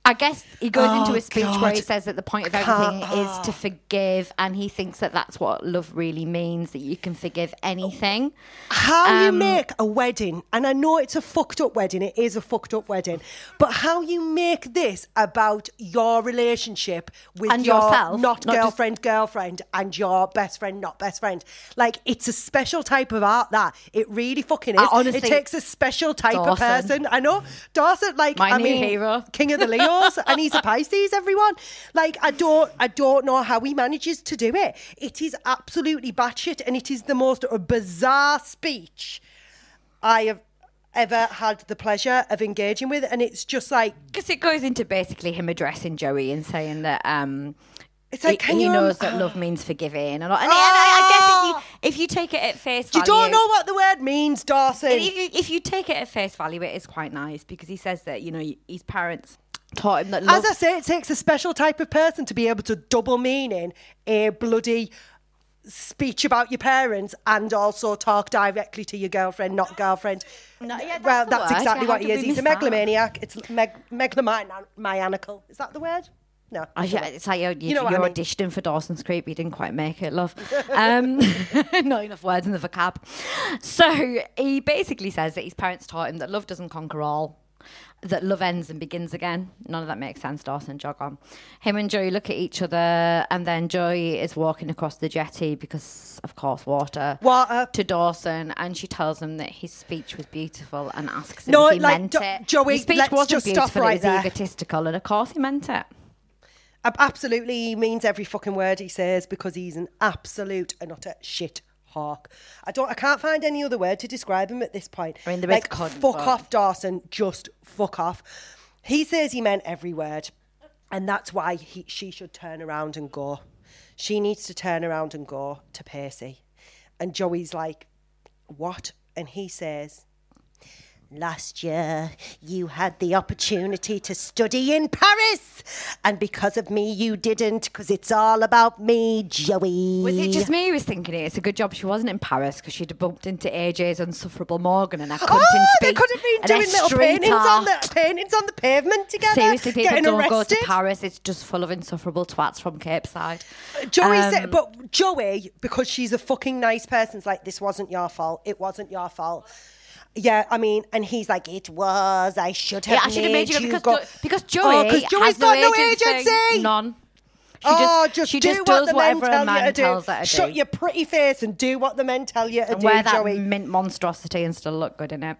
I guess he goes into Oh, a speech where he says that the point of everything is to forgive, and he thinks that that's what love really means that you can forgive anything. How you Um, make a wedding, and I know it's a fucked up wedding, it is a fucked up wedding, but how you make this about your relationship with your yourself, not, not just- girlfriend, girlfriend, and your best friend, not best friend. Like, it's a special type of art that it really fucking is. I honestly- it takes a special type of person. I know. Dawson, like, My I mean, hero. King of the <laughs> And he's a Pisces, everyone. Like, I don't, I don't know how he manages to do it. It is absolutely batshit, and it is the most bizarre speech I have. ever had the pleasure of engaging with, and it's just like Because it goes into basically him addressing Joey and saying that um, It's like, he, you knows rem- that love means forgiving. And, all- and, and I, I guess if you, if you take it at face you value, don't know what the word means. And if you, if you take it at face value, it is quite nice because he says that you know his parents taught him that love. As I say, it takes a special type of person to be able to double meaning a bloody speech about your parents and also talk directly to your girlfriend, not girlfriend. No, yeah, that's well, that's word. exactly Yeah, what he is. He's a miss that? megalomaniac. It's meg- megalomaniacal. Is that the word? No. Oh, yeah, it's like you're, you, know you're mean. auditioning for Dawson's Creek, but you didn't quite make it, love. Um, <laughs> not enough words in the vocab. So he basically says that his parents taught him that love doesn't conquer all, that love ends and begins again. None of that makes sense, Dawson. Jog on. Him and Joey look at each other, and then Joey is walking across the jetty because, of course, water. Water. To Dawson, and she tells him that his speech was beautiful and asks him No, if he like, meant it. Joey, his speech wasn't beautiful, right it was there. egotistical, and of course he meant it. Absolutely, he means every fucking word he says because he's an absolute and utter shit hawk. I don't, I can't find any other word to describe him at this point. I mean, there is like, cunt, fuck off, Dawson. Just fuck off. He says he meant every word, and that's why he, she should turn around and go. She needs to turn around and go to Percy, and Joey's like, "What?" And he says, Last year, you had the opportunity to study in Paris, and because of me, you didn't, because it's all about me, Joey. Was it just me who was thinking it? It's a good job she wasn't in Paris because she'd bumped into AJ's insufferable Morgan and I couldn't Oh, they could have been doing little paintings on the paintings on the pavement together. Seriously, people don't arrested. go to Paris. It's just full of insufferable twats from Capeside. Joey Um, said, but Joey, because she's a fucking nice person, is like, this wasn't your fault. It wasn't your fault. Yeah, I mean, and he's like, it was. I should have Yeah, I should have made you because go. Jo- because Oh, Joey 'cause Joey's has got no agency. agency. None. She oh, just, just she do just what does the men whatever tell a man you to tells do. her to Shut do. your pretty face and do what the men tell you to and do, wear that Joey. mint monstrosity and still look good in it.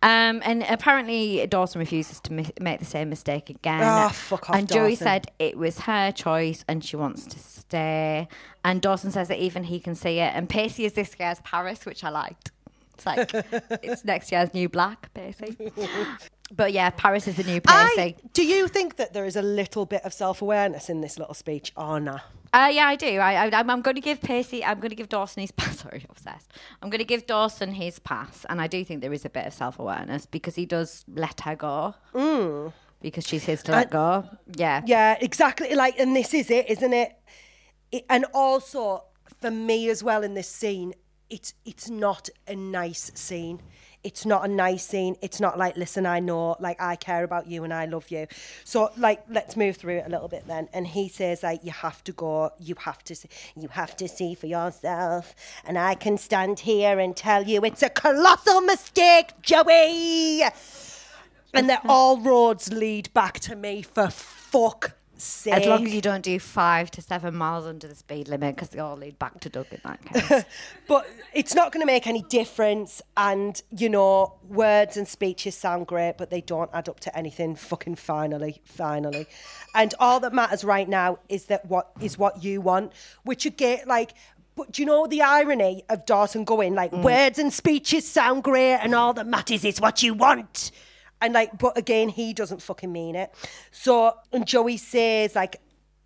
Um, and apparently Dawson refuses to mi- make the same mistake again. Oh, fuck off, and Joey Dawson. said it was her choice and she wants to stay. And Dawson says that even he can see it. And Pacey is this year's Paris, which I liked. It's like <laughs> it's next year's new black, Pacey. <laughs> But yeah, Paris is the new Pacey. I, do you think that there is a little bit of self awareness in this little speech? No. Uh, yeah, I do. I, I, I'm, I'm going to give Percy. I'm going to give Dawson his <laughs> pass. Sorry, obsessed. I'm going to give Dawson his pass. And I do think there is a bit of self awareness because he does let her go. Because she's his to let go. Yeah. Yeah, exactly. Like, and this is it, isn't it? it? And also, for me as well in this scene, it's it's not a nice scene. It's not a nice scene. It's not like, listen, I know, like, I care about you and I love you. So, like, let's move through it a little bit then. And he says, like, you have to go. You have to see. You have to see for yourself. And I can stand here and tell you it's a colossal mistake, Joey. And that all roads lead back to me for fuck sake. As long as you don't do five to seven miles under the speed limit, because they all lead back to Doug in that case. <laughs> but it's not going to make any difference. And, you know, words and speeches sound great, but they don't add up to anything fucking finally, finally. And all that matters right now is that what is what you want, which again, like, but do you know the irony of Dawson going, like, mm. words and speeches sound great, and all that matters is what you want? And, like, but again, he doesn't fucking mean it. So, and Joey says, like,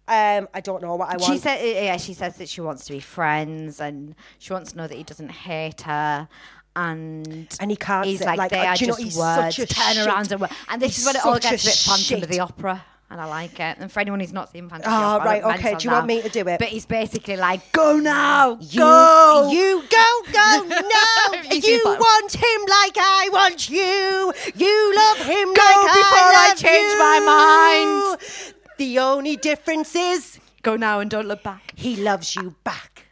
um, I don't know what I want. she said, yeah, she says that she wants to be friends and she wants to know that he doesn't hate her. And And he can't He's say- like, like, they uh, are you know, just words. Turn shit- around and. And this he's is when it all gets a a bit Phantom of the. Opera. And I like it. And for anyone who's not seen Phantom Ah, of the Opera, right, okay, do you want me to do it? But he's basically like, go now, You, go. you go, go, <laughs> now. You <laughs> you seen that? want him like I want you. You love him Go like before I I, change you. my mind. The only difference is Go now and don't look back. he loves you back.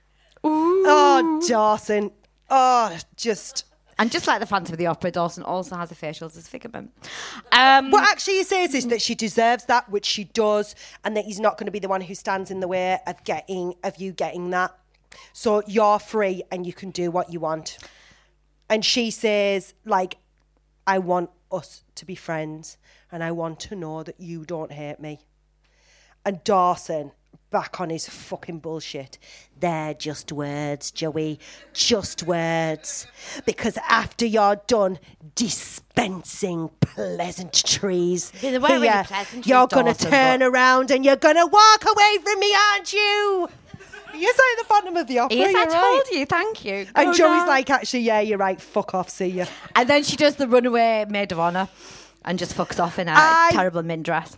Oh, Dawson. Oh, just. And just like the Phantom of the Opera, Dawson also has a facial disfigurement. Um, What actually he says is that she deserves that, which she does, and that he's not going to be the one who stands in the way of getting of you getting that. So you're free and you can do what you want. And she says, like, I want us to be friends, and I want to know that you don't hate me. And Dawson back on his fucking bullshit. They're just words, Joey. Just words. Because after you're done dispensing pleasantries, They weren't really here, pleasantries, you're going to turn but- around and you're going to walk away from me, aren't you? You're saying the bottom of the Opera. Yes, I right. told you. Thank you. And Joey's now. like, actually, yeah, you're right. Fuck off. See you. and then she does the runaway maid of honor, and just fucks off in a I- terrible min dress.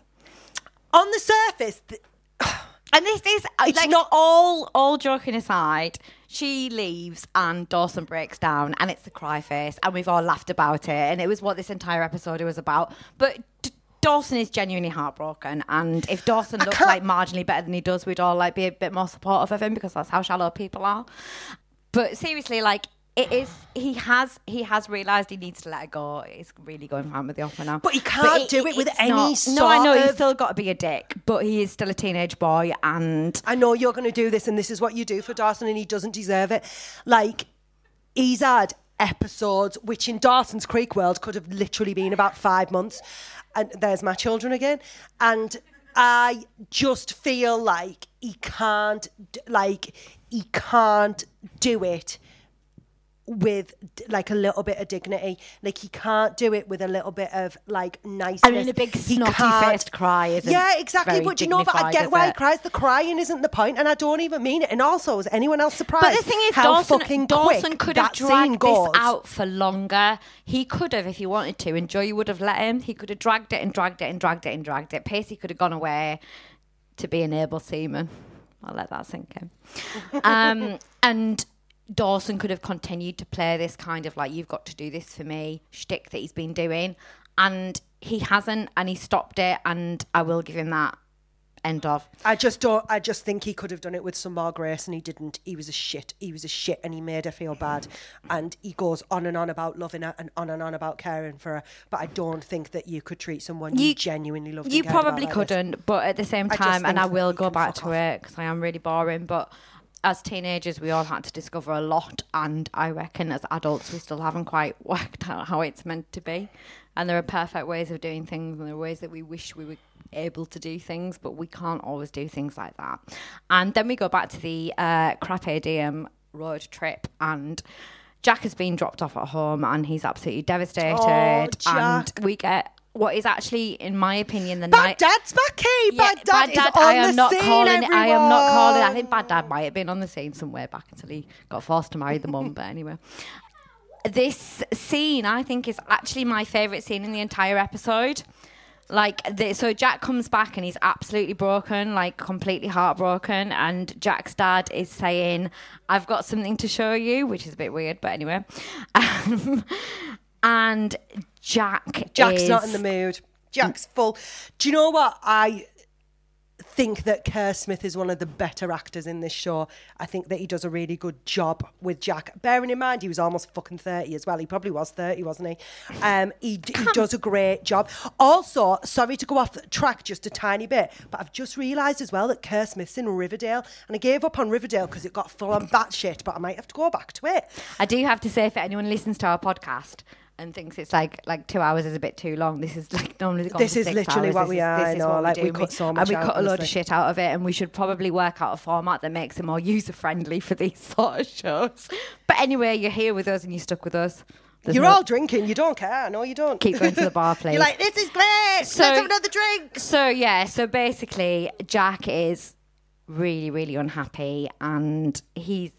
On the surface, th- <sighs> And this is uh, It's like not- all all joking aside. She leaves and Dawson breaks down, and it's the cry face, and we've all laughed about it, and it was what this entire episode was about. But D- Dawson is genuinely heartbroken, and if Dawson looks like marginally better than he does, we'd all like be a bit more supportive of him because that's how shallow people are. But seriously, like it is, he has he has realised he needs to let it go. It's really going fine with the offer now. But he can't do it with it's any not- No, I know sort he's still got to be a dick, but he is still a teenage boy, and I know you're going to do this, and this is what you do for Dawson, and he doesn't deserve it. Like, he's had episodes which in Dawson's Creek world could have literally been about five months. And there's my children again. And I just feel like he can't, like, he can't do it with like a little bit of dignity. Like he can't do it with a little bit of like niceness. I mean, a big snotty faced cry isn't Yeah, exactly. But do you know, but I get why he cries. The crying isn't the point, and I don't even mean it. And also, is anyone else surprised? But the thing is, how Dawson, fucking Dawson could have dragged this out for longer. He could have if he wanted to, and Joey would have let him. He could have dragged it and dragged it and dragged it and dragged it. Pacey could have gone away to be an able seaman. I'll let that sink in. <laughs> Um, and Dawson could have continued to play this kind of like, you've got to do this for me shtick that he's been doing. And he hasn't, and he stopped it, and I will give him that. End of. I just don't. I just think he could have done it with some more grace, and he didn't. He was a shit. He was a shit, and he made her feel bad. And he goes on and on about loving her, and on and on about caring for her. But I don't think that you could treat someone you, You- genuinely love. You probably couldn't, but at the same I time, and I will go back to it because I am really boring. But as teenagers, we all had to discover a lot, and I reckon as adults, we still haven't quite <laughs> worked out how it's meant to be. And there are perfect ways of doing things, and there are ways that we wish we were able to do things, but we can't always do things like that. And then we go back to the uh, Carpe Diem road trip, and Jack has been dropped off at home, and he's absolutely devastated. Oh, and we get what is actually, in my opinion, the Bad night. Dad's back here. Yeah, bad Dad, is on I am not scene, calling. Everyone. I am not calling. I think Bad Dad might have been on the scene somewhere back until he got forced to marry the mum. But anyway, this scene I think is actually my favourite scene in the entire episode. Like, the, so Jack comes back and he's absolutely broken, like completely heartbroken. And Jack's dad is saying, "I've got something to show you," which is a bit weird, but anyway. <laughs> Um, and Jack, Jack's is, not in the mood. Jack's full. Do you know what I think that Kerr Smith is one of the better actors in this show. I think that he does a really good job with Jack. Bearing in mind he was almost fucking 30 as well. He probably was 30, wasn't he? Um, he, he does a great job. Also, sorry to go off track just a tiny bit, but I've just realised as well that Kerr Smith's in Riverdale. And I gave up on Riverdale because it got full on batshit, but I might have to go back to it. I do have to say, if anyone listens to our podcast and thinks it's like like two hours is a bit too long, this is <laughs> like normally This is literally hours. what This we is- are, this I is know, what like, do. we And cut so much, and we out, cut a load honestly. of shit out of it, and we should probably work out a format that makes it more <laughs> user friendly for these <laughs> sort of shows. But anyway, you're here with us and you're stuck with us. There's You're no- all drinking. You don't care. No, you don't. Keep going to the bar, please. You're like, this is great. So- Let's have another drink. So yeah, so basically Jack is really, really unhappy and he's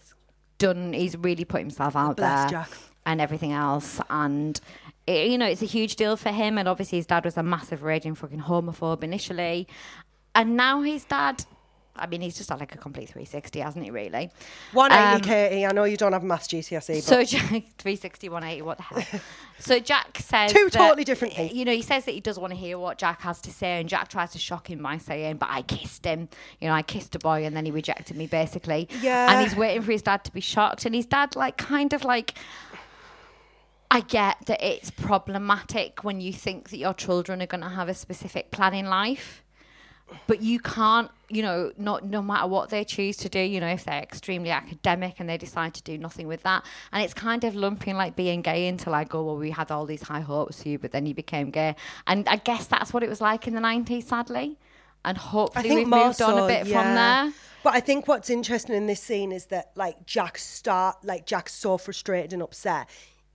done he's really put himself out Bless there Jack. And everything else and it, you know, it's a huge deal for him and obviously his dad was a massive raging fucking homophobe initially. And now his dad I mean, he's just had like a complete 360, hasn't he, really? 180, Um, Katie. I know you don't have maths GCSE, but So Jack, <laughs> 360, 180, what the hell? <laughs> so Jack says Two that- totally different things. You know, he says that he does want to hear what Jack has to say, and Jack tries to shock him by saying, "But I kissed him. You know, I kissed a boy, and then he rejected me, basically." Yeah. And he's waiting for his dad to be shocked, and his dad, like, kind of like. I get that it's problematic when you think that your children are going to have a specific plan in life but you can't you know not no matter what they choose to do you know if they're extremely academic and they decide to do nothing with that and it's kind of lumping like being gay into like oh well we had all these high hopes for you but then you became gay and i guess that's what it was like in the 90s sadly and hopefully we've moved on a bit from there. But I think what's interesting in this scene is that like Jack start like Jack's so frustrated and upset.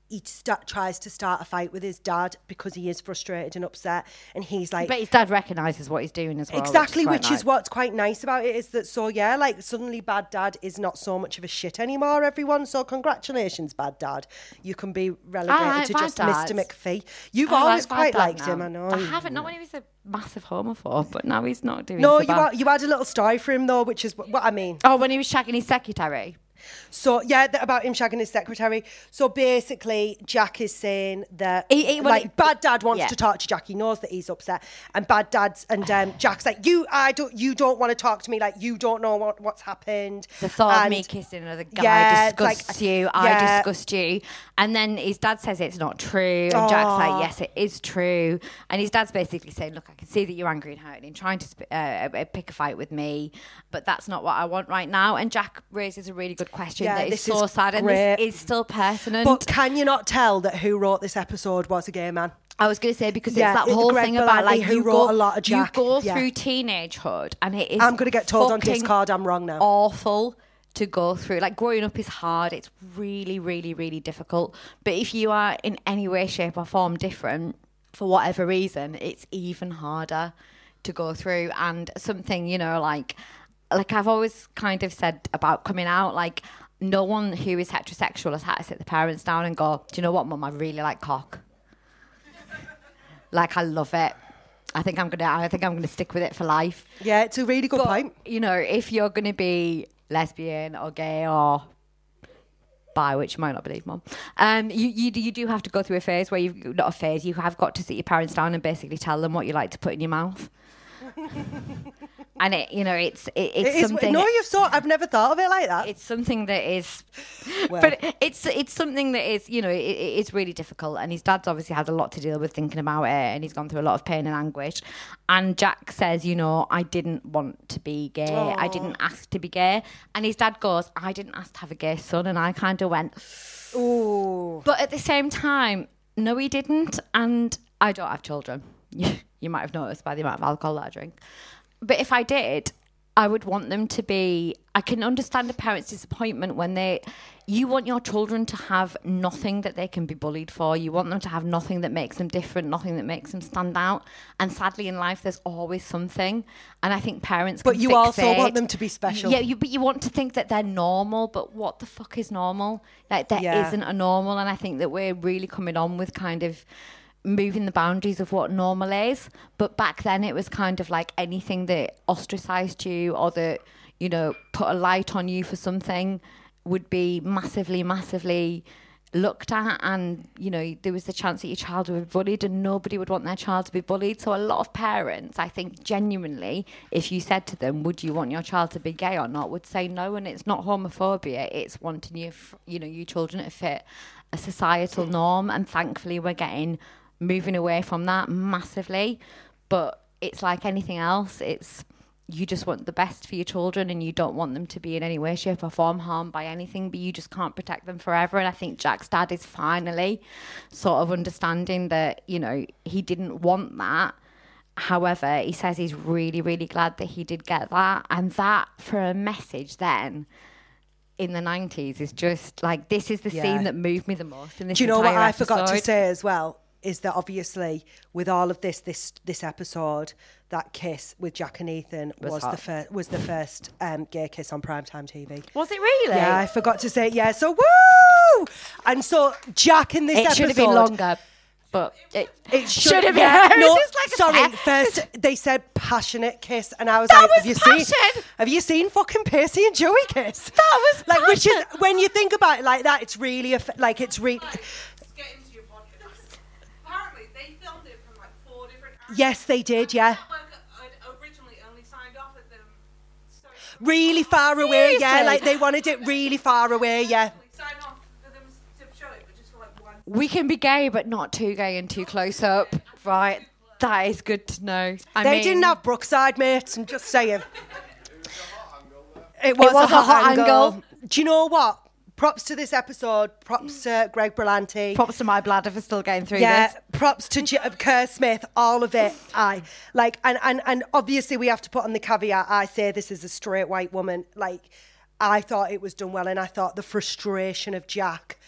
He start, tries to start a fight with his dad because he is frustrated and upset, and he's like, But his dad recognises what he's doing as well. exactly, quite which nice. is what's quite nice about it is that so yeah, like suddenly bad dad is not so much of a shit anymore. Everyone, so congratulations, bad dad. You can be relegated like to bad just Mr. dads. McPhee. You've I always Bad quite liked now. him, I know. I haven't. Not when he was a massive homophobe, but now he's not doing. No, so you bad. are, you had a little story for him though, which is what, what I mean. Oh, when he was shagging his secretary. So yeah, th- about him shagging his secretary. So basically, Jack is saying that He- he- well, like he- bad dad wants yeah. to talk to Jack. He knows that he's upset, and bad dad's and um, <sighs> Jack's like, you, I don't, you don't want to talk to me. Like you don't know what what's happened. The thought of me And- kissing another guy Yeah, it's like- disgusts you. I yeah. disgust you. And then his dad says it's not true. And Jack's like, yes, it is true. And his dad's basically saying, look, I can see that you're angry and hurting, trying to sp- uh, uh, pick a fight with me, but that's not what I want right now. And Jack raises a really good question Yeah, that is this so is sad. And great. this is still pertinent. But can you not tell that who wrote this episode was a gay man? I was going to say because Yeah, it's that whole thing about like who you wrote go, a lot of Jack. you go Yeah. through teenagehood and it is. I'm gonna get told on Discord I'm wrong now. Awful to go through. Like growing up is hard. It's really, really, really difficult. But if you are in any way, shape, or form different for whatever reason, it's even harder to go through. And something you know, like like I've always kind of said about coming out, like. No one who is heterosexual has had to sit the parents down and go, Do you know what, mum? I really like cock. Like I love it. I think I'm gonna. I think I'm gonna stick with it for life. Yeah, it's a really good But point. you know, if you're gonna be lesbian or gay or bi, which you might not believe, mom, um, you, you you do have to go through a phase where you've not a phase. You have got to sit your parents down and basically tell them what you like to put in your mouth. <laughs> and it, you know, it's it, it's It is, something. no, you've so I've never thought of it like that. it's something that is <laughs> Well. but it's it's something that is you know it, it- it's really difficult and his dad's obviously had a lot to deal with thinking about it and he's gone through a lot of pain and anguish and jack says you know i didn't want to be gay i didn't ask to be gay and his dad goes i didn't ask to have a gay son and i kind of went Ooh. but at the same time no he didn't and i don't have children <laughs> you might have noticed by the amount of alcohol that i drink but if I did, I would want them to be. I can understand a parent's disappointment when they. You want your children to have nothing that they can be bullied for. You want them to have nothing that makes them different, nothing that makes them stand out. And sadly, in life, there's always something. And I think parents. But can you also fixate- want them to be special. Yeah, you, but you want to think that they're normal. But what the fuck is normal? Like there Yeah. not a normal. And I think that we're really coming on with kind of moving the boundaries of what normal is. But back then, it was kind of like anything that ostracized you or that, you know, put a light on you for something would be massively, massively looked at. And, you know, there was the chance that your child would be bullied and nobody would want their child to be bullied. So a lot of parents, I think, genuinely, if you said to them, would you want your child to be gay or not, would say no. And it's not homophobia, it's wanting your, you know, your children to fit a societal norm. And thankfully, we're getting moving away from that massively. But it's like anything else. It's you just want the best for your children and you don't want them to be in any way, shape, or form harmed by anything, but you just can't protect them forever. And I think Jack's dad is finally sort of understanding that, you know, he didn't want that. However, he says he's really, really glad that he did get that. And that for a message then in the 90s is just like this is the Yeah. scene that moved me the most in this Do you know what entire I forgot to say as well? Is that obviously with all of this, this this episode, that kiss with Jack and Ethan Was was, the first was the first um, gay kiss on primetime TV. Was it really? Yeah, I forgot to say yeah. So woo! And so Jack in this it episode should have been longer, but it, It should have been. yeah, <laughs> no, like sorry. First, they said passionate kiss, and I was That like, was "Have you seen? Have you seen fucking Percy and Joey kiss? That was like, which is when you think about it like that, it's really a, like it's really. Let's get into your podcast. Apparently, they filmed it from like four different angles. Yes, they did. Yeah, The network had originally only signed off with them. So really far away. Yeah, like they wanted it really far away. Yeah. Signed off for them to show it, but just for like one. we can be gay, but not too gay and too close up. Right. That is good to know. I They mean, didn't have Brookside mates. I'm just saying. <laughs> It was, was a hot, angle. angle. Do you know what? Props to this episode. Props to Greg Berlanti. Props to my bladder for still getting through this. yeah, this. props to J- Kerr Smith, all of it. I like, and, and and obviously we have to put on the caveat. I say this as a straight white woman. Like, I thought it was done well, and I thought the frustration of Jack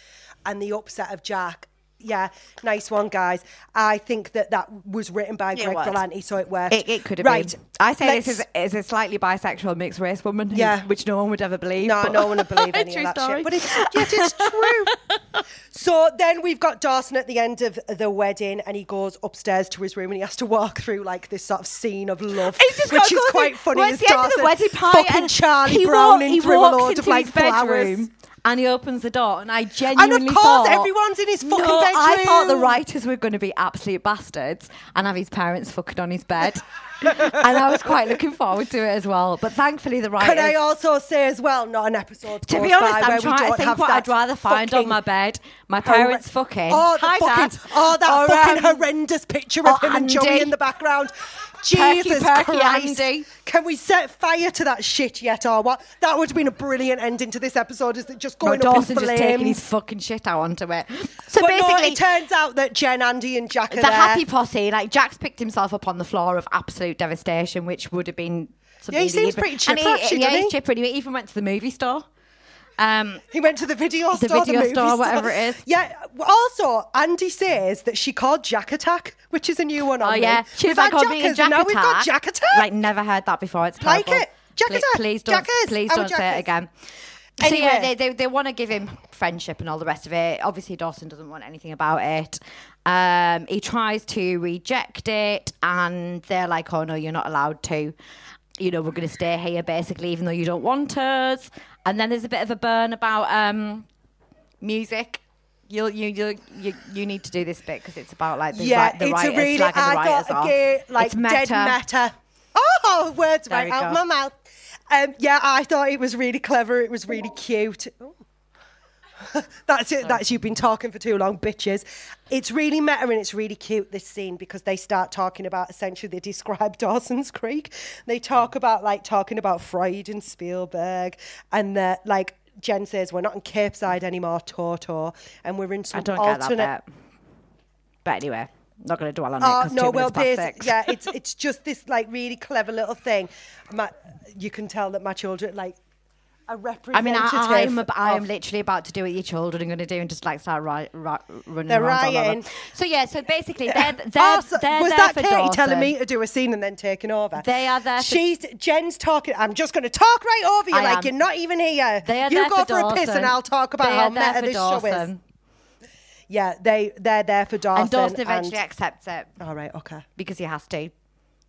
and the upset of Jack. Yeah, nice one, guys. I think that that was written by It Greg was. Berlanti, so it worked. It, it could have right. been. I say let's- this is, is a slightly bisexual mixed race woman, who- Yeah. which no one would ever believe. No, but- no one would believe <laughs> any True of that story. shit. But it's, yet it's true. <laughs> so then we've got Dawson at the end of the wedding and he goes upstairs to his room and he has to walk through like this sort of scene of love, He's just which is quite through- funny. well, as it's the end of the wedding party, and Charlie he Browning walk- he through a walks load into of like his flowers. And he opens the door, and I genuinely And of course, thought everyone's in his fucking no, bedroom. I thought the writers were going to be absolute bastards and have his parents fucking on his bed, <laughs> and I was quite looking forward to it as well. But thankfully, the writers. Can I also say as well, not an episode to be honest, I'm trying to think what I'd rather find on my bed. My horre- parents fucking. Oh, the Hi, fucking, Dad. oh, that Or, fucking um, horrendous picture of him and Joey in the background. Jesus perky Christ. Andy. Can we set fire to that shit yet or what? That would have been a brilliant ending to this episode, is it just No, going up Dawson in just flames? taking his fucking shit out onto it. So but basically, no, it turns out that Jen, Andy and Jack are the there. happy posse, like Jack's picked himself up on the floor of absolute devastation, which would have been. something Yeah, he seems pretty and chipper, he- actually, Yeah, he's chipper. and He even went to the movie store. Um, He went to the video The store, video movie store, whatever it is. Yeah. Also, Andy says that she called Jack Attack, which is a new one on oh me. yeah, she We've like, had "Oh, Jackers, Jack and now attack." we've got Jack Attack. Like, never heard that before. It's Like terrible. it. Jack attack. Please don't. Jackers. Please don't say it again. So Anyway. yeah, they, they, they want to give him friendship and all the rest of it. Obviously, Dawson doesn't want anything about it. Um, he tries to reject it, and they're like, "Oh no, you're not allowed to. You know, we're going to stay here basically, even though you don't want us." And then there's a bit of a burn about um, music. You'll, you you you you need to do this bit because it's about like the, yeah, ri- the it's writers a really, slagging the I writers got off. again, like it's dead meta. Oh, words There right out go. my mouth. Um, yeah, I thought it was really clever. It was really cute. Ooh. <laughs> That's it. Oh. That's you've been talking for too long, bitches. It's really meta and it's really cute this scene because they start talking about essentially they describe <laughs> Dawson's Creek. They talk mm. about like talking about Freud and Spielberg and that like Jen says we're not in Capeside anymore, Toto, and we're in some I don't get that bit. But anyway, not going to dwell on it. Oh no, well, minutes past basic, six. yeah, it's <laughs> it's just this like really clever little thing. My, you can tell that my children like a I representative. mean, I, I'm, ab- I am literally about to do what your children are going to do and just like start ri- ri- running They're around. rioting. So yeah, so basically they're they're, Oh, so- they're was there that for Katie Dawson. telling me to do a scene and then taking over? They are there for- She's Jen's talking. I'm just going to talk right over you, I like am. you're not even here. They are you go for, a piss and I'll talk about how meta for this Dawson. show is. Yeah, they they're there for Dawson. And Dawson eventually accepts it all right, okay. because he has to. Yeah.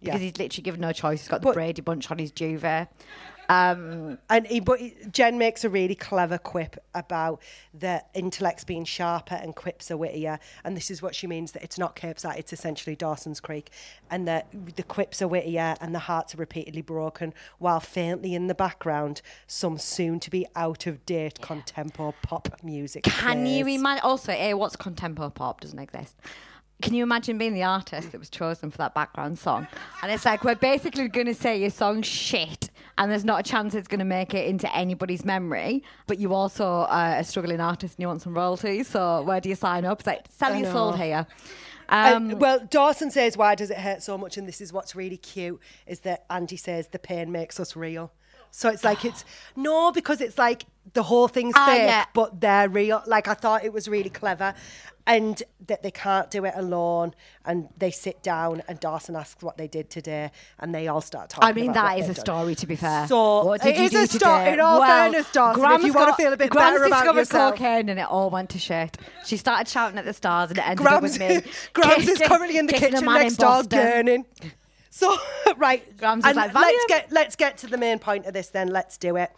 Because he's literally given no choice. He's got the But- Brady bunch on his duvet. Um, And he, but Jen makes a really clever quip about the intellects being sharper and quips are wittier. And this is what she means that it's not Capeside, it's essentially Dawson's Creek. And that the quips are wittier and the hearts are repeatedly broken, while faintly in the background, some soon to be out of date contemporary pop music. Can you plays. imagine? Also, A, what's contemporary pop doesn't exist. Can you imagine being the artist that was chosen for that background song? And it's like, we're basically going to say your song's shit, and there's not a chance it's going to make it into anybody's memory, but you also are a struggling artist and you want some royalties, so where do you sign up? It's like, sell your soul here. Um, well, Dawson says, "Why does it hurt so much?" And this is what's really cute: is that Andy says the pain makes us real. So it's like it's <sighs> no, because it's like the whole thing's Ah, fake, yeah. but they're real. Like I thought it was really clever, and that they can't do it alone. And they sit down, and Dawson asks what they did today, and they all start talking. I mean, that is a done. story, to be fair. So, it is a story. In all fairness, Dawson, if Grams you wanna feel a bit Grams better about discovered yourself. cocaine and it all went to shit. She started shouting at the stars and it ended Grams, up with me. <laughs> Grams is currently in the kitchen next door gurning. So <laughs> right, Grams like, let's get let's get to the main point of this. Then let's do it.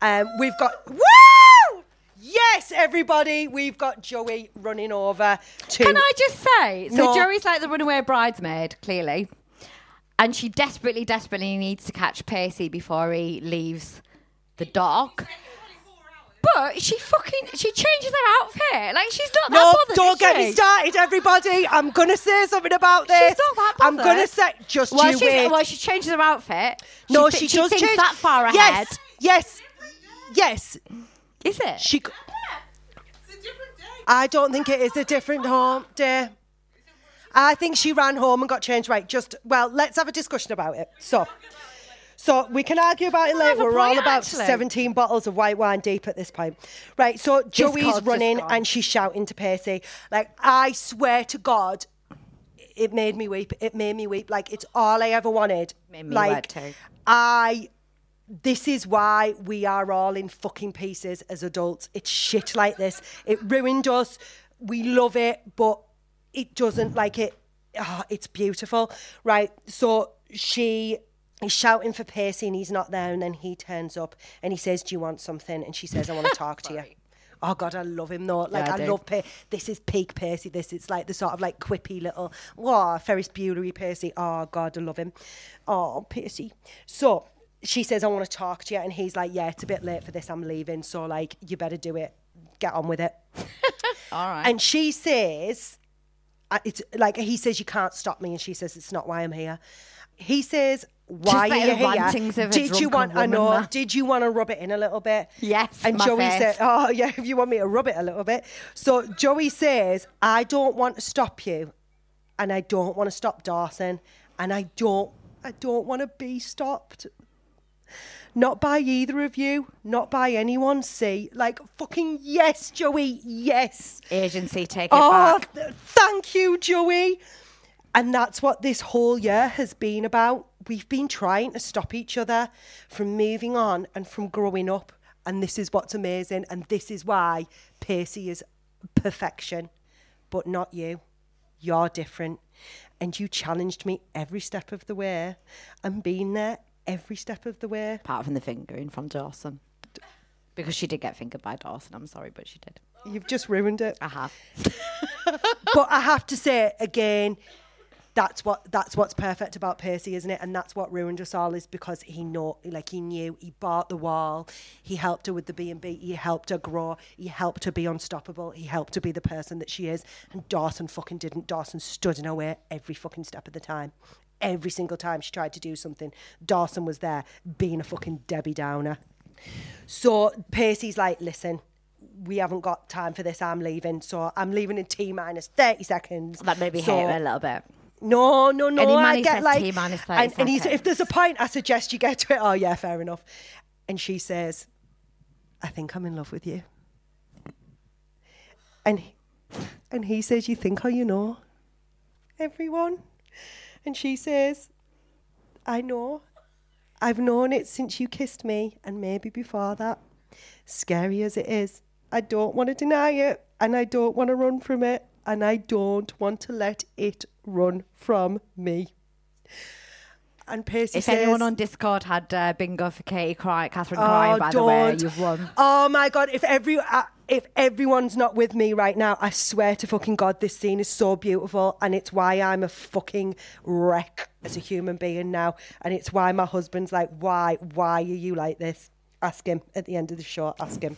Um, we've got woo. Yes, everybody, we've got Joey running over to. Can I just say, so No. Joey's like the runaway bridesmaid, clearly, and she desperately, desperately needs to catch Percy before he leaves the dock. But she fucking she changes her outfit. Like she's not that No, bothered. don't get she? me started, everybody. I'm gonna say something about this. She's not that bothered. I'm gonna say just Well, you she, wait. well, she changes her outfit. no, thi- she, does thinks change that far ahead. Yes, yes, yes. Is it? She. It's a different day. I don't think it is a different home day. I think she ran home and got changed. Right, just well, let's have a discussion about it. So, so we can argue about it have later. We're all about actually. seventeen bottles of white wine deep at this point. Right, so Joey's running and she's shouting to Percy. Like, I swear to God, it made me weep. It made me weep. Like it's all I ever wanted. Made me like weep too. I this is why we are all in fucking pieces as adults. It's shit like this. It ruined us. We love it, but it doesn't like it. Oh, it's beautiful. Right. So she is shouting for Percy and he's not there. And then he turns up and he says, Do you want something? And she says, I want to <laughs> talk to you. Oh God, I love him though. Like Yeah, I I, love Per. This is peak Percy. This it's like the sort of like quippy little. Wow, Ferris Buellery Percy. Oh God, I love him. Oh Percy. So she says, I want to talk to you, and he's like, Yeah, it's a bit late for this. I'm leaving. So like, you better do it. Get on with it. <laughs> All right. And she says, uh, it's like he says, you can't stop me, and she says, it's not why I'm here. He says, why are you here? rantings of a Did you want? I know. Did you want to rub it in a little bit? Yes, And Joey face. said, oh <laughs> yeah, if you want me to rub it a little bit. So Joey says, I don't want to stop you, and I don't want to stop Dawson, and I don't, I don't want to be stopped. Not by either of you, not by anyone. See, like fucking yes, Joey, yes. Agency, take it Oh, back. th- thank you, Joey. And that's what this whole year has been about. We've been trying to stop each other from moving on and from growing up. And this is what's amazing. And this is why Percy is perfection, but not you. You're different. And you challenged me every step of the way and been there every step of the way. Apart from the fingering from Dawson. Because she did get fingered by Dawson. I'm sorry, but she did. You've just ruined it. I have. <laughs> but I have to say again, that's what that's what's perfect about Pacey, isn't it? And that's what ruined us all is because he know like he knew he bought the wall, he helped her with the B and B, he helped her grow, he helped her be unstoppable, he helped her be the person that she is. And Dawson fucking didn't. Dawson stood in her way every fucking step of the time. Every single time she tried to do something, Dawson was there being a fucking Debbie Downer. So Pacey's like, listen, we haven't got time for this. I'm leaving. So I'm leaving in T minus 30 seconds. That made me so, hate her a little bit. No, no, no. Any man I get like. Minus 30 and, and he's, if there's a point, I suggest you get to it. Oh, yeah, fair enough. And she says, I think I'm in love with you. And, he- and he says, You think how you know? Everyone. And she says, I know. I've known it since you kissed me and maybe before that. Scary as it is, I don't want to deny it and I don't want to run from it and I don't want to let it run from me. And Pacey If says, anyone on Discord had uh, bingo for Katie cry, Catherine Oh, crying, by the way, you've won. Oh my god! If every uh, if everyone's not with me right now, I swear to fucking god, this scene is so beautiful, and it's why I'm a fucking wreck as a human being now, and it's why my husband's like, why, why are you like this? Ask him at the end of the show. Ask him.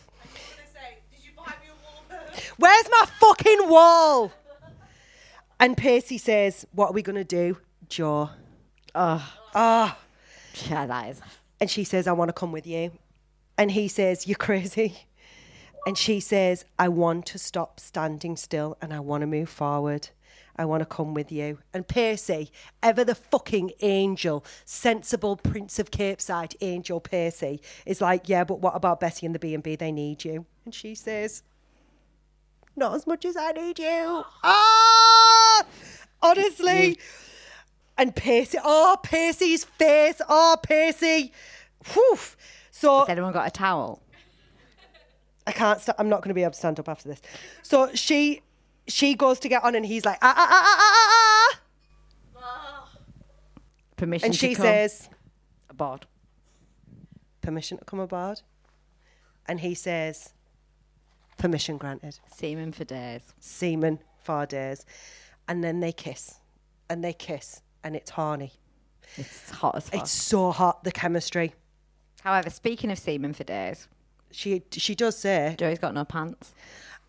Where's my fucking wall? And Pacey says, "What are we gonna do, Joe?" Oh, Ah. yeah, that is. And she says, I want to come with you. And he says, You're crazy. And she says, I want to stop standing still and I want to move forward. I want to come with you. And Pacey, ever the fucking angel, sensible Prince of Capeside, Angel Pacey, is like, Yeah, but what about Bessie and the B&B? They need you. And she says, Not as much as I need you. <gasps> Ah! Honestly. And Pacey, oh, Pacey's face, oh, Pacey. Whew. So Has anyone got a towel? I can't. St- I'm not going to be able to stand up after this. So she she goes to get on, and he's like, ah ah ah ah ah, ah. Permission and to she come says, aboard. permission to come aboard, and he says, permission granted. Seaman for days. Seaman for days, and then they kiss, and they kiss, and it's horny. It's hot as fuck. It's so hot. The chemistry. However, speaking of seaman for days, She she does say, Joey's got no pants.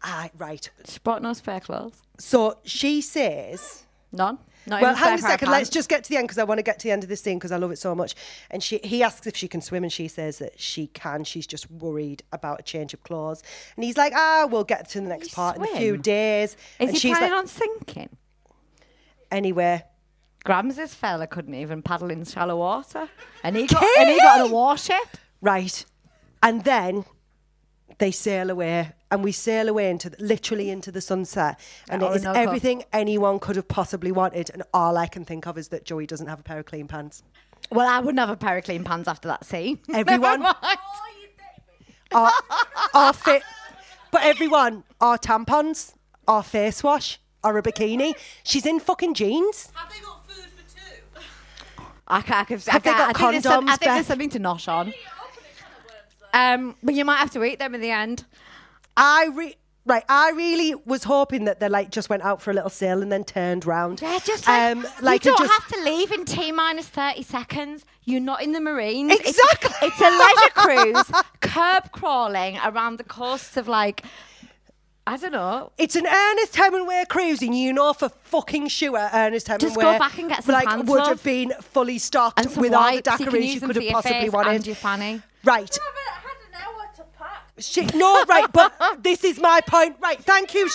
ah, right. She brought no spare clothes. So she says, None. Not Well, hang a spare pair of second. Let's just get to the end because I want to get to the end of this scene because I love it so much. And she, he asks if she can swim, and she says that she can. She's just worried about a change of clothes. And he's like, "Ah, we'll get to the next you part in a few days." Is and he she's planning like, on sinking? "Anyway, Grams' fella couldn't even paddle in shallow water, and he got and he got on a warship. right." And then they sail away, and we sail away into the, literally into the sunset, and Yeah, it is Orinoco. everything anyone could have possibly wanted. And all I can think of is that Joey doesn't have a pair of clean pants. Well, I wouldn't have a pair of clean pants after that scene. <laughs> Everyone- Never mind. Oh, you David. our, our fit, but everyone, our tampons, our face wash, or a bikini. She's in fucking jeans. Have they got food for two? I can't. I, can, I, Have they can't- got I think, some, condoms, I think Beth? there's something to nosh on. You're opening can of worms there. Um, but you might have to eat them in the end. I re- right. I really was hoping that they like just went out for a little sail and then turned round. Yeah, just like, um, like you don't just. have to leave in T minus thirty seconds. You're not in the Marines. It's- Exactly. It's, a leisure cruise, <laughs> curb crawling around the coasts of like, I don't know. It's an Ernest Hemingway cruise, and you know for fucking sure Ernest Hemingway Just go back and get some like pants, would love. have been fully stocked And some with all the wipes, you can daiquiris you them could for have your possibly face wanted. and your fanny. Right. I haven't had an hour to pack. She, no, right, but <laughs> this is my point. Right, thank you.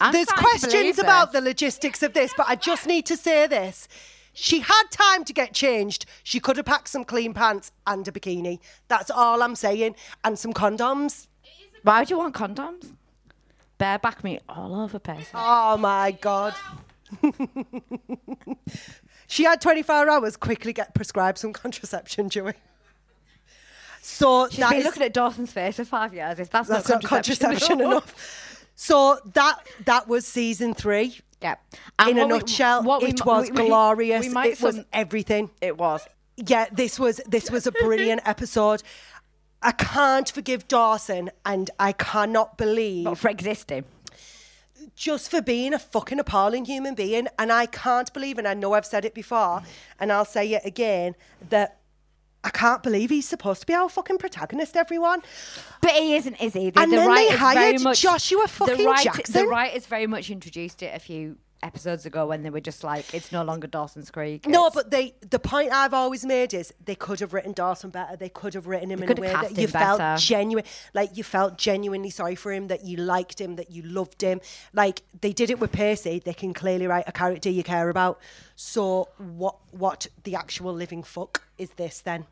I'm There's starting to questions believe about this. the logistics of this, but I just need to say this. She had time to get changed. She could have packed some clean pants and a bikini. That's all I'm saying. And some condoms. Why do you want condoms? Bareback me all over place. Oh my God. <laughs> she had 24 hours. Quickly get prescribed some contraception, Joey. So She's that been is- looking at Dawson's face for five years. If that's, that's not not contraception, contraception enough. So that that was season three. Yeah. In a we- nutshell, we it mi- was we- we- glorious. we it was everything. It was. Yeah, this was this was a brilliant <laughs> episode. I can't forgive Dawson, and I cannot believe Not for existing. just for being a fucking appalling human being. And I can't believe, and I know I've said it before, and I'll say it again, that I can't believe he's supposed to be our fucking protagonist, everyone. But he isn't, is he? The, And the then they writers hired much, Joshua the fucking writer- Jackson. The writers very much introduced it a few episodes ago when they were just like, it's no longer Dawson's Creek. No, but they the point I've always made is they could have written Dawson better. They could have written him in a way that cast you him felt better. genuine, like you felt genuinely sorry for him, that you liked him, that you loved him. Like they did it with Pacey. They can clearly write a character you care about. So what? What the actual living fuck is this then?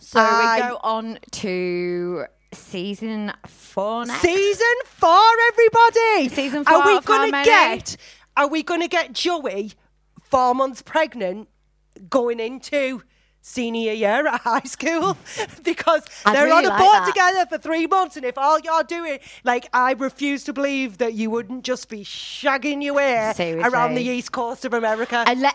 So I- we go on to season four next. Season four, everybody. Season four. Are we of gonna many? get? Are we gonna get Joey four months pregnant going into? Senior year at high school <laughs> <laughs> because I'd they're on a like boat that. together for three months, and if all you're doing, like, I refuse to believe that you wouldn't just be shagging your way around the east coast of America. Unle-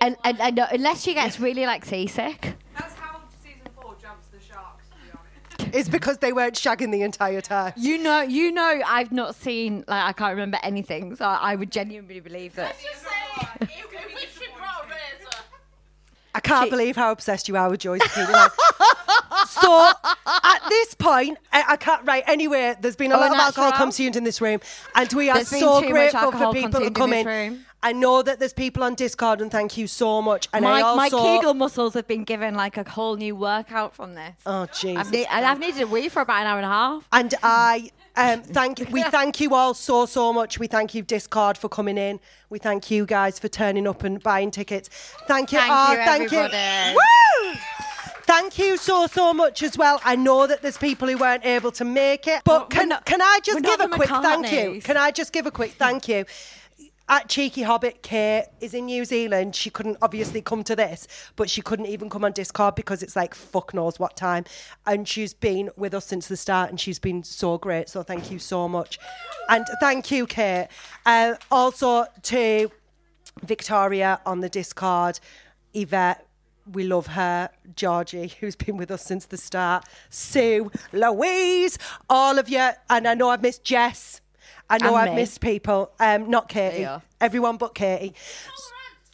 and, and, and, unless she gets really like seasick. That's how season four jumps the sharks, to be honest. it's because they weren't shagging the entire time. You know, you know, I've not seen like I can't remember anything, so I would genuinely believe that. Just say it. We wish we brought a razor. I can't believe how obsessed you are with Joyce Keane. Like, so at this point, I, I can't. Right. Anyway, there's been a Oh, lot of natural. alcohol consumed in this room, and we are There's so grateful for alcohol people to consumed in come this in. room. I know that there's people on Discord, and thank you so much. And My, I my Kegel muscles have been given like a whole new workout from this. oh Jesus, I've, and I've needed a wee for about an hour and a half. And I um, thank we <laughs> thank you all so so much. We thank you Discord for coming in. We thank you guys for turning up and buying tickets. Thank you. Thank Ah, you, thank everybody. you. Woo! Thank you so so much as well. I know that there's people who weren't able to make it, but We're can not- can I just give a quick thank you? Can I just give a quick thank you? At Cheeky Hobbit, Kate is in New Zealand. She couldn't obviously come to this, but she couldn't even come on Discord because it's like fuck knows what time. And she's been with us since the start and she's been so great. So thank you so much. And thank you, Kate. Uh, also to Victoria on the Discord, Yvette, we love her. Georgie, who's been with us since the start. Sue, Louise, all of you. And I know I've missed Jess. I know And I've me. missed people. Um, not Katie. Everyone but Katie.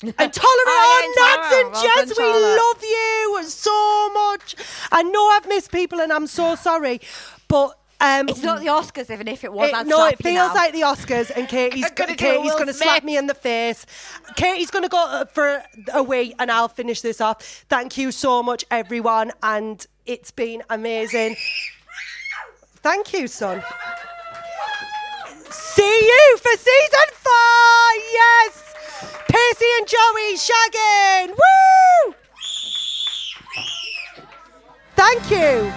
And Tolerant, Oh, yeah, Nats and. Jess, we love you so much. I know I've missed people and I'm so sorry. But Um, It's not the Oscars, even if it was. it- no, it feels now. like the Oscars, and <laughs> Katie's gonna Katie's going to slap me in the face. Katie's going to go uh, for a wee, and I'll finish this off. Thank you so much, everyone, and it's been amazing. <laughs> Thank you, son. See you for season four. Yes, Pacey and Joey shagging. Woo! Thank you.